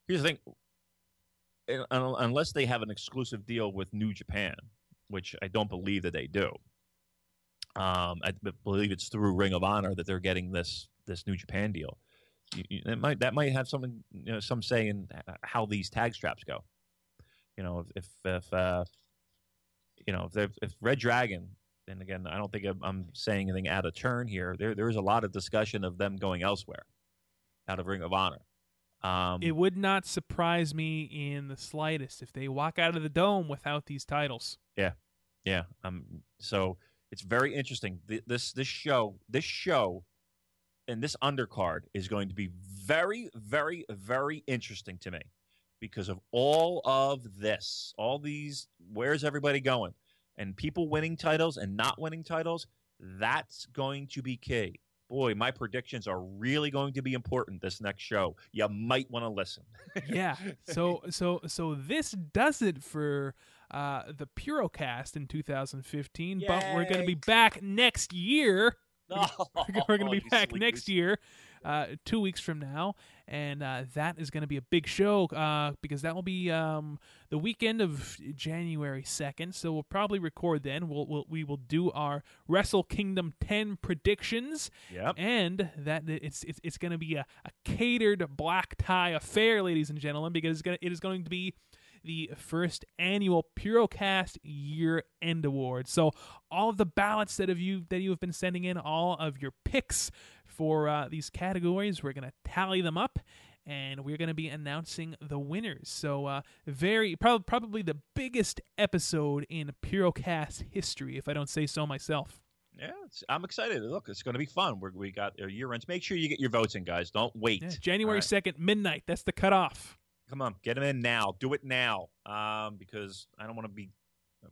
here's the thing: Un- un- unless they have an exclusive deal with New Japan, which I don't believe that they do, um, I believe it's through Ring of Honor that they're getting this this New Japan deal. You, you, might that might have something, you know, some say in how these tag straps go. You know, if if, if uh, you know if if Red Dragon and again, I don't think I'm, I'm saying anything out of turn here. There, there is a lot of discussion of them going elsewhere, out of Ring of Honor. Um, it would not surprise me in the slightest if they walk out of the dome without these titles. Yeah, yeah. Um. So it's very interesting. Th- This, this show, this show, and this undercard is going to be very, very, very interesting to me because of all of this, all these. Where's everybody going? And people winning titles and not winning titles. That's going to be key. Boy, my predictions are really going to be important this next show. You might want to listen. yeah. So so so this does it for uh, the Purocast in 2015. But we're going to be back next year. No, we're going to be you back next year, uh, two weeks from now, and uh, that is going to be a big show uh, because that will be um, the weekend of January second. So we'll probably record then. We'll, we'll we will do our Wrestle Kingdom 10 predictions Yep. and that it's it's, it's going to be a, a catered black tie affair, ladies and gentlemen, because it's gonna, it is going to be the first annual Purocast Year End Award. So all of the ballots that have you that you have been sending in, all of your picks for uh, these categories, we're going to tally them up. And we're going to be announcing the winners. So, uh, very prob- probably the biggest episode in Purocast history, if I don't say so myself. Yeah, it's, I'm excited. Look, it's going to be fun. We're, we got our year ends. Make sure you get your votes in, guys. Don't wait. Yeah, January right? second, midnight. That's the cutoff. Come on, get him in now. Do it now, um, because I don't want to be.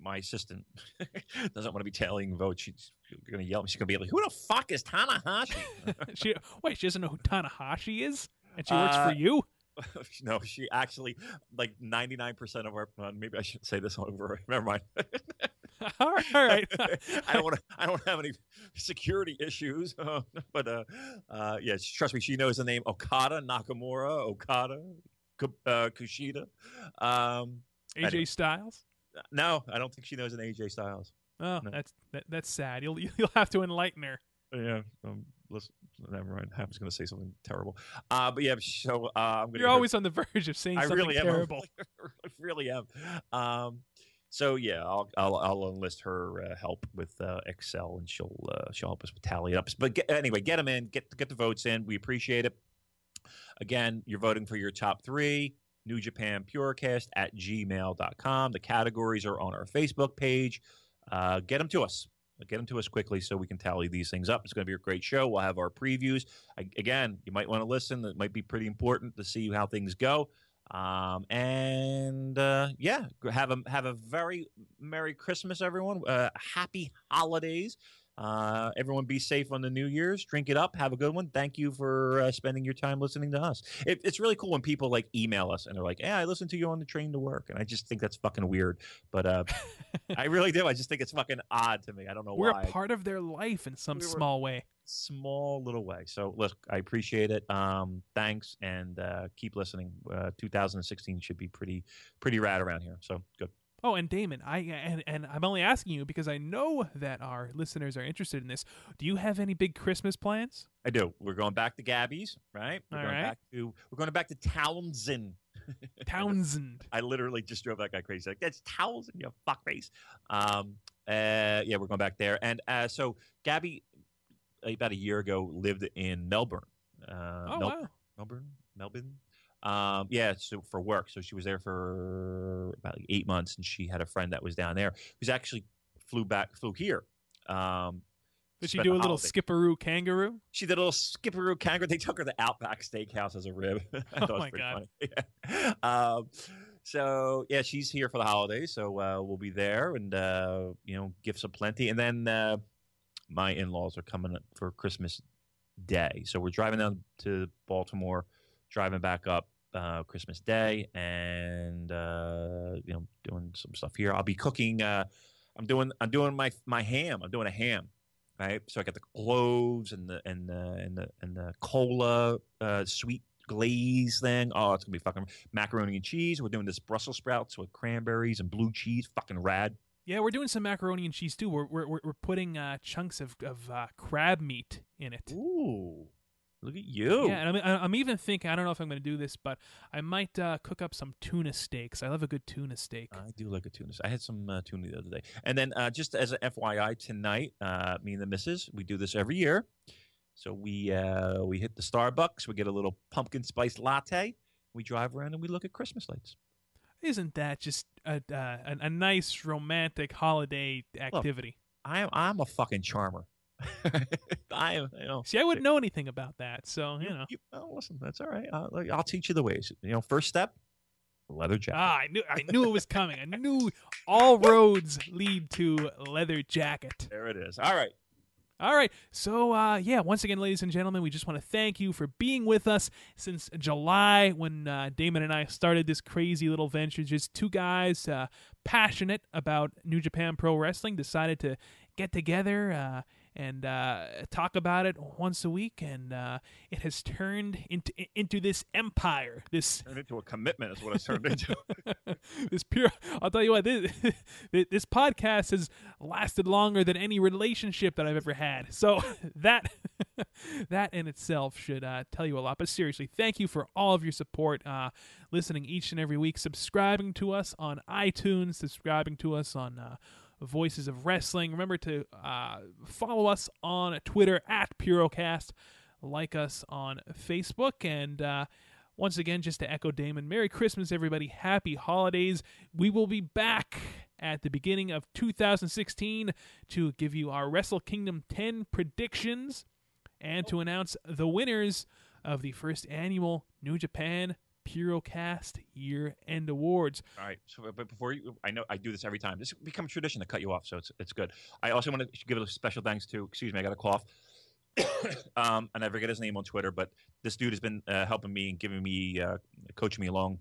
My assistant doesn't want to be tallying votes. She's going to yell. Me. She's going to be like, "Who the fuck is Tanahashi?" she wait, she doesn't know who Tanahashi is, and she works Uh, for you. no, she actually like 99 percent of our. Uh, maybe I shouldn't say this over. Never mind. all right, all right. I don't want to. I don't have any security issues, uh, but uh, uh, yeah, trust me, she knows the name Okada Nakamura, Okada, uh, Kushida. Um, AJ anyway. Styles. no, I don't think she knows an AJ Styles. Oh, No. that's that, that's sad. You'll you'll have to enlighten her. Yeah, um, listen, never mind. I was going to say something terrible. Uh, but yeah, so uh, I'm going to. You're always on the verge of saying I something really am. terrible. I really am. Um, so yeah, I'll I'll, I'll enlist her uh, help with uh, Excel, and she'll uh, she'll help us with tally it up. But get, anyway, get them in, get get the votes in. We appreciate it. Again, you're voting for your top three. New Japan Purocast at gmail.com. The categories are on our Facebook page. Uh, get them to us. Get them to us quickly so we can tally these things up. It's going to be a great show. We'll have our previews. I, again, you might want to listen. It might be pretty important to see how things go. Um, and uh, yeah, have a have a very merry Christmas, everyone. Uh, happy holidays. Uh, everyone be safe on the New Year's. Drink it up. Have a good one. Thank you for uh, spending your time listening to us. It, it's really cool when people like email us and they're like, "Yeah, I listened to you on the train to work," and I just think that's fucking weird. But uh, I really do. I just think it's fucking odd to me. I don't know We're why. a part of their life in some We small way. Small little way. So look, I appreciate it. Um, thanks, and uh, keep listening. Uh, 2016 should be pretty pretty rad around here. So good. Oh, and Damon, I and, and I'm only asking you because I know that our listeners are interested in this. Do you have any big Christmas plans? I do. We're going back to Gabby's, right? We're All going right. back to we're going back to Townsend. Townsend. I literally just drove that guy crazy. Like that's Townsend, you fuckface. Um, uh, yeah, we're going back there, and uh, so Gabby, about a year ago, lived in Melbourne. Uh, oh Mel- wow. Melbourne, Melbourne. Um, yeah, so for work. So she was there for about like eight months, and she had a friend that was down there who's actually flew back, flew here. Um, Did she do a little skipperoo kangaroo? She did a little skipperoo kangaroo. They took her to Outback Steakhouse as a rib. I Oh thought it was my pretty God. funny. Yeah. Um, so yeah, she's here for the holidays. So uh, we'll be there, and uh, you know, gifts aplenty. And then uh, my in-laws are coming for Christmas Day, so we're driving down to Baltimore, driving back up uh, Christmas Day, and uh, you know, doing some stuff here. I'll be cooking. Uh, I'm doing. I'm doing my my ham. I'm doing a ham right? So I got the cloves and the and the and the and the cola uh, sweet glaze thing. Oh, it's gonna be fucking macaroni and cheese. We're doing this Brussels sprouts with cranberries and blue cheese. Fucking rad. Yeah, we're doing some macaroni and cheese too. We're we're we're, we're putting uh, chunks of of uh, crab meat in it. Ooh, look at you. Yeah, and I'm, I'm even thinking. I don't know if I'm going to do this, but I might uh, cook up some tuna steaks. I love a good tuna steak. I do like a tuna. I had some uh, tuna the other day. And then uh, just as an FYI, tonight, uh, me and the missus, we do this every year. So we uh, we hit the Starbucks. We get a little pumpkin spice latte. We drive around and we look at Christmas lights. Isn't that just a uh, a, a nice romantic holiday activity? I am I'm a fucking charmer. I. You know. See, I wouldn't know anything about that, so you know. oh, listen, that's all right. I'll, I'll teach you the ways. You know, first step, leather jacket. Ah, I knew I knew it was coming. I knew all roads lead to leather jacket. there it is. All right. All right. So, uh, yeah, once again, ladies and gentlemen, we just want to thank you for being with us since July when uh, Damon and I started this crazy little venture. Just two guys uh, passionate about New Japan Pro Wrestling decided to get together uh, and uh, talk about it once a week, and uh, it has turned into into this empire, this Turned into a commitment is what it's turned into. this pure. I'll tell you what. This, this podcast has lasted longer than any relationship that I've ever had. So that that in itself should uh, tell you a lot. But seriously, thank you for all of your support, uh, listening each and every week, subscribing to us on iTunes, subscribing to us on. Voices of Wrestling. Remember to uh, follow us on Twitter at Purocast, like us on Facebook, and uh, once again, just to echo Damon, Merry Christmas, everybody. Happy holidays. We will be back at the beginning of 2016 to give you our Wrestle Kingdom 10 predictions and to announce the winners of the first annual New Japan Purocast Year End Awards. All right. So, but before you, I know I do this every time. This become a tradition to cut you off, so it's it's good. I also want to give a special thanks to. Excuse me, I got a cough. um, and I forget his name on Twitter, but this dude has been uh, helping me and giving me, uh, coaching me along.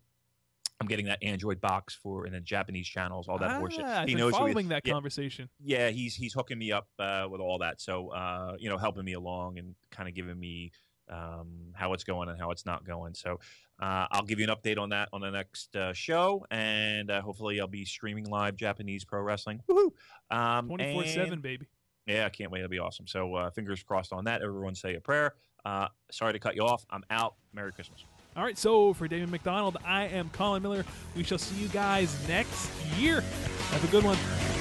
I'm getting that Android box for and the Japanese channels, all that ah, bullshit. I've He been knows who he is. following that Yeah. conversation. yeah, he's he's hooking me up uh, with all that. So uh, you know, helping me along and kind of giving me um, how it's going and how it's not going. So uh, I'll give you an update on that on the next uh, show, and uh, hopefully I'll be streaming live Japanese pro wrestling. Woohoo! Um, 24 7, baby. Yeah, I can't wait. It'll be awesome. So uh, fingers crossed on that. Everyone say a prayer. Uh, sorry to cut you off. I'm out. Merry Christmas. All right, so for David McDonald, I am Colin Miller. We shall see you guys next year. Have a good one. In a world of one